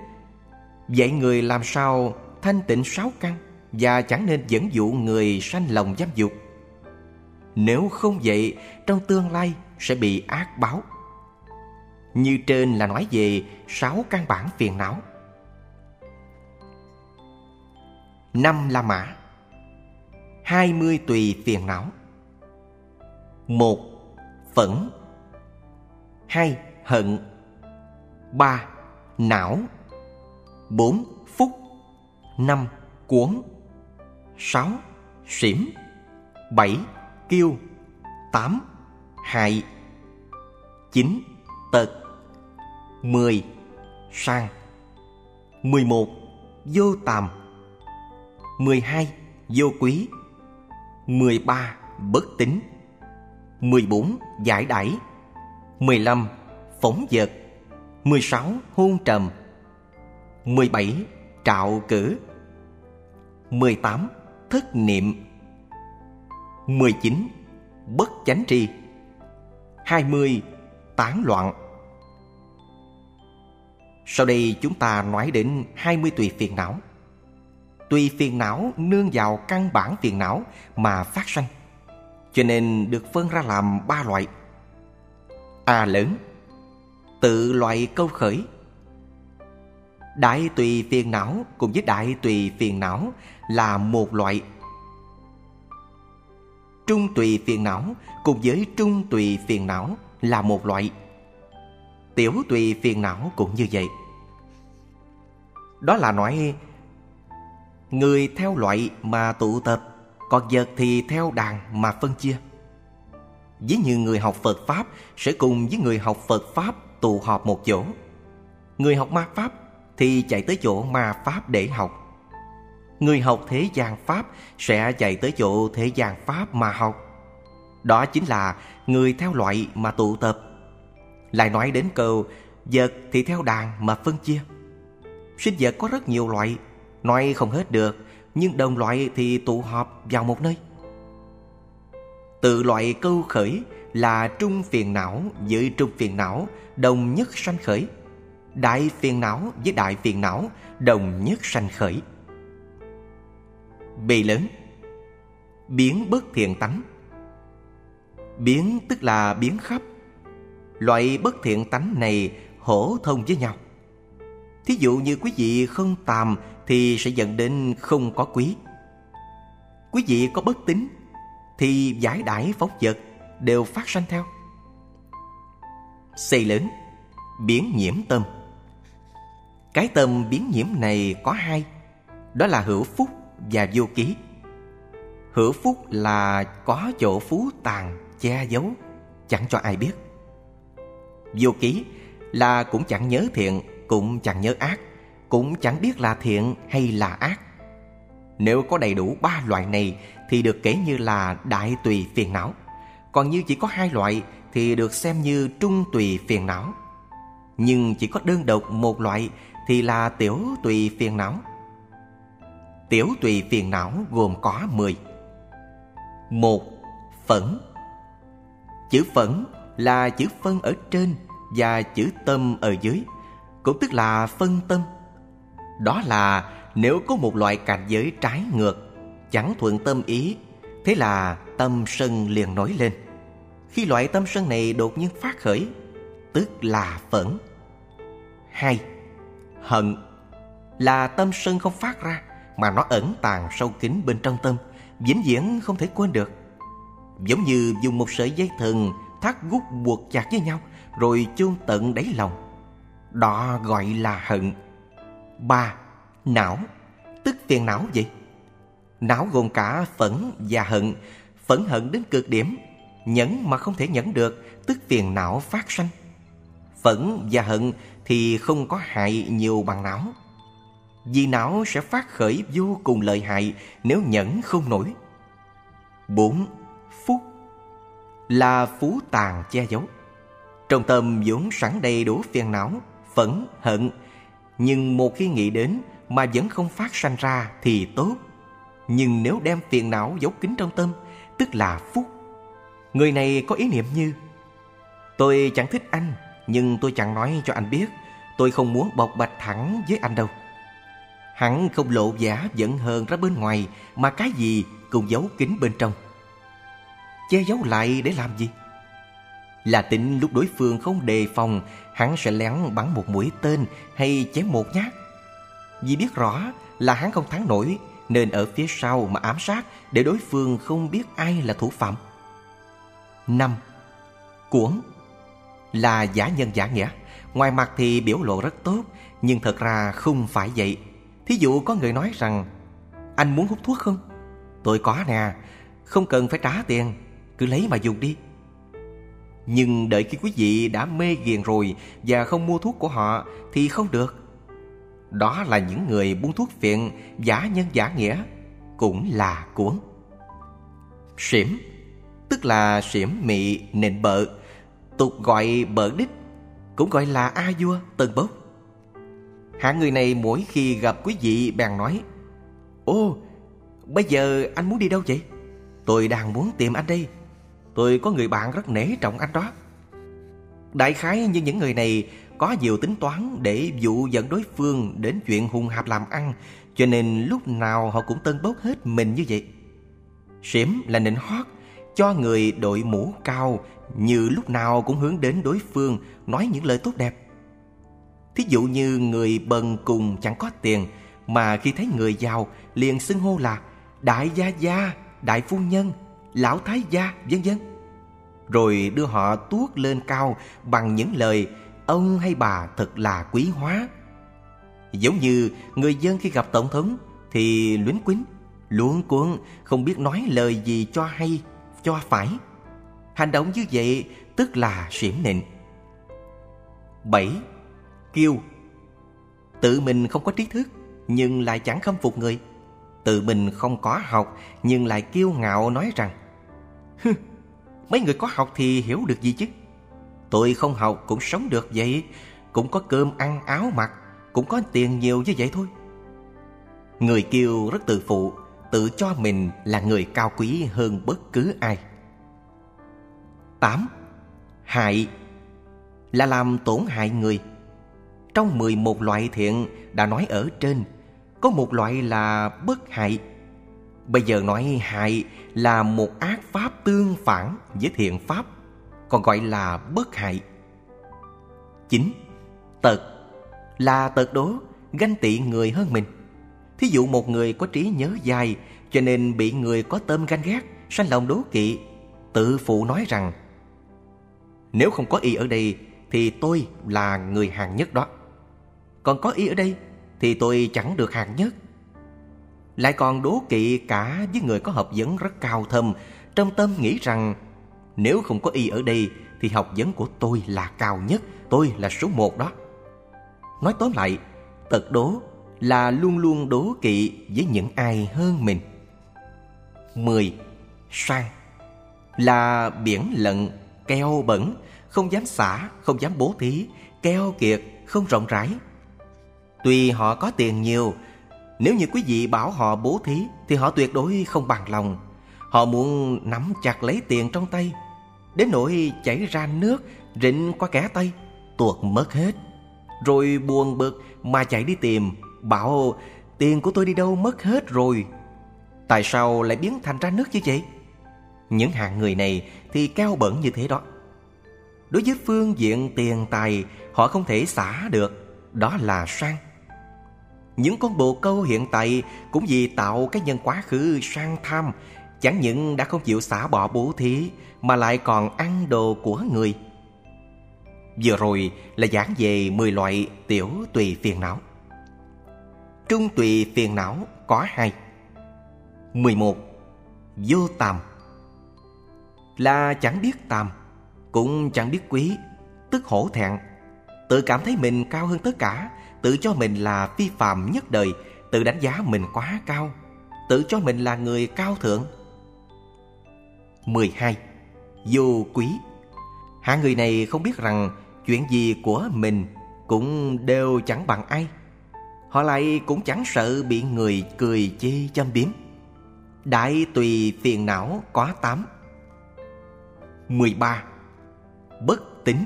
Vậy người làm sao thanh tịnh sáu căn và chẳng nên dẫn dụ người sanh lòng giam dục. Nếu không vậy, trong tương lai sẽ bị ác báo. Như trên là nói về sáu căn bản phiền não. Năm La Mã, hai mươi tùy phiền não. Một, Phẫn. Hai, Hận. Ba, Não. Bốn, Phúc. Năm, Cuốn. Sáu, Xỉm. Bảy, Kiêu. Tám, Hại. Chín, Tật. Mười, Sang. Mười một, Vô tàm mười hai, Vô quý 13. Bất tính 14. Giải đãi 15. Phóng dật 16. Hôn trầm 17. Trạo cử 18. Thất niệm 19. Bất chánh tri 20. Tán loạn Sau đây chúng ta nói đến 20 tùy phiền não Tùy phiền não, nương vào căn bản phiền não mà phát sanh, Cho nên được phân ra làm ba loại. A lớn, Tự loại câu khởi. Đại tùy phiền não cùng với đại tùy phiền não là một loại. Trung tùy phiền não cùng với trung tùy phiền não là một loại. Tiểu tùy phiền não cũng như vậy. Đó là nói Người theo loại mà tụ tập, Còn vật thì theo đàn mà phân chia. Ví như người học Phật Pháp Sẽ cùng với người học Phật Pháp tụ họp một chỗ. Người học ma Pháp thì chạy tới chỗ ma Pháp để học. Người học thế gian Pháp sẽ chạy tới chỗ thế gian Pháp mà học. Đó chính là người theo loại mà tụ tập. Lại nói đến câu, Vật thì theo đàn mà phân chia. Sinh vật có rất nhiều loại Nói không hết được, Nhưng đồng loại thì tụ họp vào một nơi. Từ loại câu khởi là trung phiền não với trung phiền não, đồng nhất sanh khởi. Đại phiền não với đại phiền não, đồng nhất sanh khởi. Bề lớn, Biến bất thiện tánh. Biến tức là biến khắp. Loại bất thiện tánh này hổ thông với nhau. Thí dụ như quý vị không tàm Thì sẽ dẫn đến không có quý. Quý vị có bất tính Thì giải đãi phóng vật Đều phát sanh theo. Xây lớn, Biến nhiễm tâm. Cái tâm biến nhiễm này có hai, Đó là hữu phúc và vô ký. Hữu phúc là có chỗ phú tàn che giấu, Chẳng cho ai biết. Vô ký là cũng chẳng nhớ thiện cũng chẳng nhớ ác, Cũng chẳng biết là thiện hay là ác. Nếu có đầy đủ ba loại này Thì được kể như là đại tùy phiền não. Còn như chỉ có hai loại Thì được xem như trung tùy phiền não. Nhưng chỉ có đơn độc một loại Thì là tiểu tùy phiền não. Tiểu tùy phiền não gồm có 10 một, Phẫn. Chữ phẫn là chữ phân ở trên Và chữ tâm ở dưới. Cũng tức là phân tâm. Đó là nếu có một loại cảnh giới trái ngược, Chẳng thuận tâm ý, Thế là tâm sân liền nổi lên. Khi loại tâm sân này đột nhiên phát khởi, Tức là phẫn. Hai Hận Là tâm sân không phát ra mà nó ẩn tàng sâu kín bên trong tâm, vĩnh viễn không thể quên được. Giống như dùng một sợi dây thừng thắt gút buộc chặt với nhau, rồi chôn tận đáy lòng đó gọi là hận. Ba não. Tức phiền não vậy? Não gồm cả phẫn và hận. Phẫn hận đến cực điểm. Nhẫn mà không thể nhẫn được tức phiền não phát sanh. Phẫn và hận thì không có hại nhiều bằng não. Vì não sẽ phát khởi vô cùng lợi hại nếu nhẫn không nổi. 4. Phúc. Là phú tàn che giấu. Trong tâm vốn sẵn đầy đủ phiền não, phẫn, hận. Nhưng một khi nghĩ đến mà vẫn không phát sanh ra thì tốt. Nhưng nếu đem phiền não giấu kín trong tâm, tức là phúc. Người này có ý niệm như Tôi chẳng thích anh, nhưng tôi chẳng nói cho anh biết. Tôi không muốn bộc bạch thẳng với anh đâu. Hắn không lộ giả giận hờn ra bên ngoài Mà cái gì cũng giấu kín bên trong Che giấu lại để làm gì? Là tính lúc đối phương không đề phòng Hắn sẽ lén bắn một mũi tên Hay chém một nhát. Vì biết rõ là hắn không thắng nổi, Nên ở phía sau mà ám sát Để đối phương không biết ai là thủ phạm. Năm. Cuốn Là giả nhân giả nghĩa. Ngoài mặt thì biểu lộ rất tốt, Nhưng thật ra không phải vậy. Thí dụ có người nói rằng, Anh muốn hút thuốc không? Tôi có nè, Không cần phải trả tiền, Cứ lấy mà dùng đi. Nhưng đợi khi quý vị đã mê ghiền rồi Và không mua thuốc của họ Thì không được. Đó là những người buôn thuốc phiện Giả nhân giả nghĩa, Cũng là cuốn. Xỉm, Tức là xỉm mị nịnh bợ, Tục gọi bợ đích, Cũng gọi là A vua, tần bốc. Hạng người này mỗi khi gặp quý vị bèn nói, Ô, Bây giờ anh muốn đi đâu vậy? Tôi đang muốn tìm anh đây. Tôi có người bạn rất nể trọng anh đó. Đại khái như những người này Có nhiều tính toán để dụ dẫn đối phương Đến chuyện hùng hạp làm ăn Cho nên lúc nào họ cũng tân bốc hết mình như vậy. Xỉm là nịnh hót Cho người đội mũ cao Như lúc nào cũng hướng đến đối phương Nói những lời tốt đẹp. Thí dụ như người bần cùng chẳng có tiền Mà khi thấy người giàu liền xưng hô là Đại gia gia, đại phu nhân, lão thái gia, vân vân Rồi đưa họ tuốt lên cao bằng những lời Ông hay bà thật là quý hóa Giống như người dân khi gặp tổng thống Thì luyến quýnh luống cuống không biết nói lời gì cho hay, cho phải. Hành động như vậy tức là xỉm nịnh. 7. Kiêu Tự mình không có trí thức nhưng lại chẳng khâm phục người. Tự mình không có học nhưng lại kiêu ngạo nói rằng mấy người có học thì hiểu được gì chứ? Tôi không học cũng sống được vậy, cũng có cơm ăn áo mặc, cũng có tiền nhiều như vậy thôi. Người kiêu rất tự phụ, tự cho mình là người cao quý hơn bất cứ ai. 8. Hại là làm tổn hại người. Trong 11 loại thiện đã nói ở trên, có một loại là bất hại. Bây giờ nói hại là một ác pháp tương phản với thiện pháp, còn gọi là bất hại. 9. Tật là tật đố, ganh tị người hơn mình. Thí dụ một người có trí nhớ dài cho nên bị người có tâm ganh ghét, sanh lòng đố kỵ, tự phụ nói rằng Nếu không có y ở đây thì tôi là người hàng nhất đó. Còn có y ở đây thì tôi chẳng được hàng nhất. Lại còn đố kỵ cả với người có học vấn rất cao thâm, trong tâm nghĩ rằng nếu không có y ở đây thì học vấn của tôi là cao nhất, tôi là số một đó. Nói tóm lại, tật đố là luôn luôn đố kỵ với những ai hơn mình. 10. Sang Là biển lận, keo bẩn, không dám xả, không dám bố thí, keo kiệt, không rộng rãi. Tuy họ có tiền nhiều, nếu như quý vị bảo họ bố thí thì họ tuyệt đối không bằng lòng. Họ muốn nắm chặt lấy tiền trong tay, đến nỗi chảy ra nước, rịnh qua kẻ tay, tuột mất hết. Rồi buồn bực mà chạy đi tìm Bảo tiền của tôi đi đâu mất hết rồi Tại sao lại biến thành ra nước như vậy Những hạng người này thì cao bẩn như thế đó Đối với phương diện tiền tài Họ không thể xả được Đó là sang những con bồ câu hiện tại Cũng vì tạo cái nhân quá khứ sang tham, Chẳng những đã không chịu xả bỏ bố thí, Mà lại còn ăn đồ của người. Vừa rồi là giảng về 10 loại tiểu tùy phiền não. Trung tùy phiền não có hai. 11. Vô tàm. Là chẳng biết tàm, Cũng chẳng biết quý, Tức hổ thẹn. Tự cảm thấy mình cao hơn tất cả Tự cho mình là phi phàm nhất đời, Tự đánh giá mình quá cao, Tự cho mình là người cao thượng. 12. Vô quý. Hạ người này không biết rằng Chuyện gì của mình Cũng đều chẳng bằng ai. Họ lại cũng chẳng sợ bị người cười chê châm biếm. Đại tùy phiền não có tám. 13. Bất tính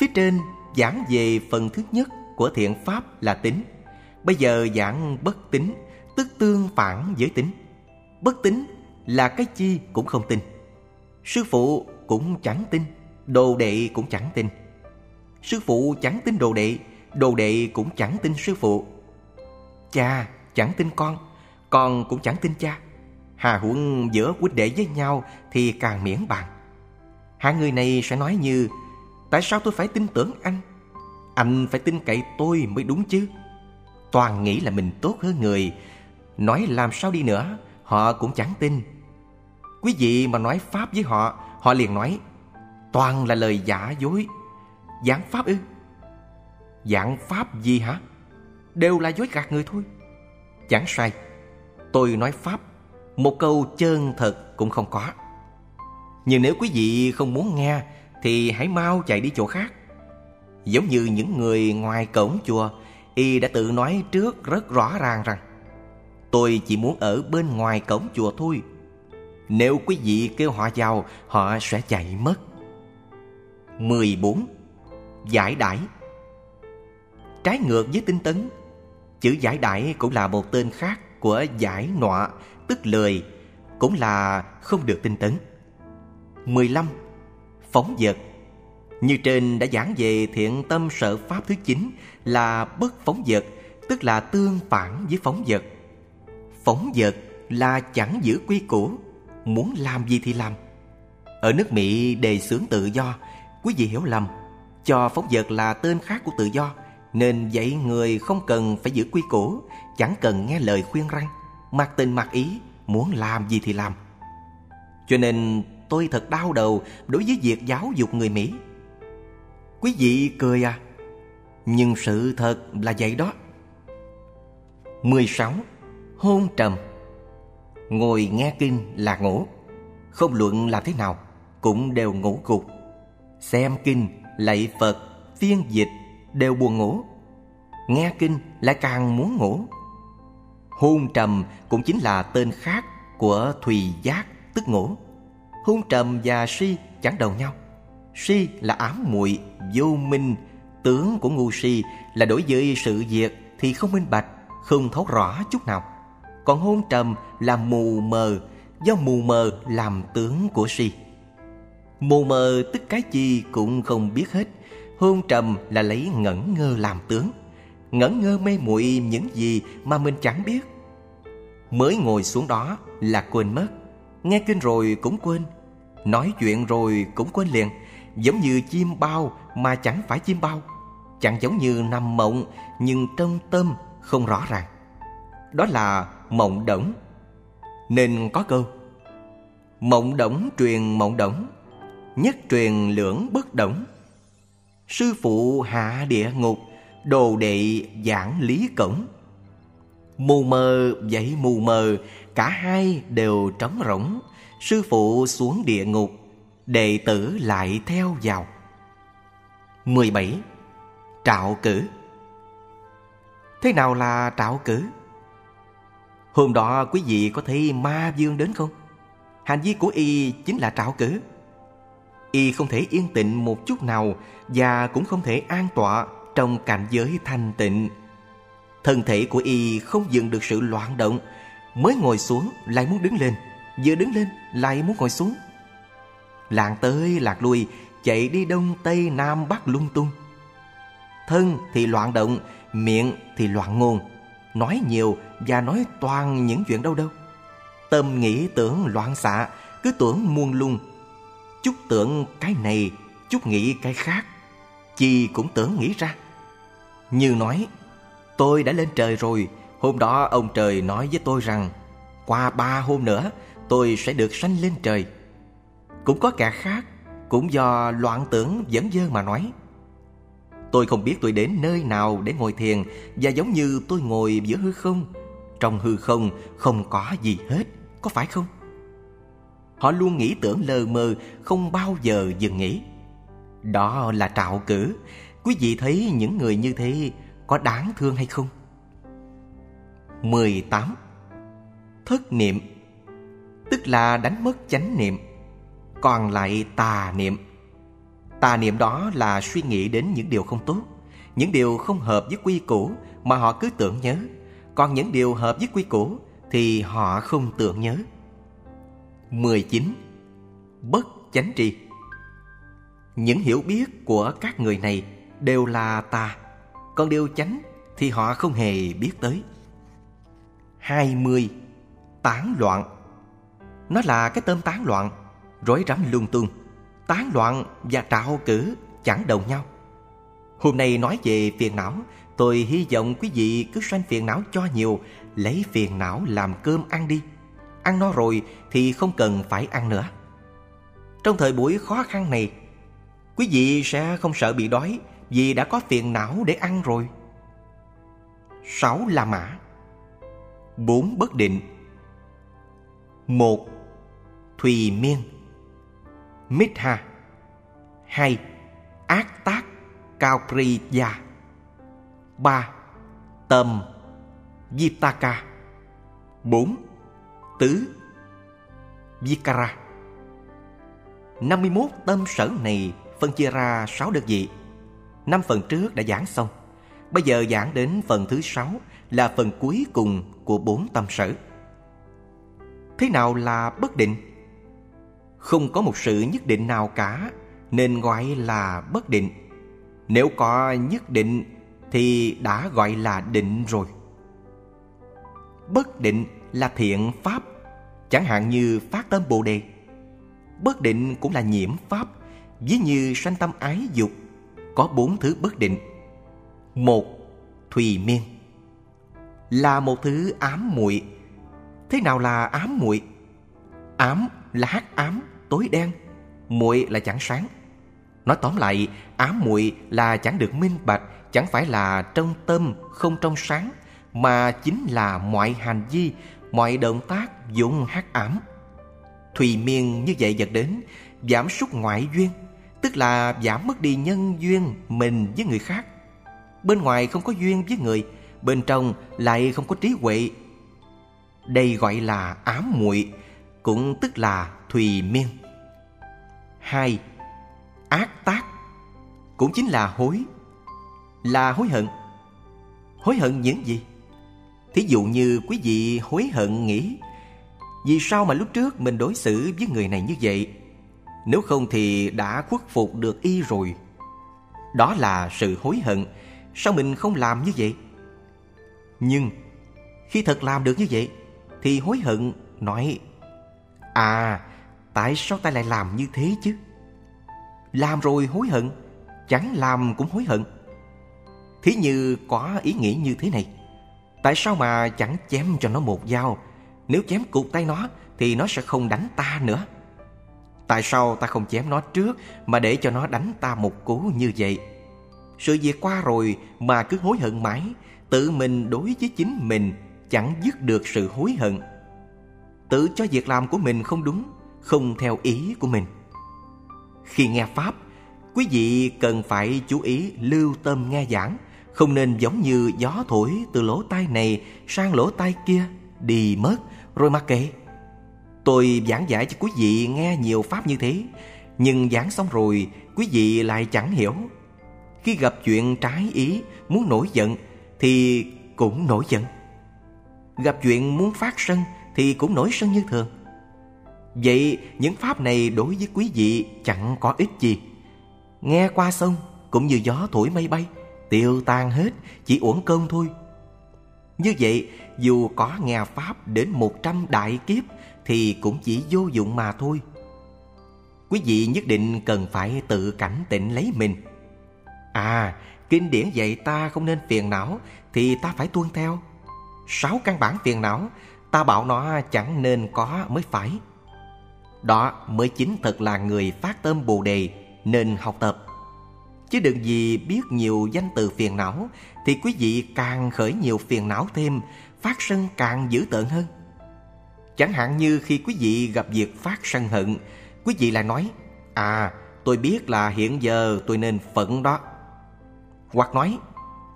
Phía trên giảng về phần thứ nhất của thiện pháp là tính. Bây giờ giảng bất tính, tức tương phản với tính. Bất tính là cái chi cũng không tin. Sư phụ cũng chẳng tin, Đồ đệ cũng chẳng tin. Sư phụ chẳng tin đồ đệ Đồ đệ cũng chẳng tin sư phụ. Cha chẳng tin con Con cũng chẳng tin cha. Hà huống giữa huynh đệ với nhau Thì càng miễn bàn. Hai người này sẽ nói như, Tại sao tôi phải tin tưởng anh? Anh phải tin cậy tôi mới đúng chứ. Toàn nghĩ là mình tốt hơn người. Nói làm sao đi nữa, Họ cũng chẳng tin. Quý vị mà nói Pháp với họ Họ liền nói, Toàn là lời giả dối. Giảng Pháp ư? Giảng Pháp gì hả? Đều là dối gạt người thôi. Chẳng sai. Tôi nói Pháp, Một câu chân thật cũng không có. Nhưng nếu quý vị không muốn nghe, Thì hãy mau chạy đi chỗ khác. Giống như những người ngoài cổng chùa, Y đã tự nói trước rất rõ ràng rằng, Tôi chỉ muốn ở bên ngoài cổng chùa thôi. Nếu quý vị kêu họ vào, Họ sẽ chạy mất. 14. Giải đãi. Trái ngược với tinh tấn, Chữ giải đãi cũng là một tên khác của giải nọa Tức lười Cũng là không được tinh tấn. 15. Phóng vật. Như trên đã giảng về thiện tâm sở pháp thứ 9 Là bất phóng vật, Tức là tương phản với phóng vật. Phóng vật là chẳng giữ quy củ, Muốn làm gì thì làm. Ở nước Mỹ, đề xướng tự do, Quý vị hiểu lầm. Cho phóng vật là tên khác của tự do, Nên dạy người không cần phải giữ quy củ, Chẳng cần nghe lời khuyên răng Mặc tình mặc ý, Muốn làm gì thì làm. Cho nên tôi thật đau đầu Đối với việc giáo dục người Mỹ. Quý vị cười à? Nhưng sự thật là vậy đó. 16. Hôn trầm. Ngồi nghe kinh là ngủ. Không luận là thế nào Cũng đều ngủ gục. Xem kinh, lạy Phật, phiên dịch đều buồn ngủ. Nghe kinh lại càng muốn ngủ. Hôn trầm cũng chính là tên khác của thùy giác tức ngủ. Hôn trầm và si chẳng đầu nhau. Si là ám muội, vô minh. Tướng của ngu si là đối với sự việc thì không minh bạch, Không thấu rõ chút nào. Còn hôn trầm là mù mờ, Do mù mờ làm tướng của si. Mù mờ tức cái gì cũng không biết hết. Hôn trầm là lấy ngẩn ngơ làm tướng. Ngẩn ngơ mê muội những gì mà mình chẳng biết. Mới ngồi xuống đó là quên mất. Nghe kinh rồi cũng quên. Nói chuyện rồi cũng quên liền. Giống như chim bao mà chẳng phải chim bao, Chẳng giống như nằm mộng, Nhưng trong tâm không rõ ràng. Đó là mộng đổng. Nên có câu, Mộng đổng truyền mộng đổng, Nhất truyền lưỡng bất động Sư phụ hạ địa ngục, Đồ đệ giảng lý cổng. Mù mờ, vậy mù mờ, Cả hai đều trống rỗng. Sư phụ xuống địa ngục Đệ tử lại theo vào 17. Trạo cử Thế nào là trạo cử? Hôm đó quý vị có thấy ma dương đến không? Hành vi của y chính là trạo cử y không thể yên tĩnh một chút nào và cũng không thể an tọa trong cảnh giới thanh tịnh. Thân thể của y không dừng được sự loạn động, mới ngồi xuống lại muốn đứng lên, vừa đứng lên lại muốn ngồi xuống. Lạng tới lạc lui, chạy đi đông tây nam bắc lung tung. Thân thì loạn động, miệng thì loạn ngôn, nói nhiều và nói toàn những chuyện đâu đâu. Tâm nghĩ tưởng loạn xạ, cứ tưởng muôn lung Chút tưởng cái này Chút nghĩ cái khác Chi cũng tưởng nghĩ ra Như nói Tôi đã lên trời rồi Hôm đó ông trời nói với tôi rằng Qua ba hôm nữa Tôi sẽ được sanh lên trời cũng có kẻ khác, Cũng do loạn tưởng dẫn dơ mà nói. Tôi không biết tôi đến nơi nào để ngồi thiền, Và giống như tôi ngồi giữa hư không. Trong hư không không có gì hết, Có phải không? Họ luôn nghĩ tưởng lờ mờ, Không bao giờ dừng nghĩ. Đó là trạo cử. Quý vị thấy những người như thế Có đáng thương hay không? 18. Thất niệm, Tức là đánh mất chánh niệm. Còn lại tà niệm. Tà niệm đó là suy nghĩ đến những điều không tốt, Những điều không hợp với quy củ Mà họ cứ tưởng nhớ. Còn những điều hợp với quy củ Thì họ không tưởng nhớ. 19. Bất chánh tri. Những hiểu biết của các người này đều là tà, Còn điều chánh thì họ không hề biết tới. 20. Tán loạn. Nó là cái tên tán loạn. Rối rắm lung tung Tán loạn và trạo cử chẳng đồng nhau. Hôm nay nói về phiền não, Tôi hy vọng quý vị cứ sanh phiền não cho nhiều, Lấy phiền não làm cơm ăn đi. Ăn no rồi thì không cần phải ăn nữa. Trong thời buổi khó khăn này, Quý vị sẽ không sợ bị đói Vì đã có phiền não để ăn rồi. Sáu là mã, Bốn bất định. Một, Thùy miên. Mitha 2. Ác tác Cao Priya ba, Tâm Vitaka 4. Tứ Vikara 51 tâm sở này phân chia ra 6 đơn vị. Năm phần trước đã giảng xong. Bây giờ giảng đến phần thứ 6 là phần cuối cùng của bốn tâm sở. Thế nào là bất định? Không có một sự nhất định nào cả nên gọi là bất định. Nếu có nhất định thì đã gọi là định rồi. Bất định là thiện pháp, chẳng hạn như phát tâm Bồ đề. Bất định cũng là nhiễm pháp, ví như sanh tâm ái dục, có bốn thứ bất định. Một, thùy miên là một thứ ám muội. Thế nào là ám muội? Ám là hắc ám, tối đen, muội là chẳng sáng. Nói tóm lại, ám muội là chẳng được minh bạch, chẳng phải là trong tâm không trong sáng, mà chính là mọi hành vi, mọi động tác dụng hắc ám. Thùy miên như vậy dẫn đến giảm sút ngoại duyên, tức là giảm mất đi nhân duyên mình với người khác. Bên ngoài không có duyên với người, bên trong lại không có trí huệ. Đây gọi là ám muội, cũng tức là thùy miên. Hai, ác tác cũng chính là hối, là hối hận. Hối hận những gì? Thí dụ như quý vị hối hận nghĩ Vì sao mà lúc trước mình đối xử với người này như vậy Nếu không thì đã khuất phục được y rồi Đó là sự hối hận Sao mình không làm như vậy Nhưng khi thật làm được như vậy Thì hối hận nói À tại sao ta lại làm như thế chứ? Làm rồi hối hận, Chẳng làm cũng hối hận. Thí như có ý nghĩ như thế này, Tại sao mà chẳng chém cho nó một dao? Nếu chém cụt tay nó Thì nó sẽ không đánh ta nữa. Tại sao ta không chém nó trước Mà để cho nó đánh ta một cú như vậy? Sự việc qua rồi Mà cứ hối hận mãi, Tự mình đối với chính mình Chẳng dứt được sự hối hận. Tự cho việc làm của mình không đúng không theo ý của mình Khi nghe Pháp Quý vị cần phải chú ý lưu tâm nghe giảng không nên giống như gió thổi từ lỗ tai này sang lỗ tai kia đi mất rồi mặc kệ. Tôi giảng giải cho quý vị nghe nhiều pháp như thế, nhưng giảng xong rồi quý vị lại chẳng hiểu. Khi gặp chuyện trái ý, muốn nổi giận thì cũng nổi giận. Gặp chuyện muốn phát sân thì cũng nổi sân như thường. Vậy những pháp này đối với quý vị chẳng có ích gì. Nghe qua sông cũng như gió thổi mây bay tiêu tan hết, chỉ uổng công thôi. Như vậy, dù có nghe Pháp đến một trăm đại kiếp thì cũng chỉ vô dụng mà thôi. Quý vị nhất định cần phải tự cảnh tỉnh lấy mình. À, kinh điển dạy ta không nên phiền não thì ta phải tuân theo. Sáu căn bản phiền não, ta bảo nó chẳng nên có mới phải. Đó mới chính thật là người phát tâm Bồ Đề nên học tập. Chứ đừng gì biết nhiều danh từ phiền não, Thì quý vị càng khởi nhiều phiền não thêm, Phát sân càng dữ tợn hơn. Chẳng hạn như khi quý vị gặp việc phát sân hận, Quý vị lại nói À tôi biết là hiện giờ tôi nên phận đó. Hoặc nói,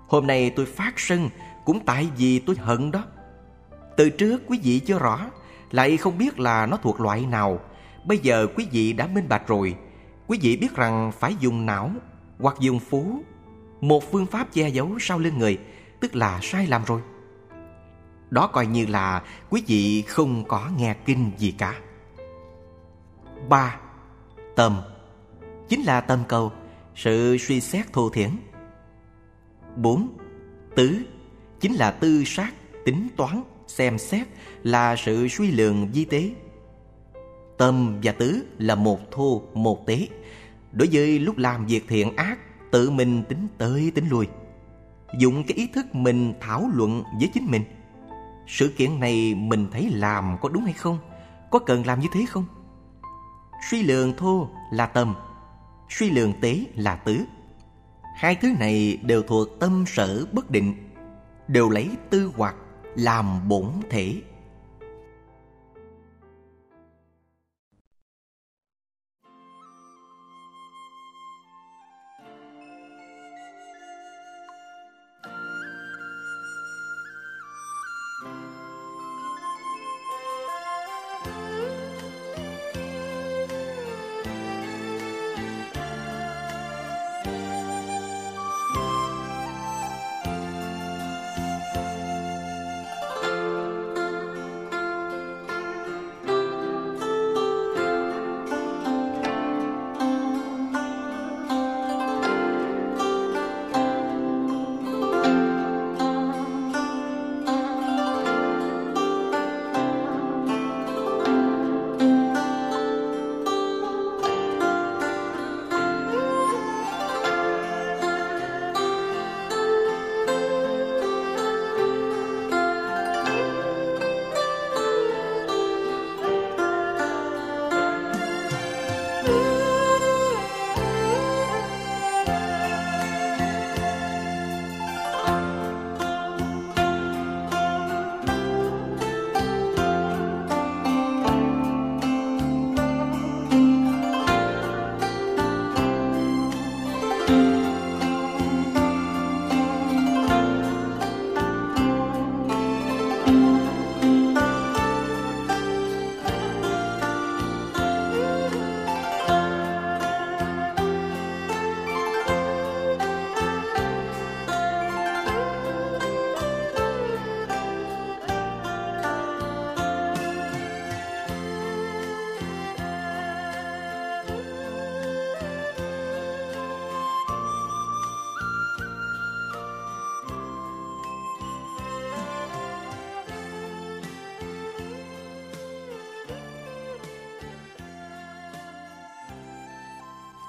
Hôm nay tôi phát sân cũng tại vì tôi hận đó. Từ trước quý vị chưa rõ, Lại không biết là nó thuộc loại nào Bây giờ quý vị đã minh bạch rồi. Quý vị biết rằng phải dùng não hoặc dùng phú, một phương pháp che giấu sau lưng người, tức là sai lầm rồi. Đó coi như là quý vị không có nghe kinh gì cả. Ba tâm chính là tâm cầu, sự suy xét thô thiển. Bốn, tứ. Chính là tư sát tính toán, xem xét là sự suy lượng di tế tâm và tứ là một thô, một tế. Đối với lúc làm việc thiện ác, Tự mình tính tới tính lui. Dùng cái ý thức mình thảo luận với chính mình. Sự kiện này mình thấy làm có đúng hay không? Có cần làm như thế không? Suy lượng thô là tâm, Suy lượng tế là tứ. Hai thứ này đều thuộc tâm sở bất định, Đều lấy tư hoặc làm bổn thể.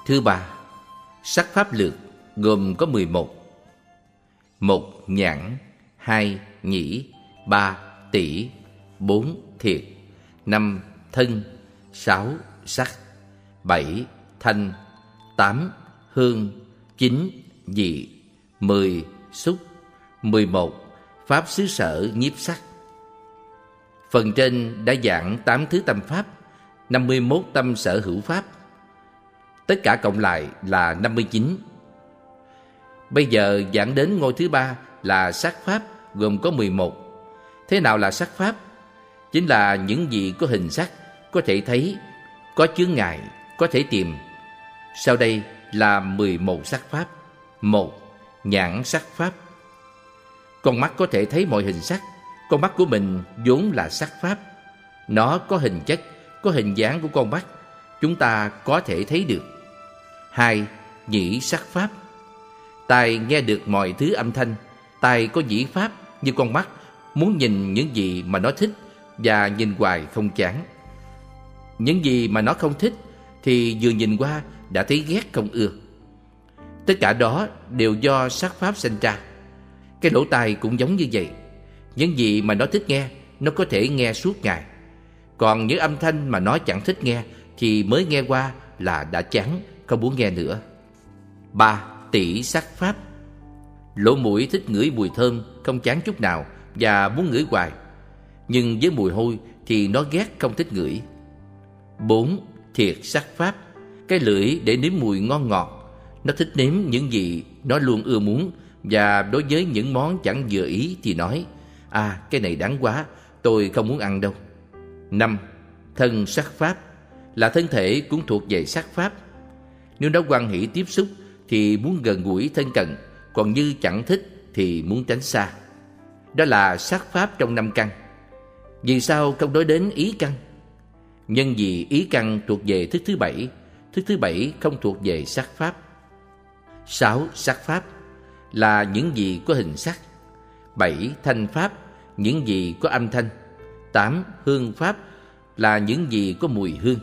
Thứ ba, sắc pháp lược gồm có 11. một Nhãn, hai Nhĩ, ba Tỷ, bốn Thiệt, năm Thân, sáu Sắc, bảy Thanh, tám Hương, chín Dị, mười Xúc, mười một Pháp xứ sở nhiếp sắc. Phần trên đã giảng tám thứ tâm pháp, năm mươi 51 tâm sở hữu pháp. Tất cả cộng lại là năm mươi chín. Bây giờ giảng đến ngôi thứ ba là sắc pháp gồm có mười một. Thế nào là sắc pháp? Chính là những gì có hình sắc, có thể thấy, có chướng ngại, có thể tìm. Sau đây là mười một sắc pháp. một Nhãn sắc pháp con mắt có thể thấy mọi hình sắc Con mắt của mình vốn là sắc pháp Nó có hình chất Có hình dáng của con mắt Chúng ta có thể thấy được Hai, nhĩ sắc pháp. Tai nghe được mọi thứ âm thanh Tai có nhĩ pháp như con mắt Muốn nhìn những gì mà nó thích Và nhìn hoài không chán. Những gì mà nó không thích Thì vừa nhìn qua đã thấy ghét không ưa. Tất cả đó đều do sắc pháp sinh ra. Cái lỗ tai cũng giống như vậy. Những gì mà nó thích nghe Nó có thể nghe suốt ngày. Còn những âm thanh mà nó chẳng thích nghe Thì mới nghe qua là đã chán. Không muốn nghe nữa. Ba Tỷ sắc pháp. Lỗ mũi thích ngửi mùi thơm, Không chán chút nào Và muốn ngửi hoài. Nhưng với mùi hôi thì nó ghét không thích ngửi. Bốn, Thiệt sắc pháp. Cái lưỡi để nếm mùi ngon ngọt. Nó thích nếm những gì nó luôn ưa muốn và đối với những món chẳng vừa ý thì nói À cái này đáng quá, Tôi không muốn ăn đâu. Năm, Thân sắc pháp. Là thân thể cũng thuộc về sắc pháp. Nếu đã quan hỷ tiếp xúc Thì muốn gần gũi thân cận Còn như chẳng thích thì muốn tránh xa Đó là sát pháp trong năm căn Vì sao không nói đến ý căn Nhân vì ý căn thuộc về thức thứ bảy Thức thứ bảy không thuộc về sắc pháp sáu Sắc pháp là những gì có hình sắc. bảy Thanh pháp, những gì có âm thanh. tám Hương pháp là những gì có mùi hương.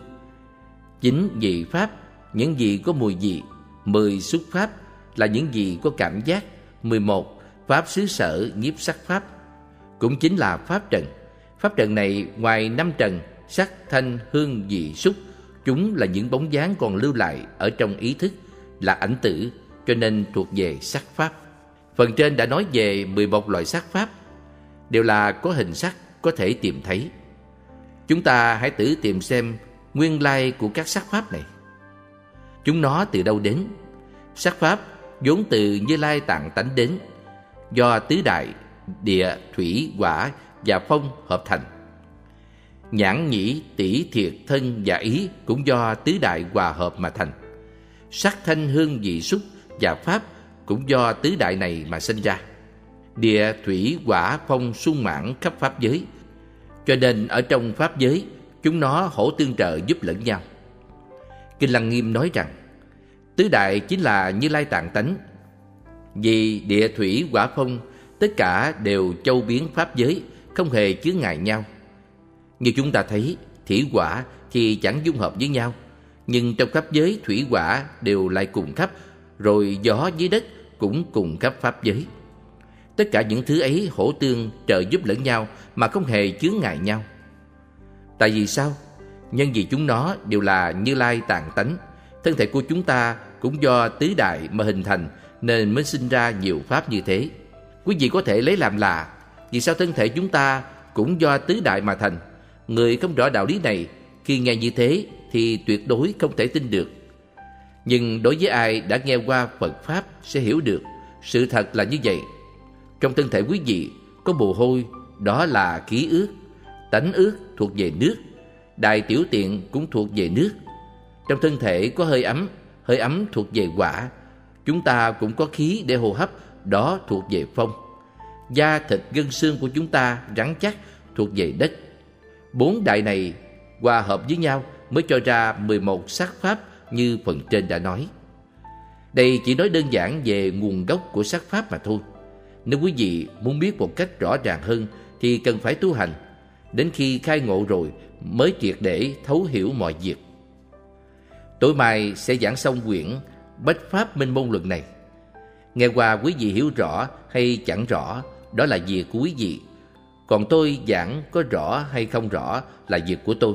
chín Vị pháp, những gì có mùi vị. mười xuất pháp là những gì có cảm giác. mười một Pháp xứ sở nhiếp sắc pháp cũng chính là pháp trần. Pháp trần này ngoài năm trần sắc, thanh, hương, vị, xúc chúng là những bóng dáng còn lưu lại ở trong ý thức là ảnh tử cho nên thuộc về sắc pháp. Phần trên đã nói về 11 loại sắc pháp, đều là có hình sắc có thể tìm thấy. Chúng ta hãy tự tìm xem nguyên lai của các sắc pháp này. Chúng nó từ đâu đến? Sắc pháp vốn từ Như Lai tạng tánh đến, do tứ đại, địa, thủy, hỏa và phong hợp thành. Nhãn nhĩ, tỷ, thiệt, thân và ý cũng do tứ đại hòa hợp mà thành. Sắc thanh hương vị xúc và pháp cũng do tứ đại này mà sinh ra. Địa, thủy, hỏa, phong sung mãn khắp pháp giới. Cho nên ở trong pháp giới, chúng nó hỗ tương trợ giúp lẫn nhau. Kinh Lăng Nghiêm nói rằng, tứ đại chính là Như Lai Tạng Tánh. Vì địa, thủy, hỏa, phong, tất cả đều châu biến pháp giới, không hề chứa ngại nhau. Như chúng ta thấy, thủy hỏa thì chẳng dung hợp với nhau, nhưng trong pháp giới thủy hỏa đều lại cùng khắp rồi gió dưới đất cũng cùng khắp pháp giới. Tất cả những thứ ấy hỗ tương trợ giúp lẫn nhau mà không hề chướng ngại nhau. Tại vì sao? Nhân vì chúng nó đều là như lai tàn tánh. Thân thể của chúng ta cũng do tứ đại mà hình thành nên mới sinh ra nhiều pháp như thế. Quý vị có thể lấy làm lạ, vì sao thân thể chúng ta cũng do tứ đại mà thành? Người không rõ đạo lý này, khi nghe như thế thì tuyệt đối không thể tin được. Nhưng đối với ai đã nghe qua Phật Pháp sẽ hiểu được Sự thật là như vậy Trong thân thể quý vị có mồ hôi Đó là khí ướt Tánh ướt thuộc về nước Đại tiểu tiện cũng thuộc về nước Trong thân thể có hơi ấm Hơi ấm thuộc về quả Chúng ta cũng có khí để hô hấp, Đó thuộc về phong Da thịt gân xương của chúng ta rắn chắc, thuộc về đất Bốn đại này hòa hợp với nhau mới cho ra 11 sắc pháp như phần trên đã nói. Đây chỉ nói đơn giản về nguồn gốc của sắc pháp mà thôi. Nếu quý vị muốn biết một cách rõ ràng hơn thì cần phải tu hành. Đến khi khai ngộ rồi mới triệt để thấu hiểu mọi việc. Tối mai sẽ giảng xong quyển Bách Pháp Minh Môn Luận này. Nghe qua quý vị hiểu rõ hay chẳng rõ, đó là việc của quý vị. Còn tôi giảng có rõ hay không rõ là việc của tôi.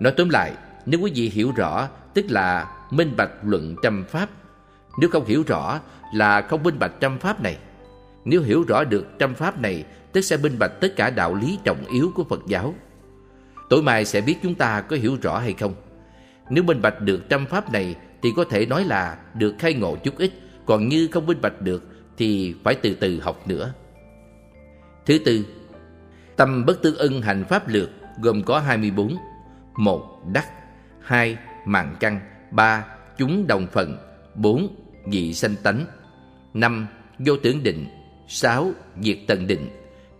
Nói tóm lại, nếu quý vị hiểu rõ, tức là minh bạch luận trăm pháp. Nếu không hiểu rõ là không minh bạch trăm pháp này. Nếu hiểu rõ được trăm pháp này, tức sẽ minh bạch tất cả đạo lý trọng yếu của Phật giáo. Tối mai sẽ biết chúng ta có hiểu rõ hay không. Nếu minh bạch được trăm pháp này thì có thể nói là được khai ngộ chút ít, còn như không minh bạch được thì phải từ từ học nữa. Thứ tư, tâm bất tương ưng hành pháp lược gồm có 24. 1. Đắc 2. Mạng căn 3. Chúng đồng phận 4. Dị sanh tánh 5. Vô tưởng định 6. Diệt tận định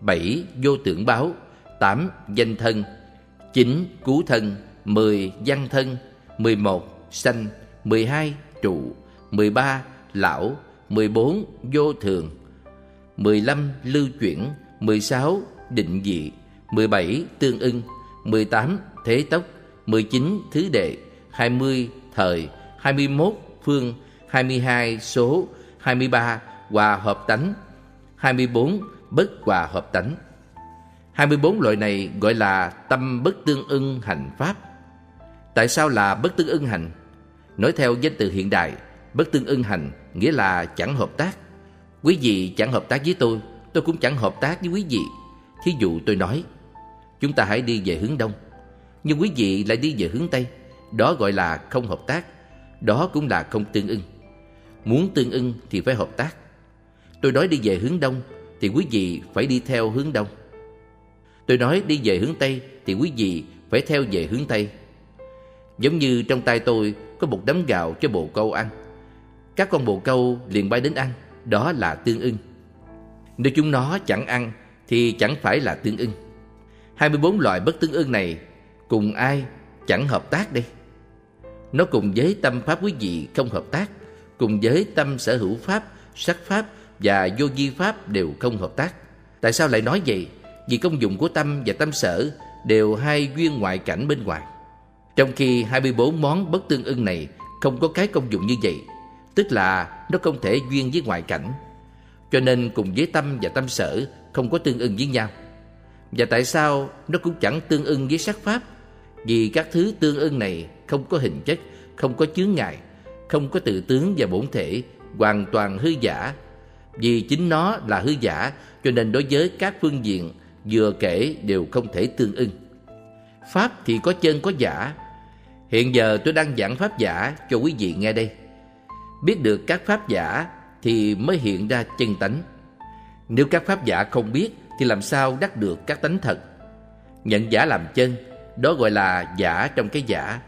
7. Vô tưởng báo 8. Danh thân 9. Cứu thân 10. Văn thân 11. Sanh 12. Trụ 13. Lão 14. Vô thường 15. Lưu chuyển 16. Định dị 17. Tương ưng 18. Thế tốc 19. Thứ đệ 20. Thời 21. Phương 22. Số 23. Hòa hợp tánh 24. Bất hòa hợp tánh 24 loại này gọi là tâm bất tương ưng hành pháp. Tại sao là bất tương ưng hành? Nói theo danh từ hiện đại, Bất tương ưng hành nghĩa là chẳng hợp tác. Quý vị chẳng hợp tác với tôi Tôi cũng chẳng hợp tác với quý vị. Thí dụ tôi nói, Chúng ta hãy đi về hướng đông. Nhưng quý vị lại đi về hướng tây, Đó gọi là không hợp tác, Đó cũng là không tương ưng. Muốn tương ưng thì phải hợp tác. Tôi nói đi về hướng đông Thì quý vị phải đi theo hướng đông. Tôi nói đi về hướng tây Thì quý vị phải theo về hướng tây. Giống như trong tay tôi Có một đống gạo cho bồ câu ăn. Các con bồ câu liền bay đến ăn Đó là tương ưng. Nếu chúng nó chẳng ăn Thì chẳng phải là tương ưng. 24 loại bất tương ưng này Cùng ai chẳng hợp tác đây? Nó cùng với tâm pháp quý vị không hợp tác Cùng với tâm sở hữu pháp, sắc pháp và vô vi pháp đều không hợp tác. Tại sao lại nói vậy? Vì công dụng của tâm và tâm sở đều hai duyên ngoại cảnh bên ngoài. Trong khi 24 món bất tương ưng này không có cái công dụng như vậy Tức là nó không thể duyên với ngoại cảnh. Cho nên cùng với tâm và tâm sở không có tương ưng với nhau. Và tại sao nó cũng chẳng tương ưng với sắc pháp? Vì các thứ tương ưng này không có hình chất, không có chướng ngại Không có tự tướng và bổn thể, hoàn toàn hư giả. Vì chính nó là hư giả Cho nên đối với các phương diện vừa kể đều không thể tương ưng. Pháp thì có chân có giả. Hiện giờ tôi đang giảng pháp giả cho quý vị nghe đây. Biết được các pháp giả thì mới hiện ra chân tánh. Nếu các pháp giả không biết thì làm sao đắc được các tánh thật? Nhận giả làm chân, Đó gọi là giả trong cái giả,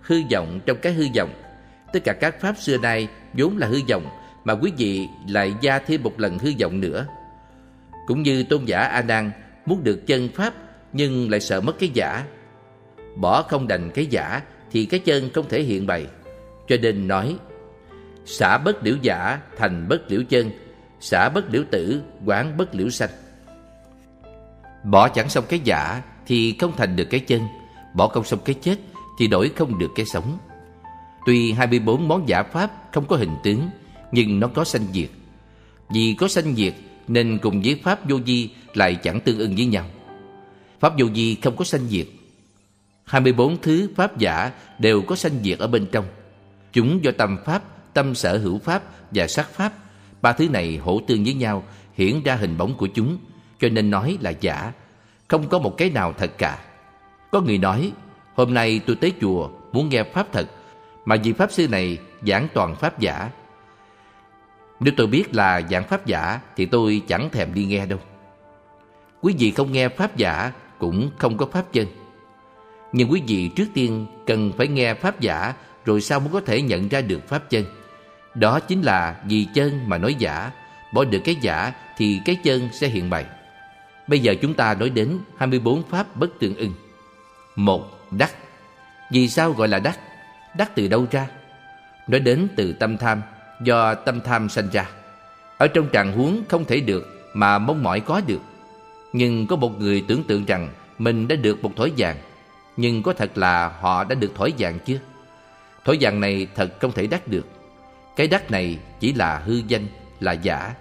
Hư vọng trong cái hư vọng. Tất cả các pháp xưa nay vốn là hư vọng Mà quý vị lại gia thêm một lần hư vọng nữa. Cũng như tôn giả A Nan muốn được chân pháp nhưng lại sợ mất cái giả. Bỏ không đành cái giả thì cái chân không thể hiện bày. Cho nên nói, xả bất liễu giả thành bất liễu chân, xả bất liễu tử quán bất liễu sanh. Bỏ chẳng xong cái giả thì không thành được cái chân, bỏ không xong cái chết thì đổi không được cái sống. Tuy 24 món giả pháp không có hình tướng, nhưng nó có sanh diệt. Vì có sanh diệt nên cùng với pháp vô vi lại chẳng tương ưng với nhau. Pháp vô vi không có sanh diệt. 24 thứ pháp giả đều có sanh diệt ở bên trong. Chúng do tâm pháp, tâm sở hữu pháp và sắc pháp, ba thứ này hỗ tương với nhau, hiển ra hình bóng của chúng, cho nên nói là giả, không có một cái nào thật cả. Có người nói, hôm nay tôi tới chùa muốn nghe pháp thật, mà vị pháp sư này giảng toàn pháp giả, nếu tôi biết là giảng pháp giả thì tôi chẳng thèm đi nghe đâu. Quý vị không nghe pháp giả cũng không có pháp chân. Nhưng quý vị trước tiên cần phải nghe pháp giả rồi sau mới có thể nhận ra được pháp chân. Đó chính là vì chân mà nói giả, bỏ được cái giả thì cái chân sẽ hiện bày. Bây giờ chúng ta nói đến 24 pháp bất tương ưng. Một, đắc. Vì sao gọi là đắc? Đắc từ đâu ra? Nói đến từ tâm tham, do tâm tham sanh ra. Ở trong trạng huống không thể được mà mong mỏi có được. Nhưng có một người tưởng tượng rằng mình đã được một thỏi vàng. Nhưng có thật là họ đã được thỏi vàng chưa? Thổi vàng này thật không thể đắc được Cái đắc này chỉ là hư danh, là giả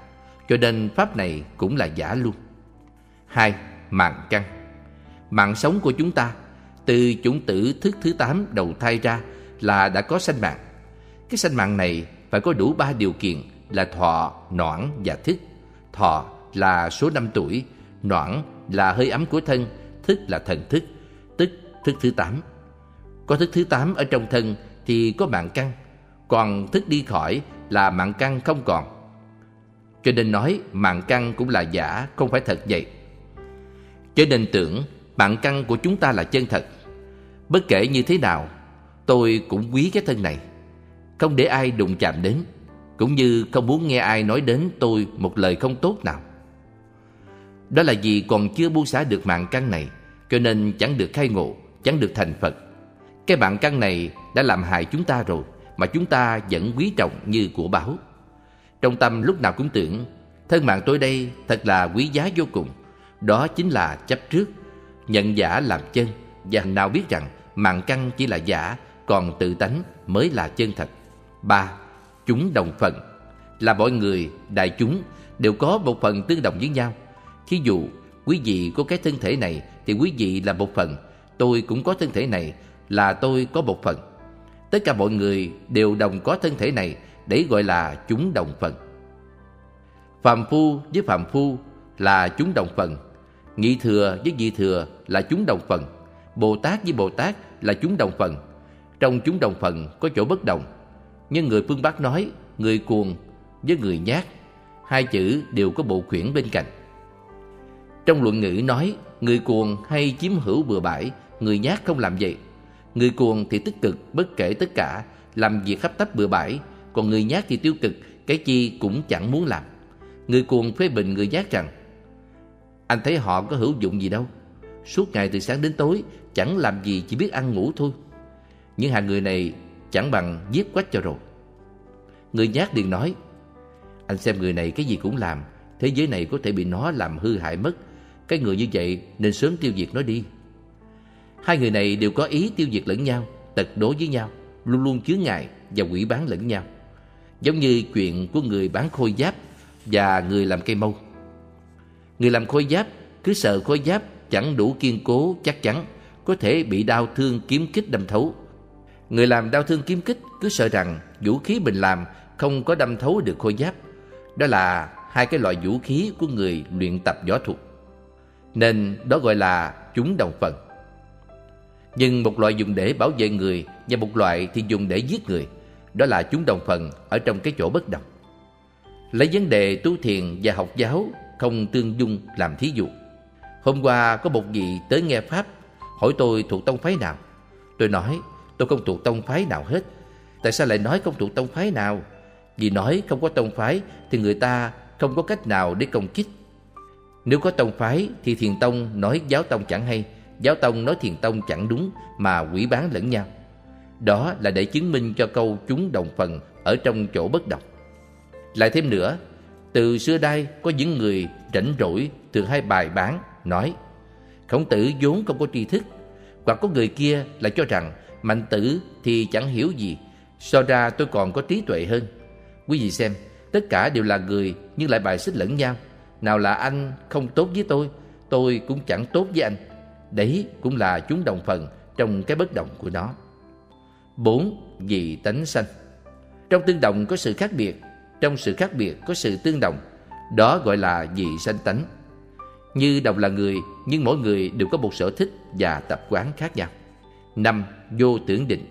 Cho nên pháp này cũng là giả luôn hai Mạng căn Mạng sống của chúng ta Từ chủng tử thức thứ tám đầu thai ra Là đã có sanh mạng Cái sanh mạng này phải có đủ ba điều kiện Là thọ, noãn và thức. Thọ là số năm tuổi Noãn là hơi ấm của thân Thức là thần thức Tức thức thứ tám. Có thức thứ tám ở trong thân Thì có mạng căn Còn thức đi khỏi là mạng căn không còn. Cho nên nói mạng căn cũng là giả Không phải thật vậy. Cho nên tưởng mạng căn của chúng ta là chân thật. Bất kể như thế nào Tôi cũng quý cái thân này. Không để ai đụng chạm đến, Cũng như không muốn nghe ai nói đến tôi Một lời không tốt nào. Đó là vì còn chưa buông xả được mạng căn này, Cho nên chẳng được khai ngộ, Chẳng được thành Phật. Cái mạng căn này đã làm hại chúng ta rồi, Mà chúng ta vẫn quý trọng như của báo. Trong tâm lúc nào cũng tưởng, Thân mạng tôi đây thật là quý giá vô cùng. Đó chính là chấp trước, Nhận giả làm chân, Và nào biết rằng mạng căn chỉ là giả, Còn tự tánh mới là chân thật ba Chúng đồng phần Là mọi người, đại chúng Đều có một phần tương đồng với nhau. Thí dụ quý vị có cái thân thể này Thì quý vị là một phần. Tôi cũng có thân thể này Là tôi có một phần. Tất cả mọi người đều đồng có thân thể này Để gọi là chúng đồng phần Phạm phu với phạm phu là chúng đồng phần Nghị thừa với nghị thừa là chúng đồng phần Bồ Tát với Bồ Tát là chúng đồng phần Trong chúng đồng phần có chỗ bất đồng. Nhưng người phương Bắc nói, Người cuồng với người nhát, Hai chữ đều có bộ khuyển bên cạnh. Trong luận ngữ nói, Người cuồng hay chiếm hữu bừa bãi, Người nhát không làm vậy. Người cuồng thì tích cực, bất kể tất cả, Làm việc khắp tấp bừa bãi, Còn người nhát thì tiêu cực, Cái chi cũng chẳng muốn làm. Người cuồng phê bình người nhát rằng, Anh thấy họ có hữu dụng gì đâu. Suốt ngày từ sáng đến tối, Chẳng làm gì chỉ biết ăn ngủ thôi. Những hàng người này chẳng bằng giết quách cho rồi. Người nhát liền nói, Anh xem người này cái gì cũng làm, Thế giới này có thể bị nó làm hư hại mất. Cái người như vậy nên sớm tiêu diệt nó đi. Hai người này đều có ý tiêu diệt lẫn nhau, Tật đối với nhau, Luôn luôn chứa ngại và quỷ bán lẫn nhau. Giống như chuyện của người bán khôi giáp Và người làm cây mâu. Người làm khôi giáp, Cứ sợ khôi giáp chẳng đủ kiên cố chắc chắn, Có thể bị đau thương kiếm kích đâm thấu. Người làm đau thương kiếm kích Cứ sợ rằng vũ khí mình làm Không có đâm thấu được khôi giáp. Đó là hai cái loại vũ khí Của người luyện tập võ thuật. Nên đó gọi là chúng đồng phần. Nhưng một loại dùng để bảo vệ người Và một loại thì dùng để giết người. Đó là chúng đồng phần ở trong cái chỗ bất đồng. Lấy vấn đề tu thiền và học giáo Không tương dung làm thí dụ. Hôm qua có một vị tới nghe Pháp, Hỏi tôi thuộc tông phái nào. Tôi nói tôi không thuộc tông phái nào hết. Tại sao lại nói không thuộc tông phái nào? Vì nói không có tông phái Thì người ta không có cách nào để công kích. Nếu có tông phái Thì thiền tông nói giáo tông chẳng hay, Giáo tông nói thiền tông chẳng đúng Mà quỷ bán lẫn nhau. Đó là để chứng minh cho câu chúng đồng phần Ở trong chỗ bất đồng Lại thêm nữa, Từ xưa đây có những người rảnh rỗi Từ hai bài bán, nói, Khổng tử vốn không có tri thức, Hoặc có người kia lại cho rằng Mạnh tử thì chẳng hiểu gì So ra tôi còn có trí tuệ hơn Quý vị xem Tất cả đều là người nhưng lại bài xích lẫn nhau Nào là anh không tốt với tôi Tôi cũng chẳng tốt với anh Đấy cũng là chúng đồng phần trong cái bất đồng của nó. bốn Vì tánh sanh Trong tương đồng có sự khác biệt, trong sự khác biệt có sự tương đồng. Đó gọi là vì sanh tánh. Như đồng là người, nhưng mỗi người đều có một sở thích và tập quán khác nhau. năm Vô tưởng định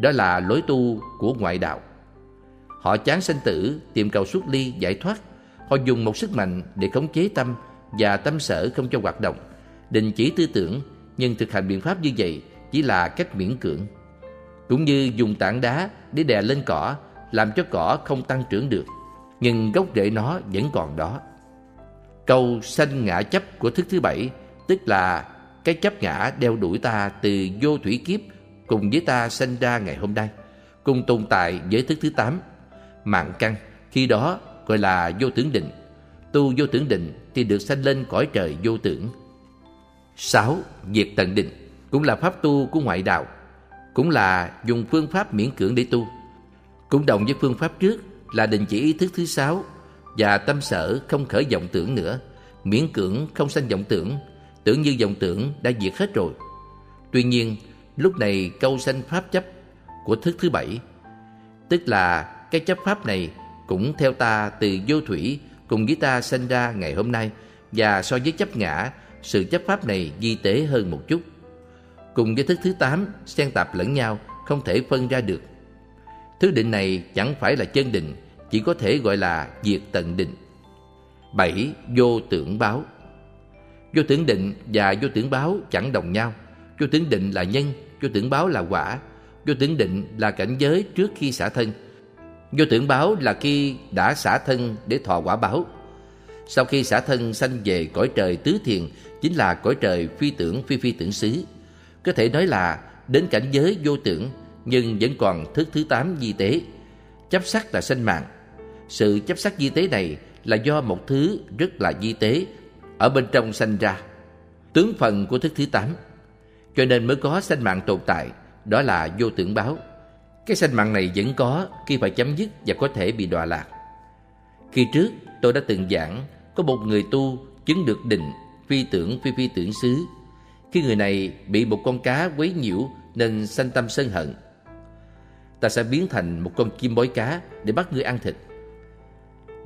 Đó là lối tu của ngoại đạo. Họ chán sanh tử, tìm cầu xuất ly, giải thoát. Họ dùng một sức mạnh để khống chế tâm và tâm sở không cho hoạt động đình chỉ tư tưởng nhưng thực hành biện pháp như vậy chỉ là cách miễn cưỡng. Cũng như dùng tảng đá để đè lên cỏ làm cho cỏ không tăng trưởng được, nhưng gốc rễ nó vẫn còn đó. Câu sanh ngã chấp của thức thứ bảy tức là cái chấp ngã đeo đuổi ta từ vô thủy kiếp cùng với ta sanh ra ngày hôm nay, cùng tồn tại với thức thứ tám, mạng căn, khi đó gọi là vô tưởng định. Tu vô tưởng định thì được sanh lên cõi trời vô tưởng. 6. Diệt tận định cũng là pháp tu của ngoại đạo. cũng là dùng phương pháp miễn cưỡng để tu. Cũng đồng với phương pháp trước là đình chỉ ý thức thứ sáu và tâm sở không khởi vọng tưởng nữa, miễn cưỡng không sanh vọng tưởng, tưởng như vọng tưởng đã diệt hết rồi. Tuy nhiên, lúc này câu sanh pháp chấp của thức thứ bảy, tức là cái chấp pháp này cũng theo ta từ vô thủy cùng với ta sanh ra ngày hôm nay và so với chấp ngã, sự chấp pháp này di tế hơn một chút. Cùng với thức thứ tám xen tạp lẫn nhau, không thể phân ra được. Thứ định này chẳng phải là chân định, chỉ có thể gọi là diệt tận định. bảy Vô tưởng báo Vô tưởng định và vô tưởng báo chẳng đồng nhau. Vô tưởng định là nhân, vô tưởng báo là quả. Vô tưởng định là cảnh giới trước khi xả thân. Vô tưởng báo là khi đã xả thân để thọ quả báo. Sau khi xả thân sanh về cõi trời tứ thiền, chính là cõi trời phi tưởng phi phi tưởng xứ. Có thể nói là đến cảnh giới vô tưởng, nhưng vẫn còn thức thứ tám di tế. Chấp sắc là sinh mạng. Sự chấp sắc di tế này là do một thứ rất là di tế ở bên trong sanh ra. Tướng phần của thức thứ tám. Cho nên mới có sanh mạng tồn tại, đó là vô tưởng báo. Cái sanh mạng này vẫn có khi phải chấm dứt và có thể bị đọa lạc. Khi trước tôi đã từng giảng có một người tu chứng được định phi tưởng phi phi tưởng xứ. Khi người này bị một con cá quấy nhiễu nên sanh tâm sân hận. Ta sẽ biến thành một con chim bói cá để bắt người ăn thịt.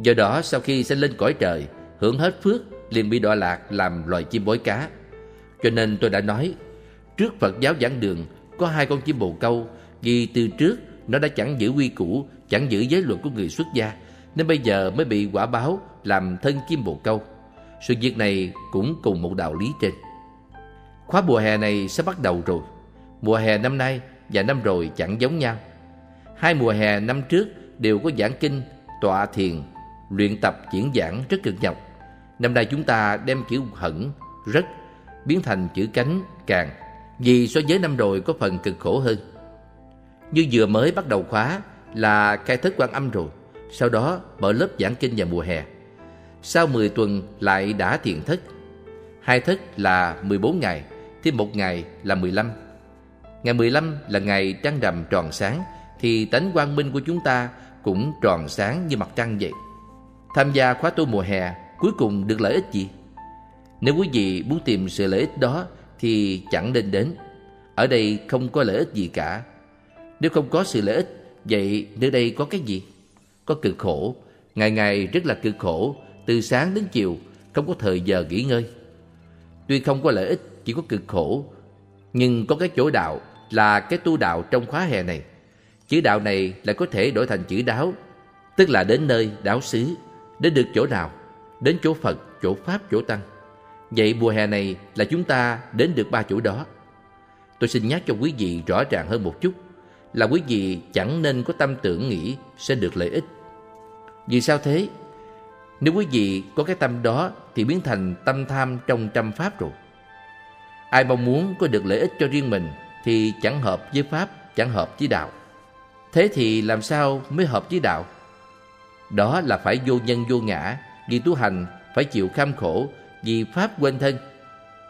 Do đó sau khi sanh lên cõi trời, hưởng hết phước liền bị đọa lạc làm loài chim bói cá. Cho nên tôi đã nói, trước Phật giáo giảng đường có hai con chim bồ câu vì từ trước nó đã chẳng giữ quy củ, chẳng giữ giới luật của người xuất gia, nên bây giờ mới bị quả báo làm thân chim bồ câu. Sự việc này cũng cùng một đạo lý trên. Khóa mùa hè này sẽ bắt đầu rồi. Mùa hè năm nay và năm rồi chẳng giống nhau. Hai mùa hè năm trước đều có giảng kinh, tọa thiền, luyện tập diễn giảng rất cực nhọc. Năm nay chúng ta đem chữ hận, rất biến thành chữ cánh, càng vì so với năm rồi có phần cực khổ hơn. Như vừa mới bắt đầu khóa là khai thức quan âm rồi, sau đó mở lớp giảng kinh vào mùa hè. Sau 10 tuần lại đã thiền thất. Hai thất là 14 ngày, thêm một ngày là 15. Ngày 15 là ngày trăng rằm tròn sáng, thì tánh quang minh của chúng ta cũng tròn sáng như mặt trăng vậy. Tham gia khóa tu mùa hè cuối cùng được lợi ích gì? Nếu quý vị muốn tìm sự lợi ích đó thì chẳng nên đến. Ở đây không có lợi ích gì cả. Nếu không có sự lợi ích, vậy nơi đây có cái gì? Có cực khổ, ngày ngày rất là cực khổ, từ sáng đến chiều không có thời giờ nghỉ ngơi. Tuy không có lợi ích, chỉ có cực khổ, nhưng có cái chỗ đạo là cái tu đạo trong khóa hè này. Chữ đạo này lại có thể đổi thành chữ đáo, tức là đến nơi đáo xứ, đến được chỗ nào, đến chỗ Phật, chỗ Pháp, chỗ Tăng. Vậy mùa hè này là chúng ta đến được ba chỗ đó. Tôi xin nhắc cho quý vị rõ ràng hơn một chút là quý vị chẳng nên có tâm tưởng nghĩ sẽ được lợi ích. Vì sao thế? Nếu quý vị có cái tâm đó thì biến thành tâm tham trong trăm pháp rồi. Ai mong muốn có được lợi ích cho riêng mình thì chẳng hợp với pháp, chẳng hợp với đạo. Thế thì làm sao mới hợp với đạo? Đó là phải vô nhân vô ngã, vì tu hành phải chịu kham khổ vì pháp quên thân,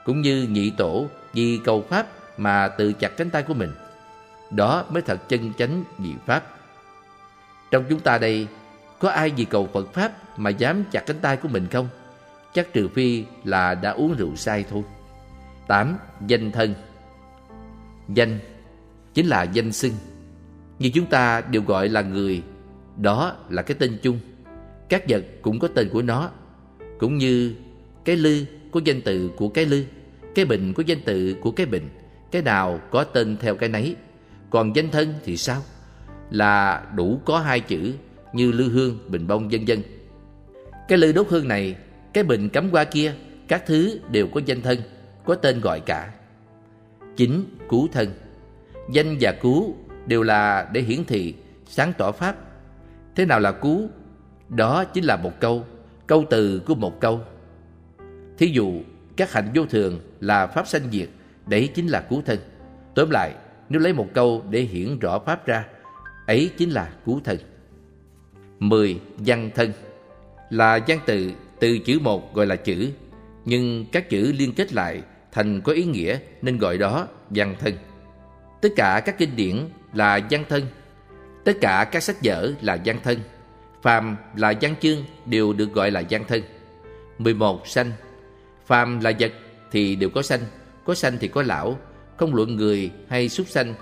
cũng như nhị tổ vì cầu pháp mà tự chặt cánh tay của mình. Đó mới thật chân chánh vì pháp. Trong chúng ta đây, có ai vì cầu Phật pháp mà dám chặt cánh tay của mình không? Chắc trừ phi là đã uống rượu say thôi. 8. Danh thân Danh chính là danh xưng. Như chúng ta đều gọi là người, đó là cái tên chung. Các vật cũng có tên của nó, cũng như cái lư có danh tự của cái lư, cái bình có danh tự của cái bình, cái nào có tên theo cái nấy. Còn danh thân thì sao? Là đủ có hai chữ như lư hương, bình bông vân vân. Cái lư đốt hương này, cái bình cắm qua kia, các thứ đều có danh thân, có tên gọi cả. Chính cứu thân. Danh và cứu đều là để hiển thị, sáng tỏ pháp. Thế nào là cứu? Đó chính là một câu, câu từ của một câu. Thí dụ, các hạnh vô thường là pháp sanh diệt, đấy chính là cứu thân. Tóm lại, nếu lấy một câu để hiển rõ pháp ra, ấy chính là cứu thân. 10. Văn thân Là văn từ, từ chữ một gọi là chữ, nhưng các chữ liên kết lại thành có ý nghĩa nên gọi đó văn thân. Tất cả các kinh điển là văn thân Tất cả các sách vở là văn thân Phàm là văn chương đều được gọi là văn thân 11. Sanh Phàm là vật thì đều có sanh Có sanh thì có lão. Không luận người hay súc sanh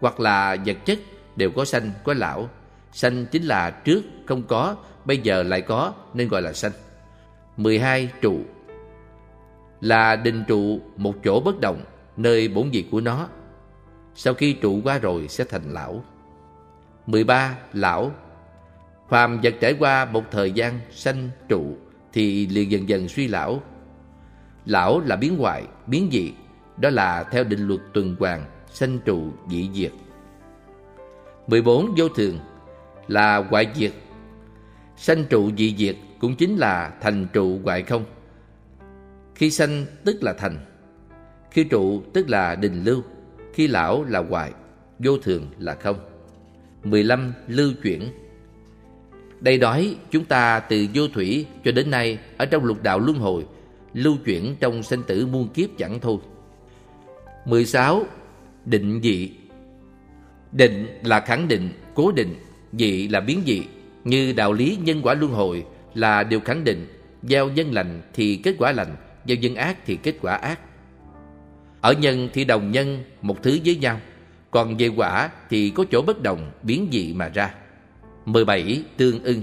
Hoặc là vật chất đều có sanh, có lão. Sanh chính là trước không có Bây giờ lại có nên gọi là sanh. 12. Trụ. Là đình trụ một chỗ bất động Nơi bổn vị của nó. Sau khi trụ qua rồi sẽ thành lão. 13. Lão. Phàm vật trải qua một thời gian sanh trụ Thì liền dần dần suy lão. Lão là biến hoại, biến dị. Đó là theo định luật tuần hoàn Sanh trụ dị diệt. 14. Vô thường Là hoại diệt. Sanh trụ dị diệt cũng chính là thành trụ hoại không. Khi sanh tức là thành. Khi trụ tức là đình lưu. Khi lão là hoại Vô thường là không. 15. Lưu chuyển. Đây đói chúng ta từ vô thủy cho đến nay Ở trong lục đạo luân hồi Lưu chuyển trong sinh tử muôn kiếp chẳng thôi 16. Định dị Định là khẳng định, cố định Dị là biến dị Như đạo lý nhân quả luân hồi Là điều khẳng định Gieo nhân lành thì kết quả lành Gieo nhân ác thì kết quả ác Ở nhân thì đồng nhân Một thứ với nhau còn về quả thì có chỗ bất đồng, biến dị mà ra. 17. Tương ưng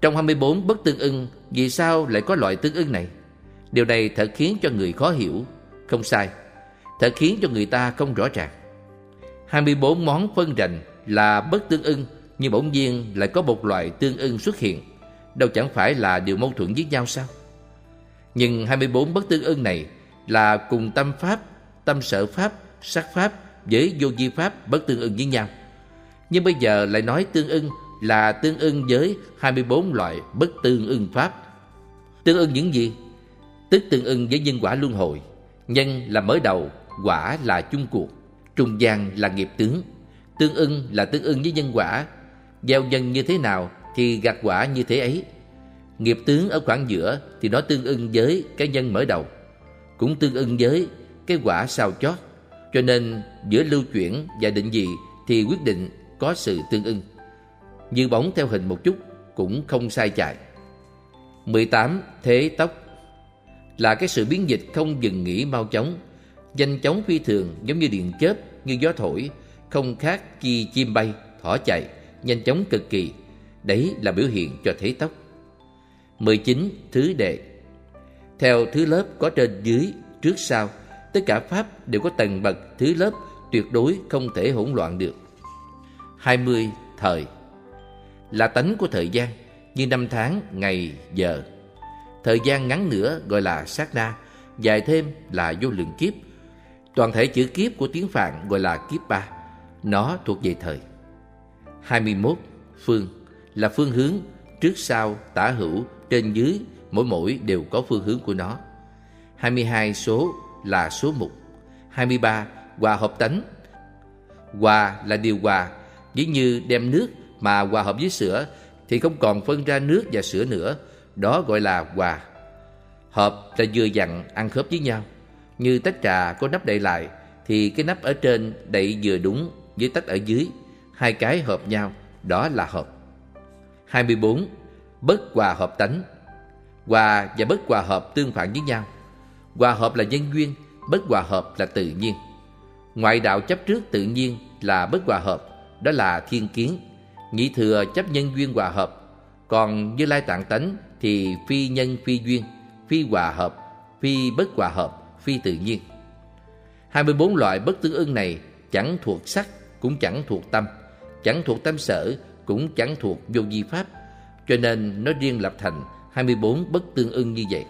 Trong 24 bất tương ưng, vì sao lại có loại tương ưng này? Điều này thật khiến cho người khó hiểu, không sai. Thật khiến cho người ta không rõ ràng. 24 món phân rành là bất tương ưng, nhưng bỗng nhiên lại có một loại tương ưng xuất hiện. Đâu chẳng phải là điều mâu thuẫn với nhau sao? Nhưng 24 bất tương ưng này là cùng tâm pháp, tâm sở pháp, sắc pháp với vô vi pháp bất tương ưng với nhau. Nhưng bây giờ lại nói tương ưng là tương ưng với 24 loại bất tương ưng pháp. Tương ưng những gì? Tức tương ưng với nhân quả luân hồi. Nhân là mới đầu, quả là chung cuộc, trung gian là nghiệp tướng. Tương ưng là tương ưng với nhân quả. Gieo nhân như thế nào thì gặt quả như thế ấy. Nghiệp tướng ở khoảng giữa thì nó tương ưng với cái nhân mở đầu. Cũng tương ưng với cái quả sau chót. Cho nên giữa lưu chuyển và định dị thì quyết định có sự tương ưng. Như bóng theo hình một chút cũng không sai chạy. 18. Thế tóc là cái sự biến dịch không dừng nghỉ mau chóng Nhanh chóng phi thường giống như điện chớp, như gió thổi Không khác chi chim bay, thỏ chạy Nhanh chóng cực kỳ Đấy là biểu hiện cho thế tốc 19. Thứ đệ Theo thứ lớp có trên dưới, trước sau Tất cả Pháp đều có tầng bậc thứ lớp tuyệt đối không thể hỗn loạn được. 20. Thời Là tánh của thời gian, như năm tháng, ngày, giờ. Thời gian ngắn nữa gọi là sát na, dài thêm là vô lượng kiếp. Toàn thể chữ kiếp của tiếng Phạn gọi là kiếp ba. Nó thuộc về thời. 21. Phương là phương hướng, trước sau, tả hữu, trên dưới, mỗi mỗi đều có phương hướng của nó. 22 số là số mục 23. Hòa hợp tánh Hòa là điều hòa Ví như đem nước mà hòa hợp với sữa Thì không còn phân ra nước và sữa nữa đó gọi là hòa Hợp là vừa dặn ăn khớp với nhau Như tách trà có nắp đậy lại Thì cái nắp ở trên đậy vừa đúng với tách ở dưới Hai cái hợp nhau Đó là hợp 24. Bất hòa hợp tánh Hòa và bất hòa hợp tương phản với nhau Hòa hợp là nhân duyên, bất hòa hợp là tự nhiên. Ngoại đạo chấp trước tự nhiên là bất hòa hợp, đó là thiên kiến. Nhị thừa chấp nhân duyên hòa hợp, còn Như Lai Tạng Tánh thì phi nhân phi duyên, phi hòa hợp, phi bất hòa hợp, phi tự nhiên. 24 loại bất tương ưng này chẳng thuộc sắc, cũng chẳng thuộc tâm, chẳng thuộc tâm sở, cũng chẳng thuộc vô di pháp, cho nên nó riêng lập thành 24 bất tương ưng như vậy.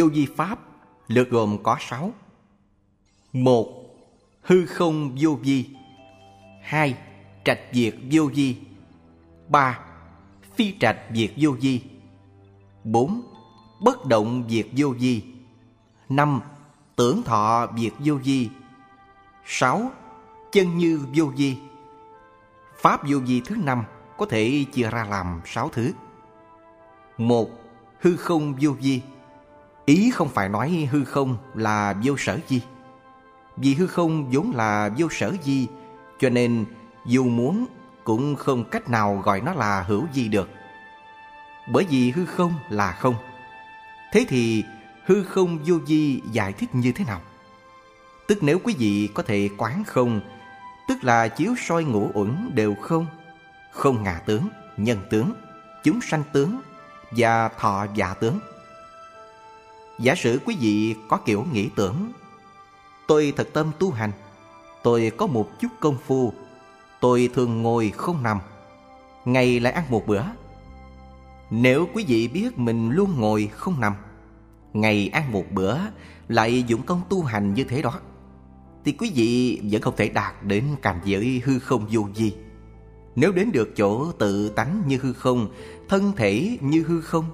Vô vi pháp lượt gồm có sáu. Một Hư không vô vi. Hai Trạch diệt vô vi. Ba Phi trạch diệt vô vi. Bốn Bất động diệt vô vi. Năm Tưởng thọ diệt vô vi. Sáu Chân như vô vi. Pháp vô vi thứ năm có thể chia ra làm sáu thứ. Một, hư không vô vi. Ý không phải nói hư không là vô sở di. Vì hư không vốn là vô sở di, cho nên dù muốn cũng không cách nào gọi nó là hữu di được. Bởi vì hư không là không. Thế thì hư không vô di giải thích như thế nào? Tức nếu quý vị có thể quán không, tức là chiếu soi ngũ uẩn đều không, không ngà tướng, nhân tướng, chúng sanh tướng và thọ giả tướng. Giả sử quý vị có kiểu nghĩ tưởng, Tôi thật tâm tu hành, Tôi có một chút công phu, Tôi thường ngồi không nằm, Ngày lại ăn một bữa. Nếu quý vị biết mình luôn ngồi không nằm, Ngày ăn một bữa Lại dụng công tu hành như thế đó, Thì quý vị vẫn không thể đạt đến cảnh giới hư không vô gì nếu đến được chỗ tự tánh như hư không, Thân thể như hư không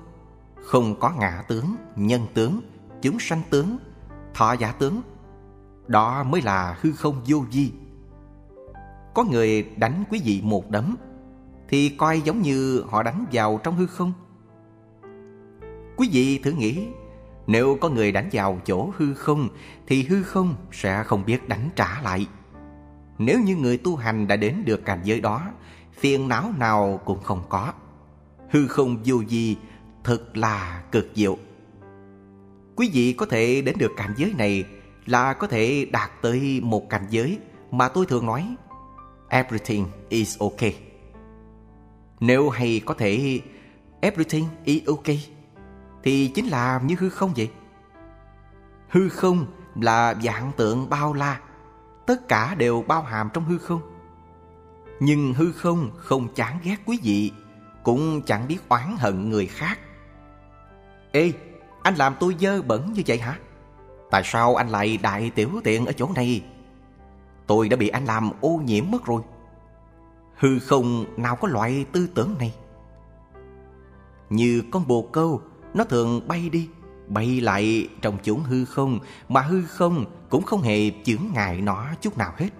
không có ngã tướng, nhân tướng, chúng sanh tướng, thọ giả tướng. Đó mới là hư không vô vi. Có người đánh quý vị một đấm Thì coi giống như họ đánh vào trong hư không. Quý vị thử nghĩ Nếu có người đánh vào chỗ hư không Thì hư không sẽ không biết đánh trả lại. Nếu như người tu hành đã đến được cảnh giới đó Phiền não nào cũng không có. Hư không vô di Thật là cực diệu Quý vị có thể đến được cảnh giới này Là có thể đạt tới một cảnh giới Mà tôi thường nói Everything is okay Nếu hay có thể Everything is okay Thì chính là như hư không vậy Hư không là dạng tượng bao la tất cả đều bao hàm trong hư không. Nhưng hư không không chán ghét quý vị, cũng chẳng biết oán hận người khác. Ê, anh làm tôi dơ bẩn như vậy hả? Tại sao anh lại đại tiểu tiện ở chỗ này? Tôi đã bị anh làm ô nhiễm mất rồi. Hư không nào có loại tư tưởng này. Như con bồ câu, nó thường bay đi, bay lại trong chốn hư không mà hư không cũng không hề chướng ngại nó chút nào hết.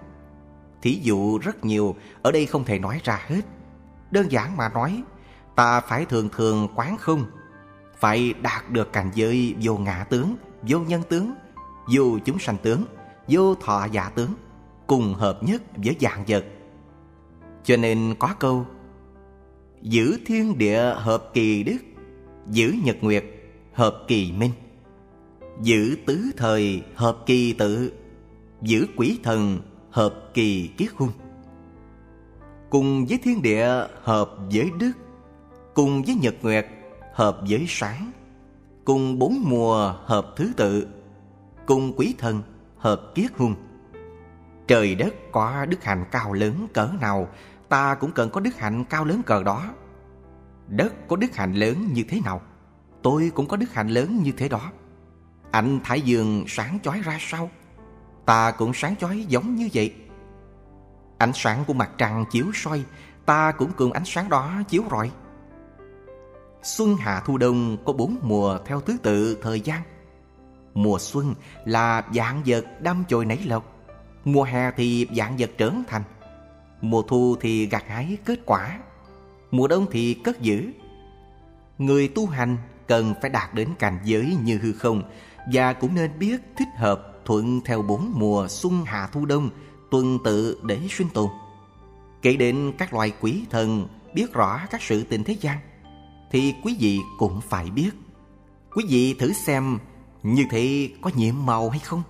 Thí dụ rất nhiều, ở đây không thể nói ra hết. Đơn giản mà nói, ta phải thường thường quán không, phải đạt được cảnh giới vô ngã tướng, vô nhân tướng, vô chúng sanh tướng, vô thọ giả tướng, cùng hợp nhất với dạng vật. Cho nên có câu Giữ thiên địa hợp kỳ đức Giữ nhật nguyệt hợp kỳ minh Giữ tứ thời hợp kỳ tự Giữ quỷ thần hợp kỳ kiết hung Cùng với thiên địa hợp với đức Cùng với nhật nguyệt hợp với sáng, Cùng bốn mùa hợp thứ tự, Cùng quý thần hợp kiết hung. Trời đất có đức hạnh cao lớn cỡ nào, Ta cũng cần có đức hạnh cao lớn cỡ đó. Đất có đức hạnh lớn như thế nào, Tôi cũng có đức hạnh lớn như thế đó. Ảnh Thái Dương sáng chói ra sao? Ta cũng sáng chói giống như vậy. Ánh sáng của mặt trăng chiếu soi, Ta cũng cường ánh sáng đó chiếu rọi. Xuân hạ thu đông có bốn mùa theo thứ tự thời gian Mùa xuân là dạng vật đâm chồi nảy lộc, Mùa hè thì dạng vật trưởng thành, Mùa thu thì gặt hái kết quả, Mùa đông thì cất giữ Người tu hành cần phải đạt đến cảnh giới như hư không và cũng nên biết thích hợp thuận theo bốn mùa xuân hạ thu đông tuần tự để sinh tồn. Kể đến các loài quỷ thần biết rõ các sự tình thế gian thì quý vị cũng phải biết. Quý vị thử xem như thế có nhiệm màu hay không?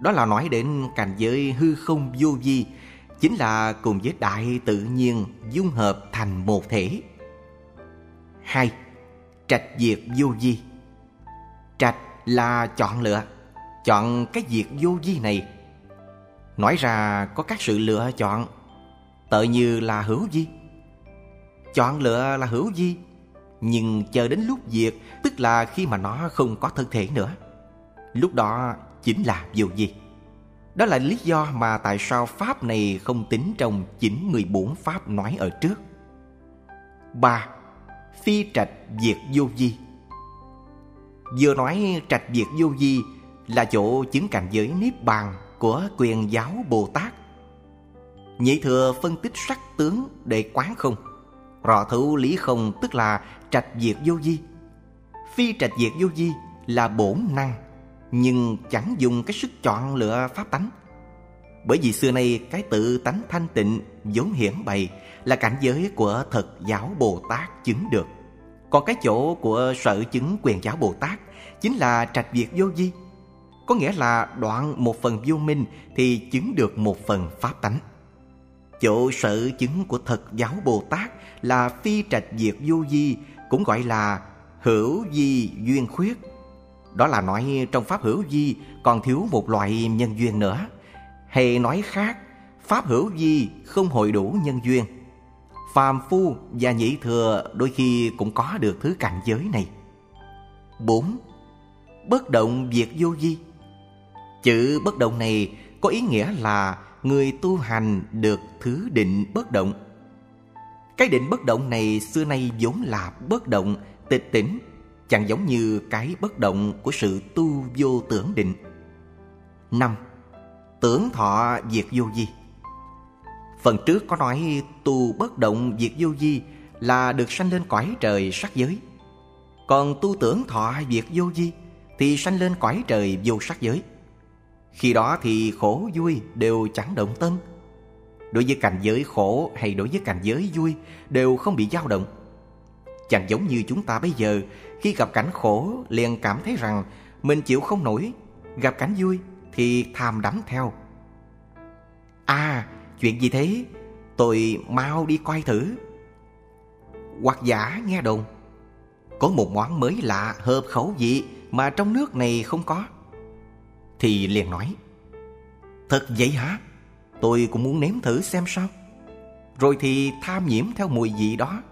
Đó là nói đến cảnh giới hư không vô vi chính là cùng với đại tự nhiên dung hợp thành một thể. Hai, trạch diệt vô vi. Trạch là chọn lựa Chọn cái diệt vô vi này Nói ra có các sự lựa chọn Tự như là hữu vi Chọn lựa là hữu vi nhưng chờ đến lúc diệt, Tức là khi mà nó không có thân thể nữa Lúc đó chính là vô gì Đó là lý do mà tại sao Pháp này không tính trong chính 14 Pháp nói ở trước 3. Phi trạch diệt vô di Vừa nói trạch diệt vô di là chỗ chứng cảnh giới Niết Bàn của quyền giáo Bồ Tát. Nhị thừa phân tích sắc tướng để quán không rõ thấu lý không tức là trạch diệt vô vi. Phi trạch diệt vô vi là bổn năng, nhưng chẳng dùng cái sức chọn lựa pháp tánh. Bởi vì xưa nay cái tự tánh thanh tịnh vốn hiển bày là cảnh giới của thật giáo Bồ Tát chứng được. Còn cái chỗ của sở chứng quyền giáo Bồ Tát chính là trạch diệt vô vi. Có nghĩa là đoạn một phần vô minh thì chứng được một phần pháp tánh. Chỗ sở chứng của thật giáo Bồ Tát là phi trạch diệt vô di cũng gọi là hữu di duyên khuyết. Đó là nói trong pháp hữu di còn thiếu một loại nhân duyên nữa. Hay nói khác, pháp hữu di không hội đủ nhân duyên. Phàm phu và nhị thừa đôi khi cũng có được thứ cảnh giới này. 4. Bất động diệt vô di. Chữ bất động này có ý nghĩa là người tu hành được thứ định bất động. Cái định bất động này xưa nay vốn là bất động, tịch tỉnh, chẳng giống như cái bất động của sự tu vô tưởng định. 5. Tưởng thọ diệt vô di Phần trước có nói tu bất động diệt vô di là được sanh lên cõi trời sắc giới. Còn tu tưởng thọ diệt vô di thì sanh lên cõi trời vô sắc giới. Khi đó thì khổ vui đều chẳng động tâm Đối với cảnh giới khổ hay đối với cảnh giới vui Đều không bị dao động. Chẳng giống như chúng ta bây giờ, Khi gặp cảnh khổ liền cảm thấy rằng Mình chịu không nổi, Gặp cảnh vui thì tham đắm theo. À chuyện gì thế? Tôi mau đi coi thử. Hoặc giả nghe đồn, Có một món mới lạ hợp khẩu vị Mà trong nước này không có. Thì liền nói, Thật vậy hả? Tôi cũng muốn nếm thử xem sao. Rồi thì tham nhiễm theo mùi vị đó.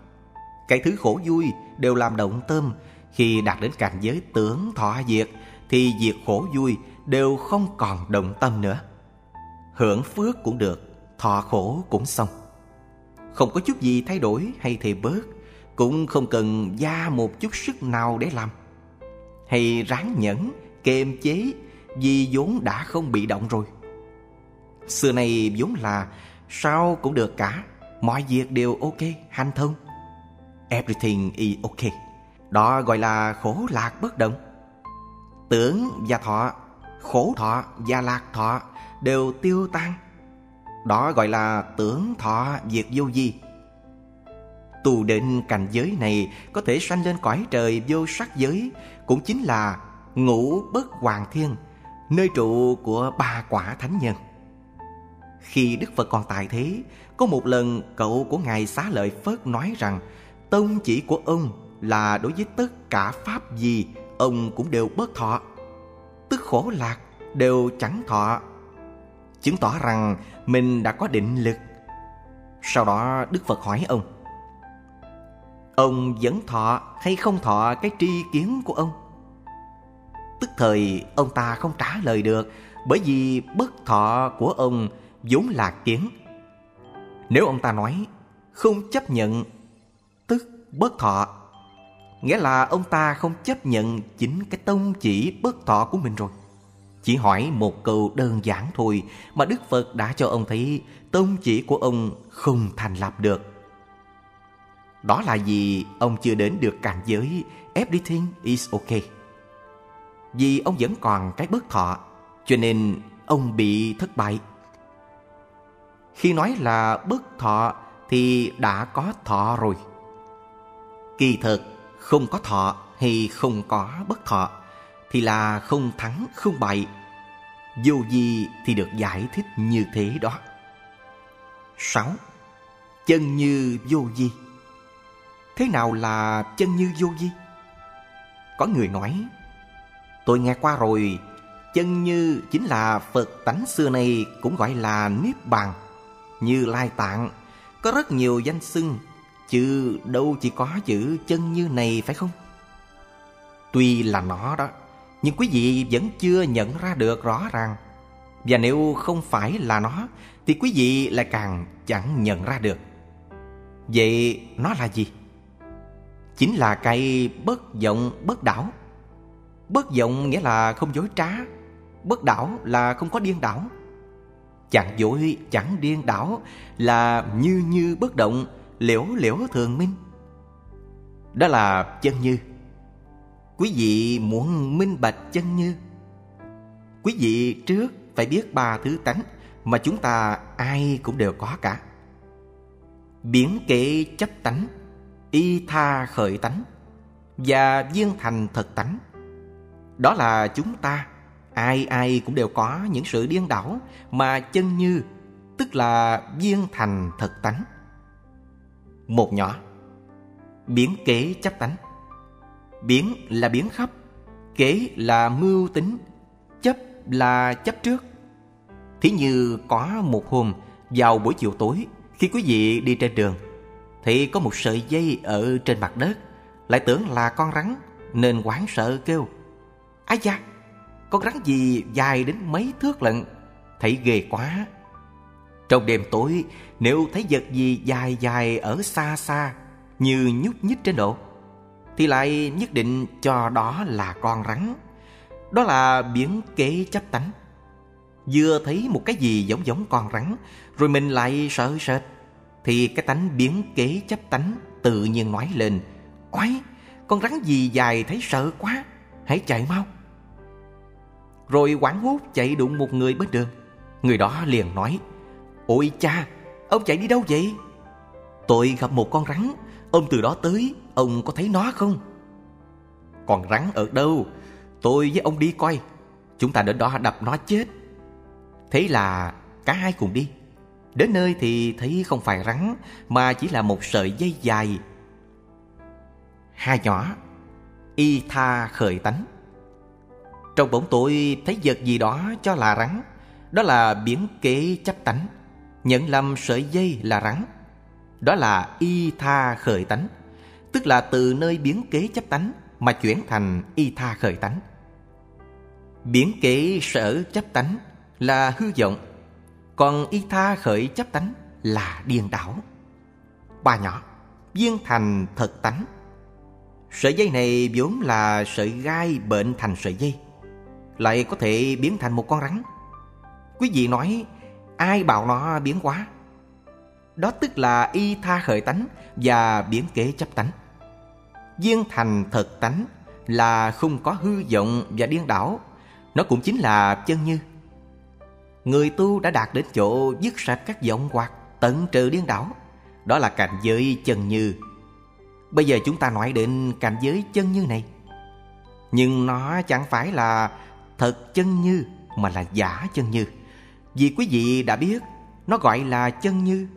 Cái thứ khổ vui đều làm động tâm. Khi đạt đến cảnh giới tưởng thọ diệt Thì diệt khổ vui đều không còn động tâm nữa. Hưởng phước cũng được Thọ khổ cũng xong. Không có chút gì thay đổi hay thì bớt Cũng không cần gia một chút sức nào để làm. Hay ráng nhẫn, kiềm chế vì vốn đã không bị động rồi. Xưa này vốn là Sao cũng được cả. Mọi việc đều ok, hành thông. Everything is ok. Đó gọi là khổ lạc bất động. Tưởng và thọ Khổ thọ và lạc thọ Đều tiêu tan. Đó gọi là tưởng thọ diệt vô vi. Tu đến cảnh giới này Có thể sanh lên cõi trời vô sắc giới Cũng chính là ngũ bất hoàng thiên nơi trụ của ba quả thánh nhân. Khi Đức Phật còn tại thế, có một lần cậu của Ngài Xá Lợi phớt nói rằng tông chỉ của ông là đối với tất cả pháp gì ông cũng đều bớt thọ. Tức khổ lạc đều chẳng thọ. Chứng tỏ rằng mình đã có định lực. Sau đó Đức Phật hỏi ông Ông vẫn thọ hay không thọ cái tri kiến của ông? Tức thời ông ta không trả lời được Bởi vì bất thọ của ông vốn là kiến. Nếu ông ta nói, không chấp nhận, Tức bất thọ, Nghĩa là ông ta không chấp nhận chính cái tông chỉ bất thọ của mình rồi. Chỉ hỏi một câu đơn giản thôi Mà Đức Phật đã cho ông thấy Tông chỉ của ông không thành lập được. Đó là vì ông chưa đến được cảnh giới Everything is okay vì ông vẫn còn cái bất thọ, Cho nên ông bị thất bại. Khi nói là bất thọ Thì đã có thọ rồi Kỳ thực không có thọ hay không có bất thọ Thì là không thắng không bại Vô gì thì được giải thích như thế đó 6. Chân như vô di Thế nào là chân như vô di Có người nói Tôi nghe qua rồi, chân như chính là Phật tánh xưa này cũng gọi là Niết Bàn. Như Lai Tạng, có rất nhiều danh xưng, Chứ đâu chỉ có chữ chân như này phải không? Tuy là nó đó, nhưng quý vị vẫn chưa nhận ra được rõ ràng. Và nếu không phải là nó, thì quý vị lại càng chẳng nhận ra được. Vậy nó là gì? Chính là cây bất vọng bất đảo. Bất vọng nghĩa là không dối trá, bất đảo là không có điên đảo. Chẳng dối chẳng điên đảo là như như bất động, liễu liễu thường minh. Đó là chân như. Quý vị muốn minh bạch chân như Quý vị trước phải biết ba thứ tánh Mà chúng ta ai cũng đều có cả Biến kệ chấp tánh Y tha khởi tánh Và viên thành thật tánh Đó là chúng ta Ai ai cũng đều có những sự điên đảo Mà chân như, Tức là viên thành thật tánh. Một nhỏ, Biến kế chấp tánh. Biến là biến khắp, Kế là mưu tính, Chấp là chấp trước. Thí như có một hôm, Vào buổi chiều tối, Khi quý vị đi trên đường, Thì có một sợi dây ở trên mặt đất, Lại tưởng là con rắn, Nên hoảng sợ kêu Ái da con rắn gì dài đến mấy thước lận? Thấy ghê quá. Trong đêm tối Nếu thấy vật gì dài dài ở xa xa Như nhúc nhích trên độ thì lại nhất định cho đó là con rắn. Đó là biến kế chấp tánh. Vừa thấy một cái gì giống giống con rắn Rồi mình lại sợ sệt Thì cái tánh biến kế chấp tánh Tự nhiên nói lên. Oái, con rắn gì dài thấy sợ quá Hãy chạy mau. Rồi quảng hút chạy đụng một người bên đường Người đó liền nói Ôi cha, ông chạy đi đâu vậy? Tôi gặp một con rắn Ông từ đó tới Ông có thấy nó không? Còn rắn ở đâu? Tôi với ông đi coi Chúng ta đến đó đập nó chết Thế là cả hai cùng đi Đến nơi thì thấy không phải rắn Mà chỉ là một sợi dây dài Hai nhỏ Y tha khởi tánh trong bóng tối, thấy vật gì đó cho là rắn. Đó là biến kế chấp tánh. Nhận lầm sợi dây là rắn. Đó là y tha khởi tánh. Tức là từ nơi biến kế chấp tánh Mà chuyển thành y tha khởi tánh. Biến kế sở chấp tánh là hư vọng, Còn y tha khởi chấp tánh là điên đảo. Ba nhỏ, Viên thành thật tánh. Sợi dây này vốn là sợi gai bệnh thành sợi dây. Lại có thể biến thành một con rắn. Quý vị nói, Ai bảo nó biến quá Đó tức là y tha khởi tánh Và biến kế chấp tánh. Viên thành thật tánh là không có hư vọng và điên đảo. Nó cũng chính là chân như. Người tu đã đạt đến chỗ dứt sạch các vọng hoặc tận trừ điên đảo. Đó là cảnh giới chân như. Bây giờ chúng ta nói đến cảnh giới chân như này. Nhưng nó chẳng phải là thật chân như Mà là giả chân như. Vì quý vị đã biết, Nó gọi là chân như.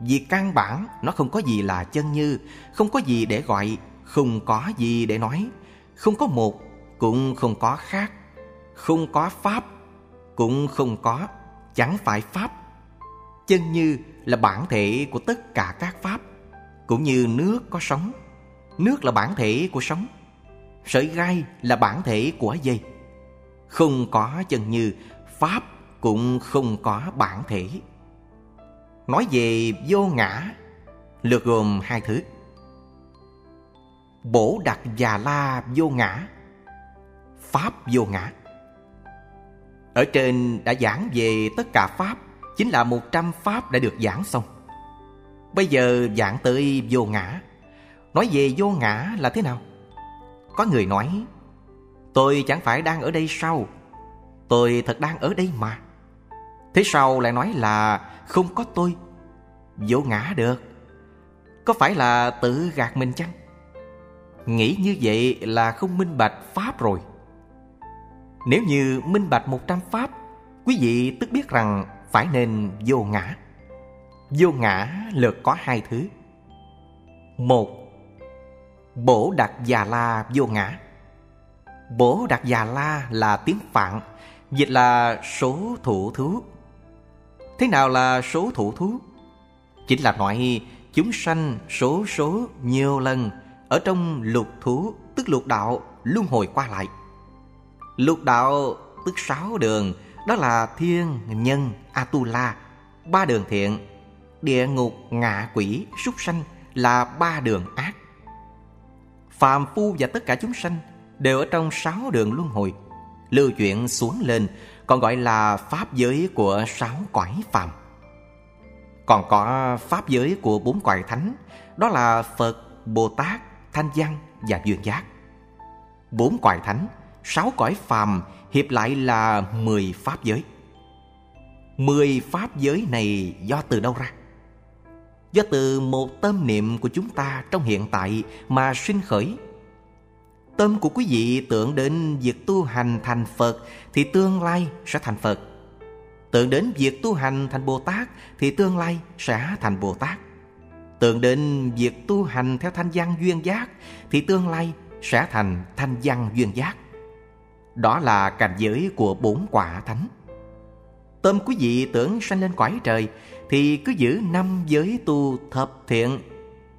Vì căn bản, nó không có gì là chân như, Không có gì để gọi, Không có gì để nói. Không có một, Cũng không có khác. Không có pháp, Cũng không có, Chẳng phải pháp. Chân như là bản thể của tất cả các pháp, Cũng như nước có sống. Nước là bản thể của sống. Sợi gai là bản thể của dây. Không có chân như, Pháp cũng không có bản thể. Nói về vô ngã, lược gồm hai thứ. Bổ đặc già la vô ngã, Pháp vô ngã. Ở trên đã giảng về tất cả Pháp, Chính là một trăm Pháp đã được giảng xong. Bây giờ giảng tới vô ngã. Nói về vô ngã là thế nào? Có người nói Tôi chẳng phải đang ở đây sao? Tôi thật đang ở đây mà. Thế sau lại nói là không có tôi? Vô ngã được. Có phải là tự gạt mình chăng? Nghĩ như vậy là không minh bạch Pháp rồi. Nếu như minh bạch một trăm Pháp, Quý vị tức biết rằng phải nên vô ngã. Vô ngã lượt có hai thứ. Một, Bổ đặt già la vô ngã. Bổ Đạt già la là tiếng Phạn Dịch là số thủ thú Thế nào là số thủ thú? Chính là loại chúng sanh số số nhiều lần ở trong lục thú tức lục đạo luân hồi qua lại. Lục đạo tức sáu đường đó là thiên, nhân, atula, ba đường thiện, địa ngục, ngạ quỷ, súc sanh là ba đường ác. Phàm phu và tất cả chúng sanh đều ở trong sáu đường luân hồi, lưu chuyển xuống lên còn gọi là pháp giới của sáu cõi phàm. Còn có pháp giới của bốn cõi thánh, đó là Phật, Bồ Tát, Thanh Văn và Duyên Giác. Bốn cõi thánh, sáu cõi phàm hiệp lại là mười pháp giới. Mười pháp giới này do từ đâu ra? Do từ một tâm niệm của chúng ta trong hiện tại mà sinh khởi. Tâm của quý vị tưởng đến việc tu hành thành Phật thì tương lai sẽ thành Phật. Tưởng đến việc tu hành thành Bồ Tát thì tương lai sẽ thành Bồ Tát. Tưởng đến việc tu hành theo thanh văn duyên giác thì tương lai sẽ thành thanh văn duyên giác. Đó là cảnh giới của bốn quả thánh. Tâm quý vị tưởng sanh lên cõi trời thì cứ giữ năm giới tu thập thiện,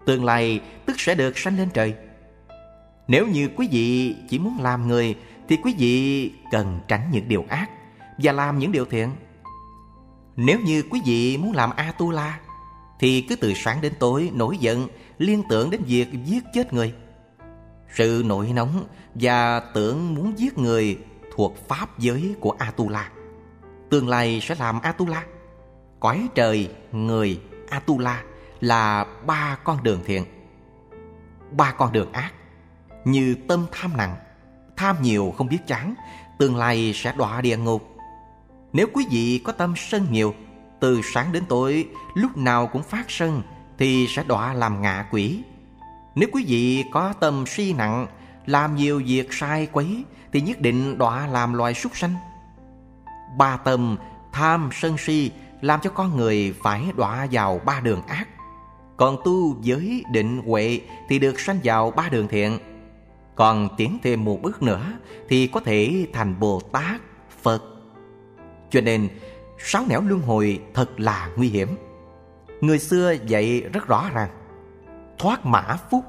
tương lai tức sẽ được sanh lên trời. Nếu như quý vị chỉ muốn làm người thì quý vị cần tránh những điều ác và làm những điều thiện. Nếu như quý vị muốn làm A-tu-la thì cứ từ sáng đến tối nổi giận liên tưởng đến việc giết chết người. Sự nổi nóng và tưởng muốn giết người thuộc pháp giới của Atula. Tương lai sẽ làm Atula. Cõi trời, người, Atula là ba con đường thiện. Ba con đường ác như tâm tham nặng, tham nhiều không biết chán, tương lai sẽ đọa địa ngục. Nếu quý vị có tâm sân nhiều, từ sáng đến tối lúc nào cũng phát sân thì sẽ đọa làm ngạ quỷ. Nếu quý vị có tâm si nặng, làm nhiều việc sai quấy thì nhất định đọa làm loài súc sanh. Ba tâm tham sân si làm cho con người phải đọa vào ba đường ác. Còn tu giới định huệ thì được sanh vào ba đường thiện. Còn tiến thêm một bước nữa thì có thể thành Bồ Tát, Phật. Cho nên sáu nẻo luân hồi thật là nguy hiểm. Người xưa dạy rất rõ ràng Thoát mã phúc,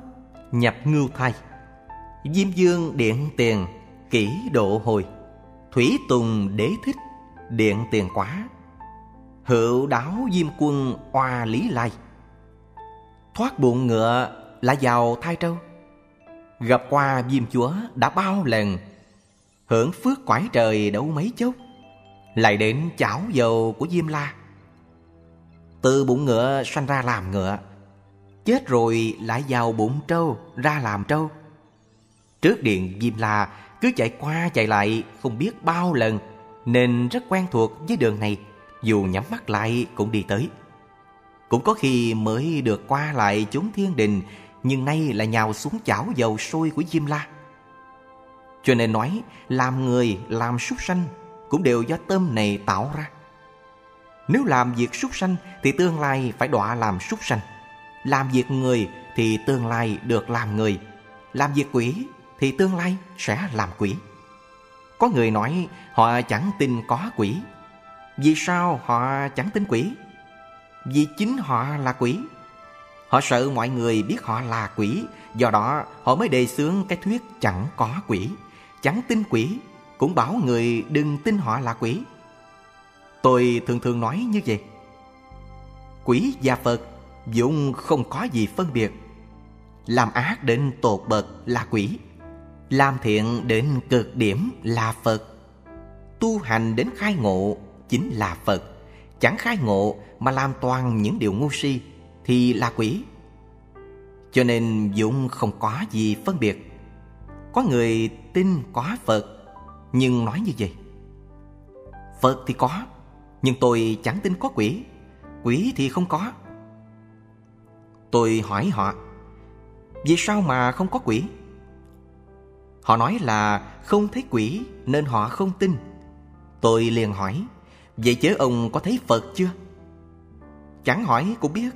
nhập ngưu thai Diêm dương điện tiền, kỹ độ hồi Thủy tùng đế thích, điện tiền quá Hữu đáo diêm quân oa lý lai Thoát bụng ngựa là vào thai trâu Gặp qua diêm chúa đã bao lần, Hưởng phước quải trời đâu mấy chốc, Lại đến chảo dầu của diêm la. Từ bụng ngựa sanh ra làm ngựa, Chết rồi lại vào bụng trâu ra làm trâu. Trước điện Diêm La cứ chạy qua chạy lại không biết bao lần, Nên rất quen thuộc với đường này, Dù nhắm mắt lại cũng đi tới. Cũng có khi mới được qua lại chúng thiên đình nhưng nay là nhào xuống chảo dầu sôi của Diêm La Cho nên nói, làm người, làm súc sanh Cũng đều do tâm này tạo ra Nếu làm việc súc sanh thì tương lai phải đọa làm súc sanh Làm việc người thì tương lai được làm người Làm việc quỷ thì tương lai sẽ làm quỷ. Có người nói, họ chẳng tin có quỷ. Vì sao họ chẳng tin quỷ? Vì chính họ là quỷ. Họ sợ mọi người biết họ là quỷ, do đó họ mới đề xướng cái thuyết chẳng có quỷ, chẳng tin quỷ, cũng bảo người đừng tin họ là quỷ. Tôi thường thường nói như vậy. Quỷ và Phật dụng không có gì phân biệt. Làm ác đến tột bậc là quỷ, làm thiện đến cực điểm là Phật Tu hành đến khai ngộ chính là Phật Chẳng khai ngộ mà làm toàn những điều ngu si thì là quỷ Cho nên Dũng không có gì phân biệt Có người tin có Phật Nhưng nói như vậy Phật thì có Nhưng tôi chẳng tin có quỷ Quỷ thì không có Tôi hỏi họ Vì sao mà không có quỷ? Họ nói là không thấy quỷ nên họ không tin. Tôi liền hỏi, vậy chứ ông có thấy Phật chưa? Chẳng hỏi cũng biết,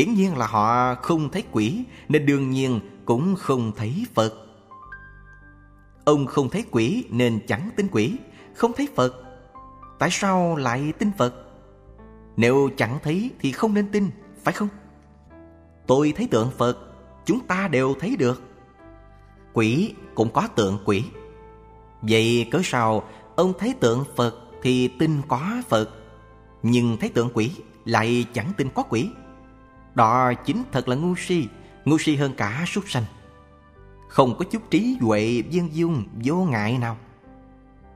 hiển nhiên là họ không thấy quỷ nên đương nhiên cũng không thấy Phật. Ông không thấy quỷ nên chẳng tin quỷ, không thấy Phật. Tại sao lại tin Phật? Nếu chẳng thấy thì không nên tin, phải không? Tôi thấy tượng Phật Chúng ta đều thấy được Quỷ cũng có tượng quỷ Vậy cớ sao Ông thấy tượng Phật thì tin có Phật Nhưng thấy tượng quỷ lại chẳng tin có quỷ đó chính thật là ngu si Ngu si hơn cả súc sanh. Không có chút trí huệ viên dung vô ngại nào.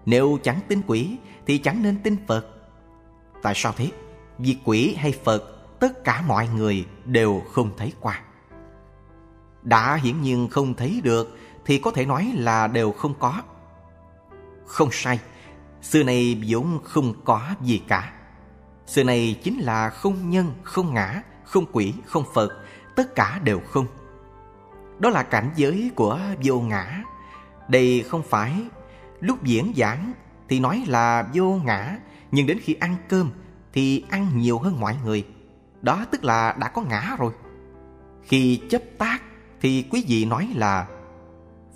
Nếu chẳng tin quỷ thì chẳng nên tin Phật. Tại sao thế? Vì quỷ hay Phật tất cả mọi người đều không thấy qua. Đã hiển nhiên không thấy được thì có thể nói là đều không có. Không sai Xưa này vốn không có gì cả. Xưa này chính là không nhân, không ngã, không quỷ, không Phật Tất cả đều không. Đó là cảnh giới của vô ngã. Đây không phải Lúc diễn giảng thì nói là vô ngã Nhưng đến khi ăn cơm thì ăn nhiều hơn mọi người. Đó tức là đã có ngã rồi. Khi chấp tác thì quý vị nói là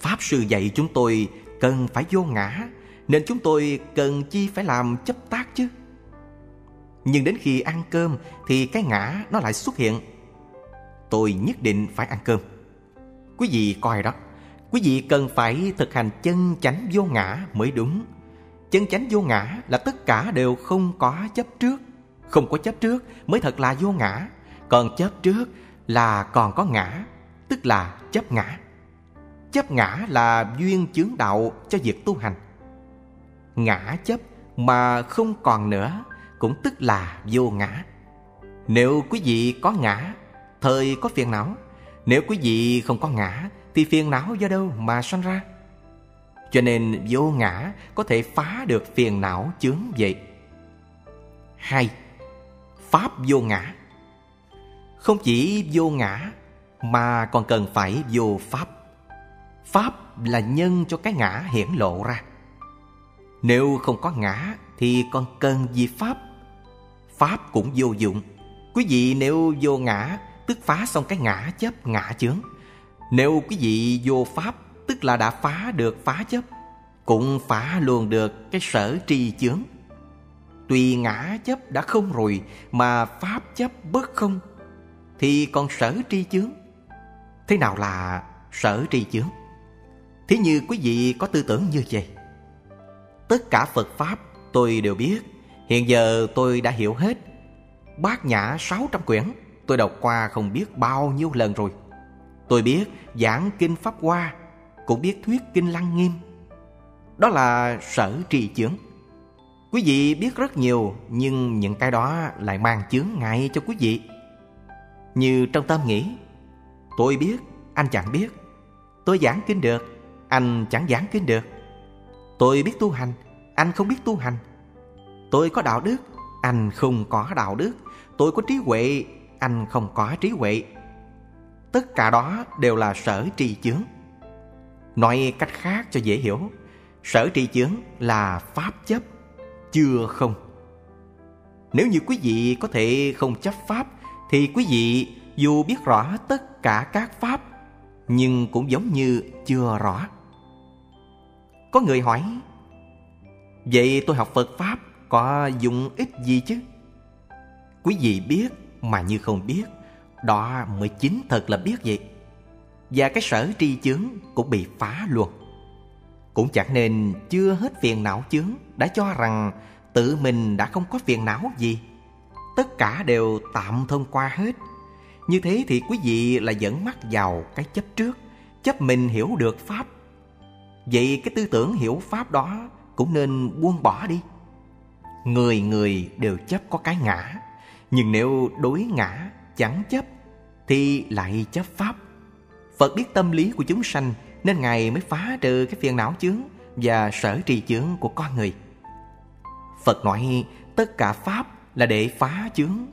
Pháp sư dạy chúng tôi cần phải vô ngã Nên chúng tôi cần chi phải làm chấp tác chứ? Nhưng đến khi ăn cơm Thì cái ngã nó lại xuất hiện. Tôi nhất định phải ăn cơm. Quý vị coi đó. Quý vị cần phải thực hành chân chánh vô ngã mới đúng. Chân chánh vô ngã là tất cả đều không có chấp trước. Không có chấp trước mới thật là vô ngã. Còn chấp trước là còn có ngã, Tức là chấp ngã. Chấp ngã là duyên chướng đạo cho việc tu hành. Ngã chấp mà không còn nữa cũng tức là vô ngã. Nếu quý vị có ngã, Thời có phiền não. Nếu quý vị không có ngã, Thì phiền não do đâu mà sanh ra? Cho nên vô ngã Có thể phá được phiền não chướng vậy. Hai, Pháp vô ngã. Không chỉ vô ngã Mà còn cần phải vô pháp. Pháp là nhân cho cái ngã hiển lộ ra. Nếu không có ngã Thì còn cần gì Pháp? Pháp cũng vô dụng. Quý vị nếu vô ngã, Tức phá xong cái ngã chấp ngã chướng. Nếu quý vị vô Pháp, Tức là đã phá được phá chấp Cũng phá luôn được cái sở tri chướng. Tuy ngã chấp đã không rồi, Mà Pháp chấp bất không, Thì còn sở tri chướng. Thế nào là sở tri chướng? Thế như quý vị có tư tưởng như vậy. Tất cả Phật Pháp tôi đều biết Hiện giờ tôi đã hiểu hết. Bát nhã 600 quyển Tôi đọc qua không biết bao nhiêu lần rồi. Tôi biết giảng kinh Pháp Hoa Cũng biết thuyết kinh Lăng Nghiêm. Đó là sở trì chướng. Quý vị biết rất nhiều Nhưng những cái đó lại mang chướng ngại cho quý vị. Như trong tâm nghĩ Tôi biết, anh chẳng biết. Tôi giảng kinh được anh chẳng giảng kinh được. Tôi biết tu hành Anh không biết tu hành. Tôi có đạo đức, Anh không có đạo đức. Tôi có trí huệ, Anh không có trí huệ. Tất cả đó đều là sở trì chướng. Nói cách khác cho dễ hiểu, Sở trì chướng là pháp chấp, Chưa không. Nếu như quý vị có thể không chấp pháp, Thì quý vị dù biết rõ tất cả các pháp, Nhưng cũng giống như chưa rõ. Có người hỏi, Vậy tôi học Phật Pháp có dụng ích gì chứ? Quý vị biết mà như không biết, Đó mới chính thật là biết vậy. Và cái sở tri chướng cũng bị phá luôn. Cũng chẳng nên chưa hết phiền não chướng Đã cho rằng tự mình đã không có phiền não gì. Tất cả đều tạm thông qua hết. Như thế thì quý vị là dẫn mắt vào cái chấp trước, Chấp mình hiểu được Pháp. Vậy cái tư tưởng hiểu Pháp đó cũng nên buông bỏ đi. Người người đều chấp có cái ngã, nhưng nếu đối ngã chẳng chấp thì lại chấp Pháp. Phật biết tâm lý của chúng sanh nên Ngài mới phá trừ cái phiền não chướng và sở trì chướng của con người. Phật nói tất cả Pháp là để phá chướng.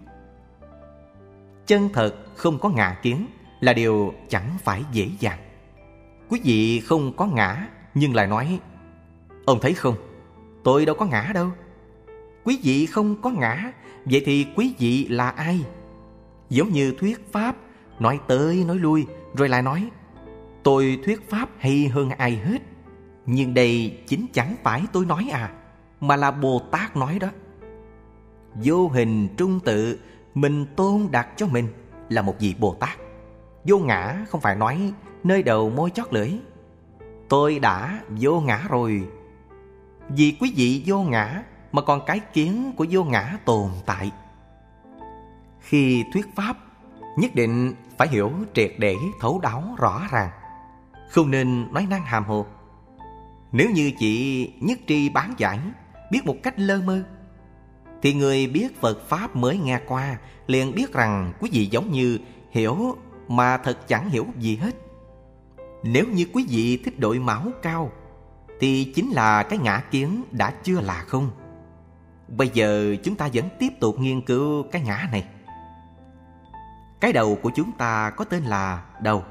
Chân thật không có ngã kiến là điều chẳng phải dễ dàng. Quý vị không có ngã nhưng lại nói Ông thấy không Tôi đâu có ngã đâu Quý vị không có ngã, Vậy thì quý vị là ai Giống như thuyết pháp Nói tới nói lui, Rồi lại nói, Tôi thuyết pháp hay hơn ai hết Nhưng đây chính chẳng phải tôi nói à Mà là Bồ Tát nói đó Vô hình trung tự, Mình tôn đặt cho mình Là một vị Bồ Tát Vô ngã không phải nói, nơi đầu môi chót lưỡi. Tôi đã vô ngã rồi. Vì quý vị vô ngã mà còn cái kiến của vô ngã tồn tại. Khi thuyết pháp, nhất định phải hiểu triệt để thấu đáo rõ ràng. Không nên nói năng hàm hồ. Nếu như chị nhất tri bán giải, biết một cách lơ mơ, thì người biết Phật Pháp mới nghe qua liền biết rằng quý vị giống như hiểu mà thật chẳng hiểu gì hết. Nếu như quý vị thích đội máu cao thì chính là cái ngã kiến đã chưa là không. Bây giờ chúng ta vẫn tiếp tục nghiên cứu cái ngã này. Cái đầu của chúng ta có tên là đầu.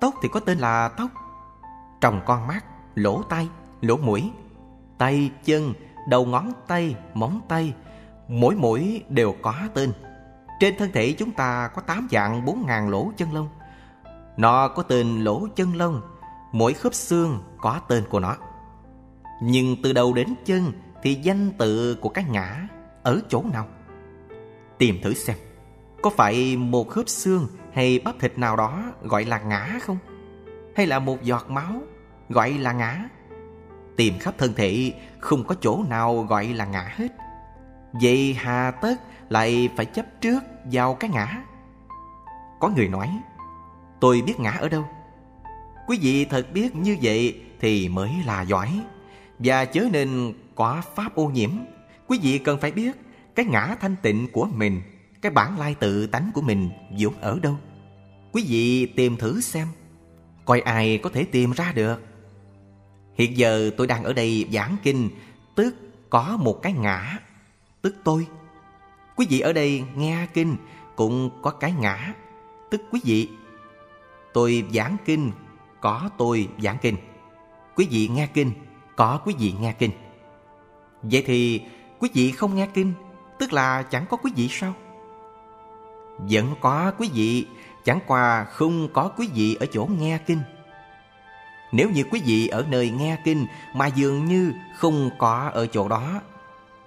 Tóc thì có tên là tóc. Tròng con mắt, lỗ tai, lỗ mũi, tay, chân, đầu ngón tay, móng tay, mỗi mũi đều có tên. Trên thân thể chúng ta có tám dạng bốn ngàn lỗ chân lông. Nó có tên lỗ chân lông, mỗi khớp xương có tên của nó. Nhưng từ đầu đến chân thì danh tự của cái ngã ở chỗ nào? Tìm thử xem, có phải một khớp xương hay bắp thịt nào đó gọi là ngã không? Hay là một giọt máu gọi là ngã? Tìm khắp thân thể không có chỗ nào gọi là ngã hết. Vậy hà tất lại phải chấp trước vào cái ngã? Có người nói, tôi biết ngã ở đâu? Quý vị thật biết như vậy thì mới là giỏi. Và chớ nên quả pháp ô nhiễm. Quý vị cần phải biết cái ngã thanh tịnh của mình, cái bản lai tự tánh của mình vốn ở đâu. Quý vị tìm thử xem, coi ai có thể tìm ra được. Hiện giờ tôi đang ở đây giảng kinh, tức có một cái ngã, tức tôi. Quý vị ở đây nghe kinh cũng có cái ngã, tức quý vị. Tôi giảng kinh, có tôi giảng kinh. Quý vị nghe kinh, có quý vị nghe kinh. Vậy thì quý vị không nghe kinh, tức là chẳng có quý vị sao? Vẫn có quý vị, chẳng qua không có quý vị ở chỗ nghe kinh. Nếu như quý vị ở nơi nghe kinh mà dường như không có ở chỗ đó,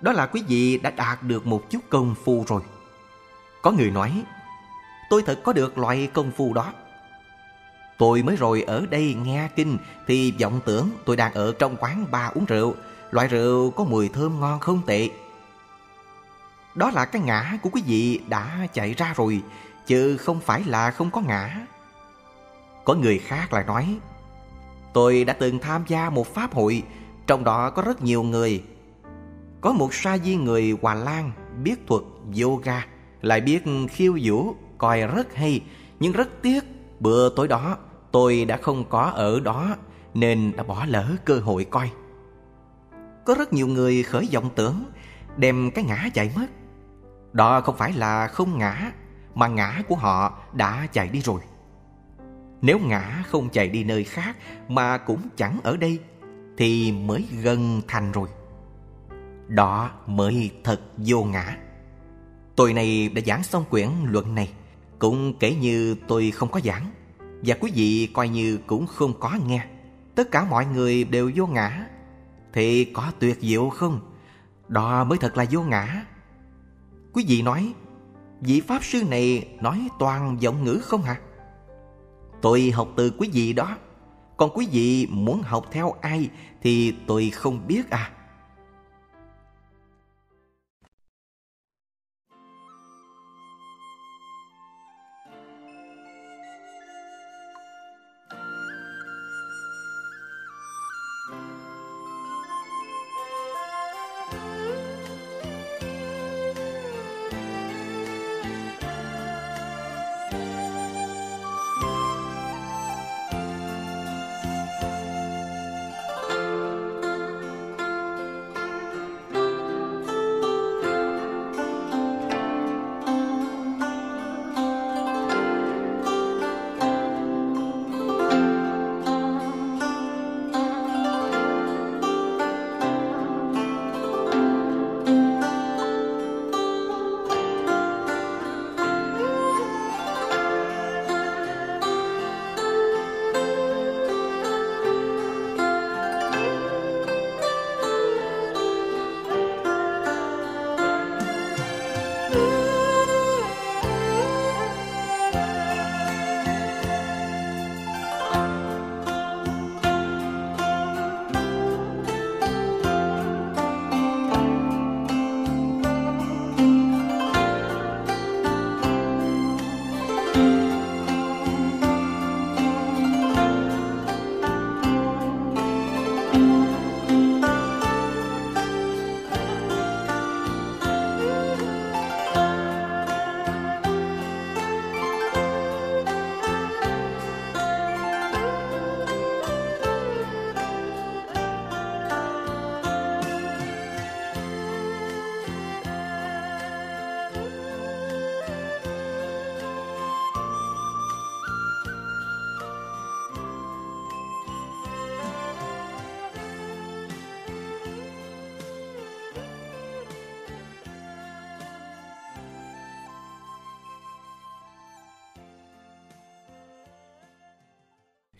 đó là quý vị đã đạt được một chút công phu rồi. Có người nói, tôi thật có được loại công phu đó. Tôi mới rồi ở đây nghe kinh thì vọng tưởng tôi đang ở trong quán bar uống rượu, loại rượu có mùi thơm ngon không tệ. Đó là cái ngã của quý vị đã chạy ra rồi, chứ không phải là không có ngã. Có người khác lại nói, Tôi đã từng tham gia một pháp hội, trong đó có rất nhiều người. Có một sa di người Hòa Lan biết thuật yoga, lại biết khiêu vũ, coi rất hay, nhưng rất tiếc bữa tối đó tôi đã không có ở đó nên đã bỏ lỡ cơ hội coi. Có rất nhiều người khởi vọng tưởng đem cái ngã chạy mất. Đó không phải là không ngã, mà ngã của họ đã chạy đi rồi. Nếu ngã không chạy đi nơi khác mà cũng chẳng ở đây thì mới gần thành rồi. Đó mới thật vô ngã. Tôi này đã giảng xong quyển luận này, cũng kể như tôi không có giảng và quý vị coi như cũng không có nghe. Tất cả mọi người đều vô ngã thì có tuyệt diệu không? Đó mới thật là vô ngã. Quý vị nói, vị pháp sư này nói toàn giọng ngữ không hả? Tôi học từ quý vị đó Còn quý vị muốn học theo ai Thì tôi không biết à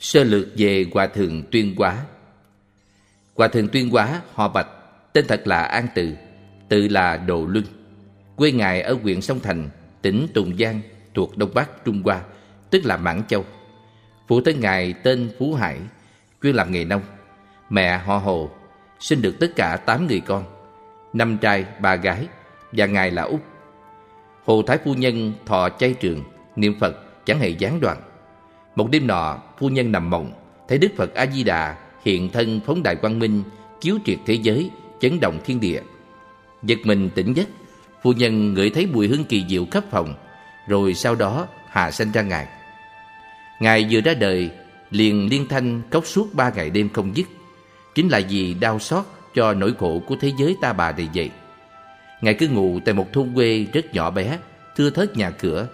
Sơ lược về Hòa Thượng Tuyên Quá Hòa Thượng Tuyên Quá họ Bạch Tên thật là An Từ Tự là Đồ Luân Quê Ngài ở huyện Sông Thành Tỉnh Tùng Giang thuộc Đông Bắc Trung Hoa Tức là Mãn Châu. Phụ thân Ngài tên Phú Hải Chuyên làm nghề nông. Mẹ họ Hồ Sinh được tất cả 8 người con Năm trai, ba gái Và Ngài là Út. Hồ Thái Phu Nhân thọ chay trường Niệm Phật chẳng hề gián đoạn. Một đêm nọ, Phu Nhân nằm mộng, Thấy Đức Phật A-di-đà hiện thân phóng đại quang minh, Chiếu triệt thế giới, Chấn động thiên địa. Giật mình tỉnh giấc, Phu Nhân ngửi thấy mùi hương kỳ diệu khắp phòng, Rồi sau đó hạ sanh ra Ngài. Ngài vừa ra đời, liền liên thanh cốc suốt ba ngày đêm không dứt. Chính là vì đau xót cho nỗi khổ của thế giới ta bà này vậy. Ngài cứ ngủ tại một thôn quê rất nhỏ bé, thưa thớt nhà cửa.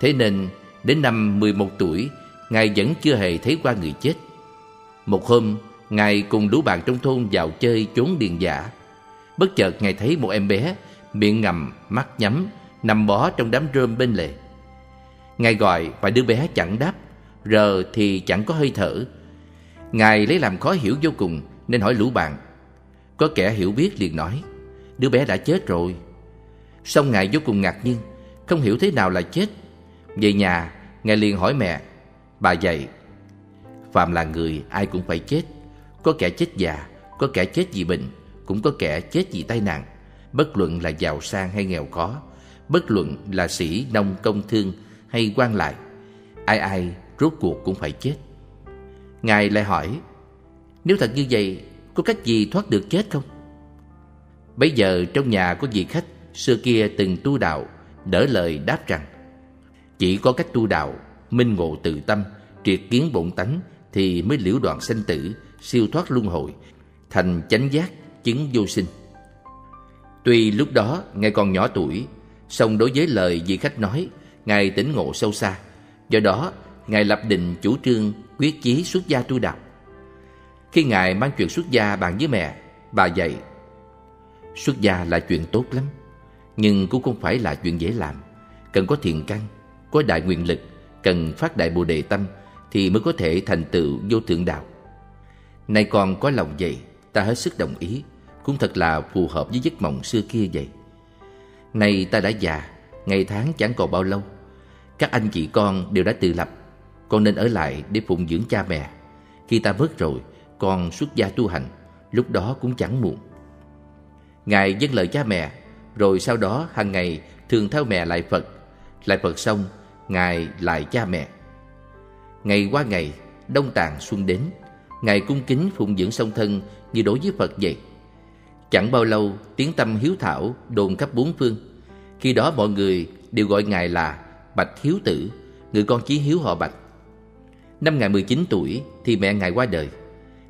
Thế nên đến năm 11 tuổi ngài vẫn chưa hề thấy qua người chết. Một hôm, ngài cùng lũ bạn trong thôn vào chơi trốn điền giả. Bất chợt ngài thấy một em bé, miệng ngầm, mắt nhắm, nằm bó trong đám rơm bên lề. Ngài gọi và đứa bé chẳng đáp, rờ thì chẳng có hơi thở. Ngài lấy làm khó hiểu vô cùng, nên hỏi lũ bạn. Có kẻ hiểu biết liền nói, đứa bé đã chết rồi. Xong ngài vô cùng ngạc nhiên, không hiểu thế nào là chết. Về nhà, ngài liền hỏi mẹ bà dạy, phàm là người, ai cũng phải chết. Có kẻ chết già, có kẻ chết vì bệnh, cũng có kẻ chết vì tai nạn. Bất luận là giàu sang hay nghèo khó, bất luận là sĩ nông công thương hay quan lại, ai ai rốt cuộc cũng phải chết. Ngài lại hỏi, nếu thật như vậy, có cách gì thoát được chết không? Bây giờ trong nhà có vị khách Xưa kia từng tu đạo, Đỡ lời đáp rằng, Chỉ có cách tu đạo Minh ngộ tự tâm, Triệt kiến bổn tánh Thì mới liễu đoạn sanh tử, Siêu thoát luân hồi, Thành chánh giác chứng vô sinh. Tuy lúc đó Ngài còn nhỏ tuổi, song đối với lời vị khách nói, Ngài tỉnh ngộ sâu xa. Do đó, Ngài lập định chủ trương quyết chí xuất gia tu đạo. Khi Ngài mang chuyện xuất gia bàn với mẹ, Bà dạy, Xuất gia là chuyện tốt lắm, Nhưng cũng không phải là chuyện dễ làm. Cần có thiện căn, Có đại nguyện lực Cần phát đại bồ đề tâm Thì mới có thể thành tựu vô thượng đạo. Nay con có lòng vậy, Ta hết sức đồng ý, Cũng thật là phù hợp với giấc mộng xưa kia vậy. Nay ta đã già, Ngày tháng chẳng còn bao lâu, Các anh chị con đều đã tự lập, Con nên ở lại để phụng dưỡng cha mẹ. Khi ta mất rồi, con xuất gia tu hành, lúc đó cũng chẳng muộn. Ngài dâng lời cha mẹ, rồi sau đó hàng ngày thường theo mẹ lại phật. Lại phật xong ngài lại cha mẹ. Ngày qua ngày, đông tàn xuân đến, ngài cung kính phụng dưỡng song thân như đối với phật vậy. Chẳng bao lâu, tiếng tâm hiếu thảo đồn khắp bốn phương. Khi đó mọi người đều gọi ngài là bạch hiếu tử, người con chí hiếu họ bạch. Năm ngài 19 tuổi thì mẹ ngài qua đời.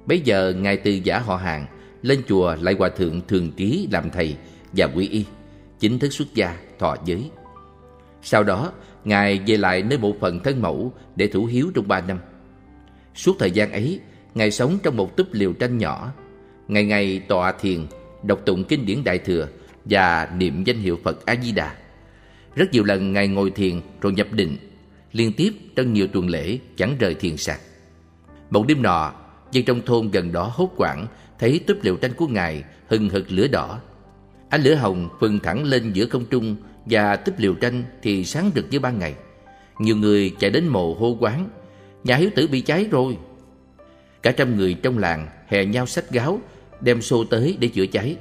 Bây giờ Ngài từ giả họ hàng Lên chùa lại hòa thượng thường trí làm thầy Và quy y, Chính thức xuất gia thọ giới. Sau đó Ngài về lại nơi bộ phận thân mẫu Để thủ hiếu trong ba năm. Suốt thời gian ấy, Ngài sống trong một túp liều tranh nhỏ. Ngày ngày tọa thiền, Đọc tụng kinh điển Đại Thừa Và niệm danh hiệu Phật A-di-đà. Rất nhiều lần Ngài ngồi thiền rồi nhập định, Liên tiếp trong nhiều tuần lễ chẳng rời thiền sạc. Một đêm nọ, dân trong thôn gần đó hốt quảng thấy túp liều tranh của ngài hừng hực lửa đỏ. Ánh lửa hồng phừng thẳng lên giữa không trung và tiếp liều tranh thì sáng rực như ban ngày. Nhiều người chạy đến mồ hô quán. Nhà hiếu tử bị cháy rồi. Cả trăm người trong làng hè nhau sách gáo, đem xô tới để chữa cháy.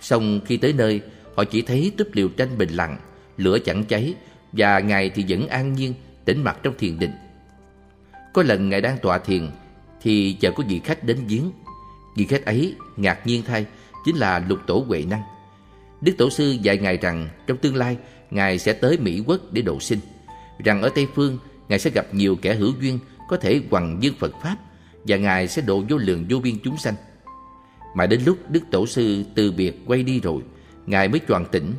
Xong khi tới nơi, họ chỉ thấy túp liều tranh bình lặng, lửa chẳng cháy, và ngài thì vẫn an nhiên, tĩnh mặt trong thiền định. Có lần ngài đang tọa thiền, thì chợt có vị khách đến viếng. Vị khách ấy ngạc nhiên thay, chính là lục tổ Huệ Năng. Đức Tổ sư dạy Ngài rằng trong tương lai Ngài sẽ tới Mỹ Quốc để độ sinh. Rằng ở Tây Phương Ngài sẽ gặp nhiều kẻ hữu duyên có thể hoằng dương Phật Pháp và Ngài sẽ độ vô lượng vô biên chúng sanh. Mà đến lúc Đức Tổ sư từ biệt quay đi rồi, Ngài mới choàng tỉnh.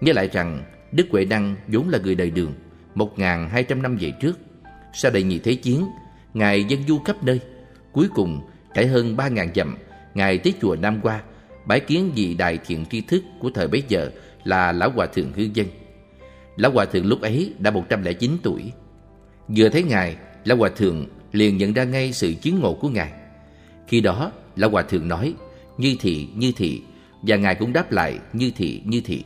Nhớ lại rằng Đức Huệ Năng vốn là người đời đường, một hai trăm năm về trước. Sau đại nhị thế chiến, Ngài dân du khắp nơi Cuối cùng trải hơn ba ngàn dặm Ngài tới chùa Nam Hoa Bái kiến vị đại thiện tri thức của thời bấy giờ Là Lão Hòa Thượng Hư Dân Lão Hòa Thượng lúc ấy đã 109 tuổi Vừa thấy Ngài Lão Hòa Thượng liền nhận ra ngay sự chứng ngộ của Ngài. Khi đó, Lão Hòa Thượng nói, như thị, như thị, và Ngài cũng đáp lại, như thị, như thị.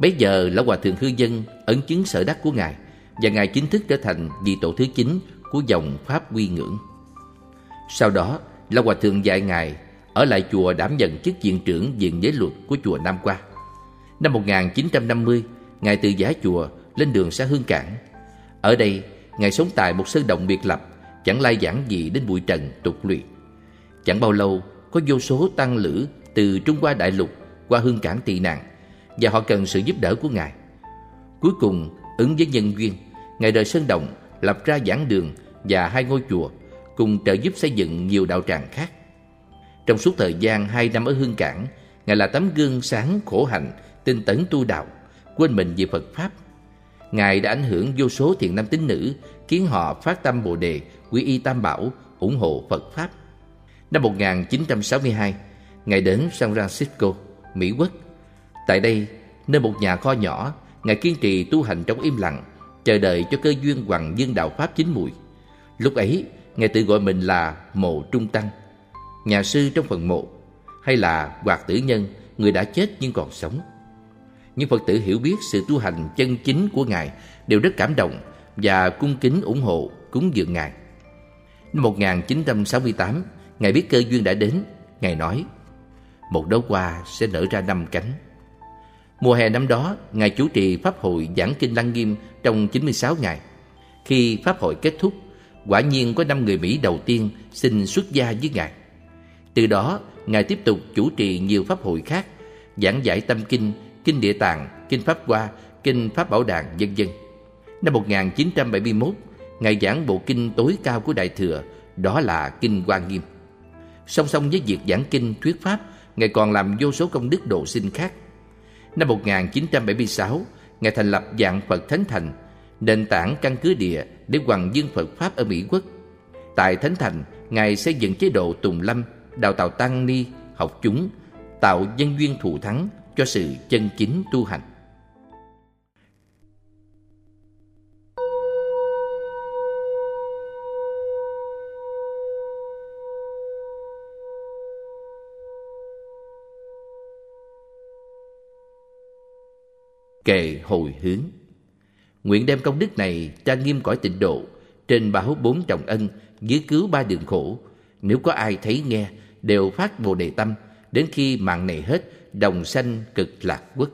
Bây giờ, Lão Hòa Thượng Hư Dân ấn chứng sở đắc của Ngài, và Ngài chính thức trở thành vị tổ thứ chín của dòng Pháp Quy Ngưỡng. Sau đó, Lão Hòa Thượng dạy Ngài ở lại chùa đảm nhận chức viện trưởng viện giới luật của chùa Nam Qua. Năm 1950, Ngài từ giá chùa lên đường xa Hương Cảng. Ở đây, Ngài sống tại một sơn động biệt lập, chẳng lai giảng gì đến bụi trần tục luyện. Chẳng bao lâu, có vô số tăng lữ từ Trung Hoa Đại Lục qua Hương Cảng tị nạn và họ cần sự giúp đỡ của Ngài. Cuối cùng, ứng với nhân duyên, Ngài đời Sơn Động lập ra giảng đường và hai ngôi chùa cùng trợ giúp xây dựng nhiều đạo tràng khác. Trong suốt thời gian hai năm ở Hương Cảng, Ngài là tấm gương sáng khổ hạnh, tinh tấn tu đạo, quên mình về Phật Pháp. Ngài đã ảnh hưởng vô số thiện nam tín nữ, khiến họ phát tâm Bồ Đề, quy y Tam Bảo, ủng hộ Phật Pháp. Năm 1962, Ngài đến San Francisco, Mỹ Quốc. Tại đây, nơi một nhà kho nhỏ, Ngài kiên trì tu hành trong im lặng, chờ đợi cho cơ duyên hoàng dương đạo Pháp chín mùi. Lúc ấy, Ngài tự gọi mình là Mộ Trung Tăng, nhà sư trong phần mộ, hay là Hoạt Tử Nhân, người đã chết nhưng còn sống. Những Phật tử hiểu biết sự tu hành chân chính của Ngài đều rất cảm động và cung kính ủng hộ cúng dường Ngài. Năm 1968, Ngài biết cơ duyên đã đến, Ngài nói, một đóa hoa sẽ nở ra năm cánh. Mùa hè năm đó, Ngài chủ trì Pháp hội giảng kinh Lăng Nghiêm trong 96 ngày. Khi Pháp hội kết thúc, quả nhiên có năm người Mỹ đầu tiên xin xuất gia với Ngài. Từ đó, Ngài tiếp tục chủ trì nhiều Pháp hội khác, giảng giải tâm kinh, kinh Địa Tạng, kinh Pháp Hoa, kinh Pháp Bảo Đàn, vân dân Năm 1971, Ngài giảng bộ kinh tối cao của Đại Thừa, đó là Kinh Hoa Nghiêm. Song song với việc giảng kinh thuyết Pháp, Ngài còn làm vô số công đức độ sinh khác. Năm 1976, Ngài thành lập dạng Phật Thánh Thành, nền tảng căn cứ địa để hoàng dương Phật Pháp ở Mỹ Quốc. Tại Thánh Thành, Ngài xây dựng chế độ Tùng Lâm, đào tạo tăng ni, học chúng, tạo nhân duyên thù thắng cho sự chân chính tu hành. Kệ hồi hướng Nguyện đem công đức này cha nghiêm cõi tịnh độ Trên báo bốn trọng ân Dưới cứu ba đường khổ Nếu có ai thấy nghe Đều phát bồ đề tâm, Đến khi mạng này hết, Đồng sanh cực lạc quốc.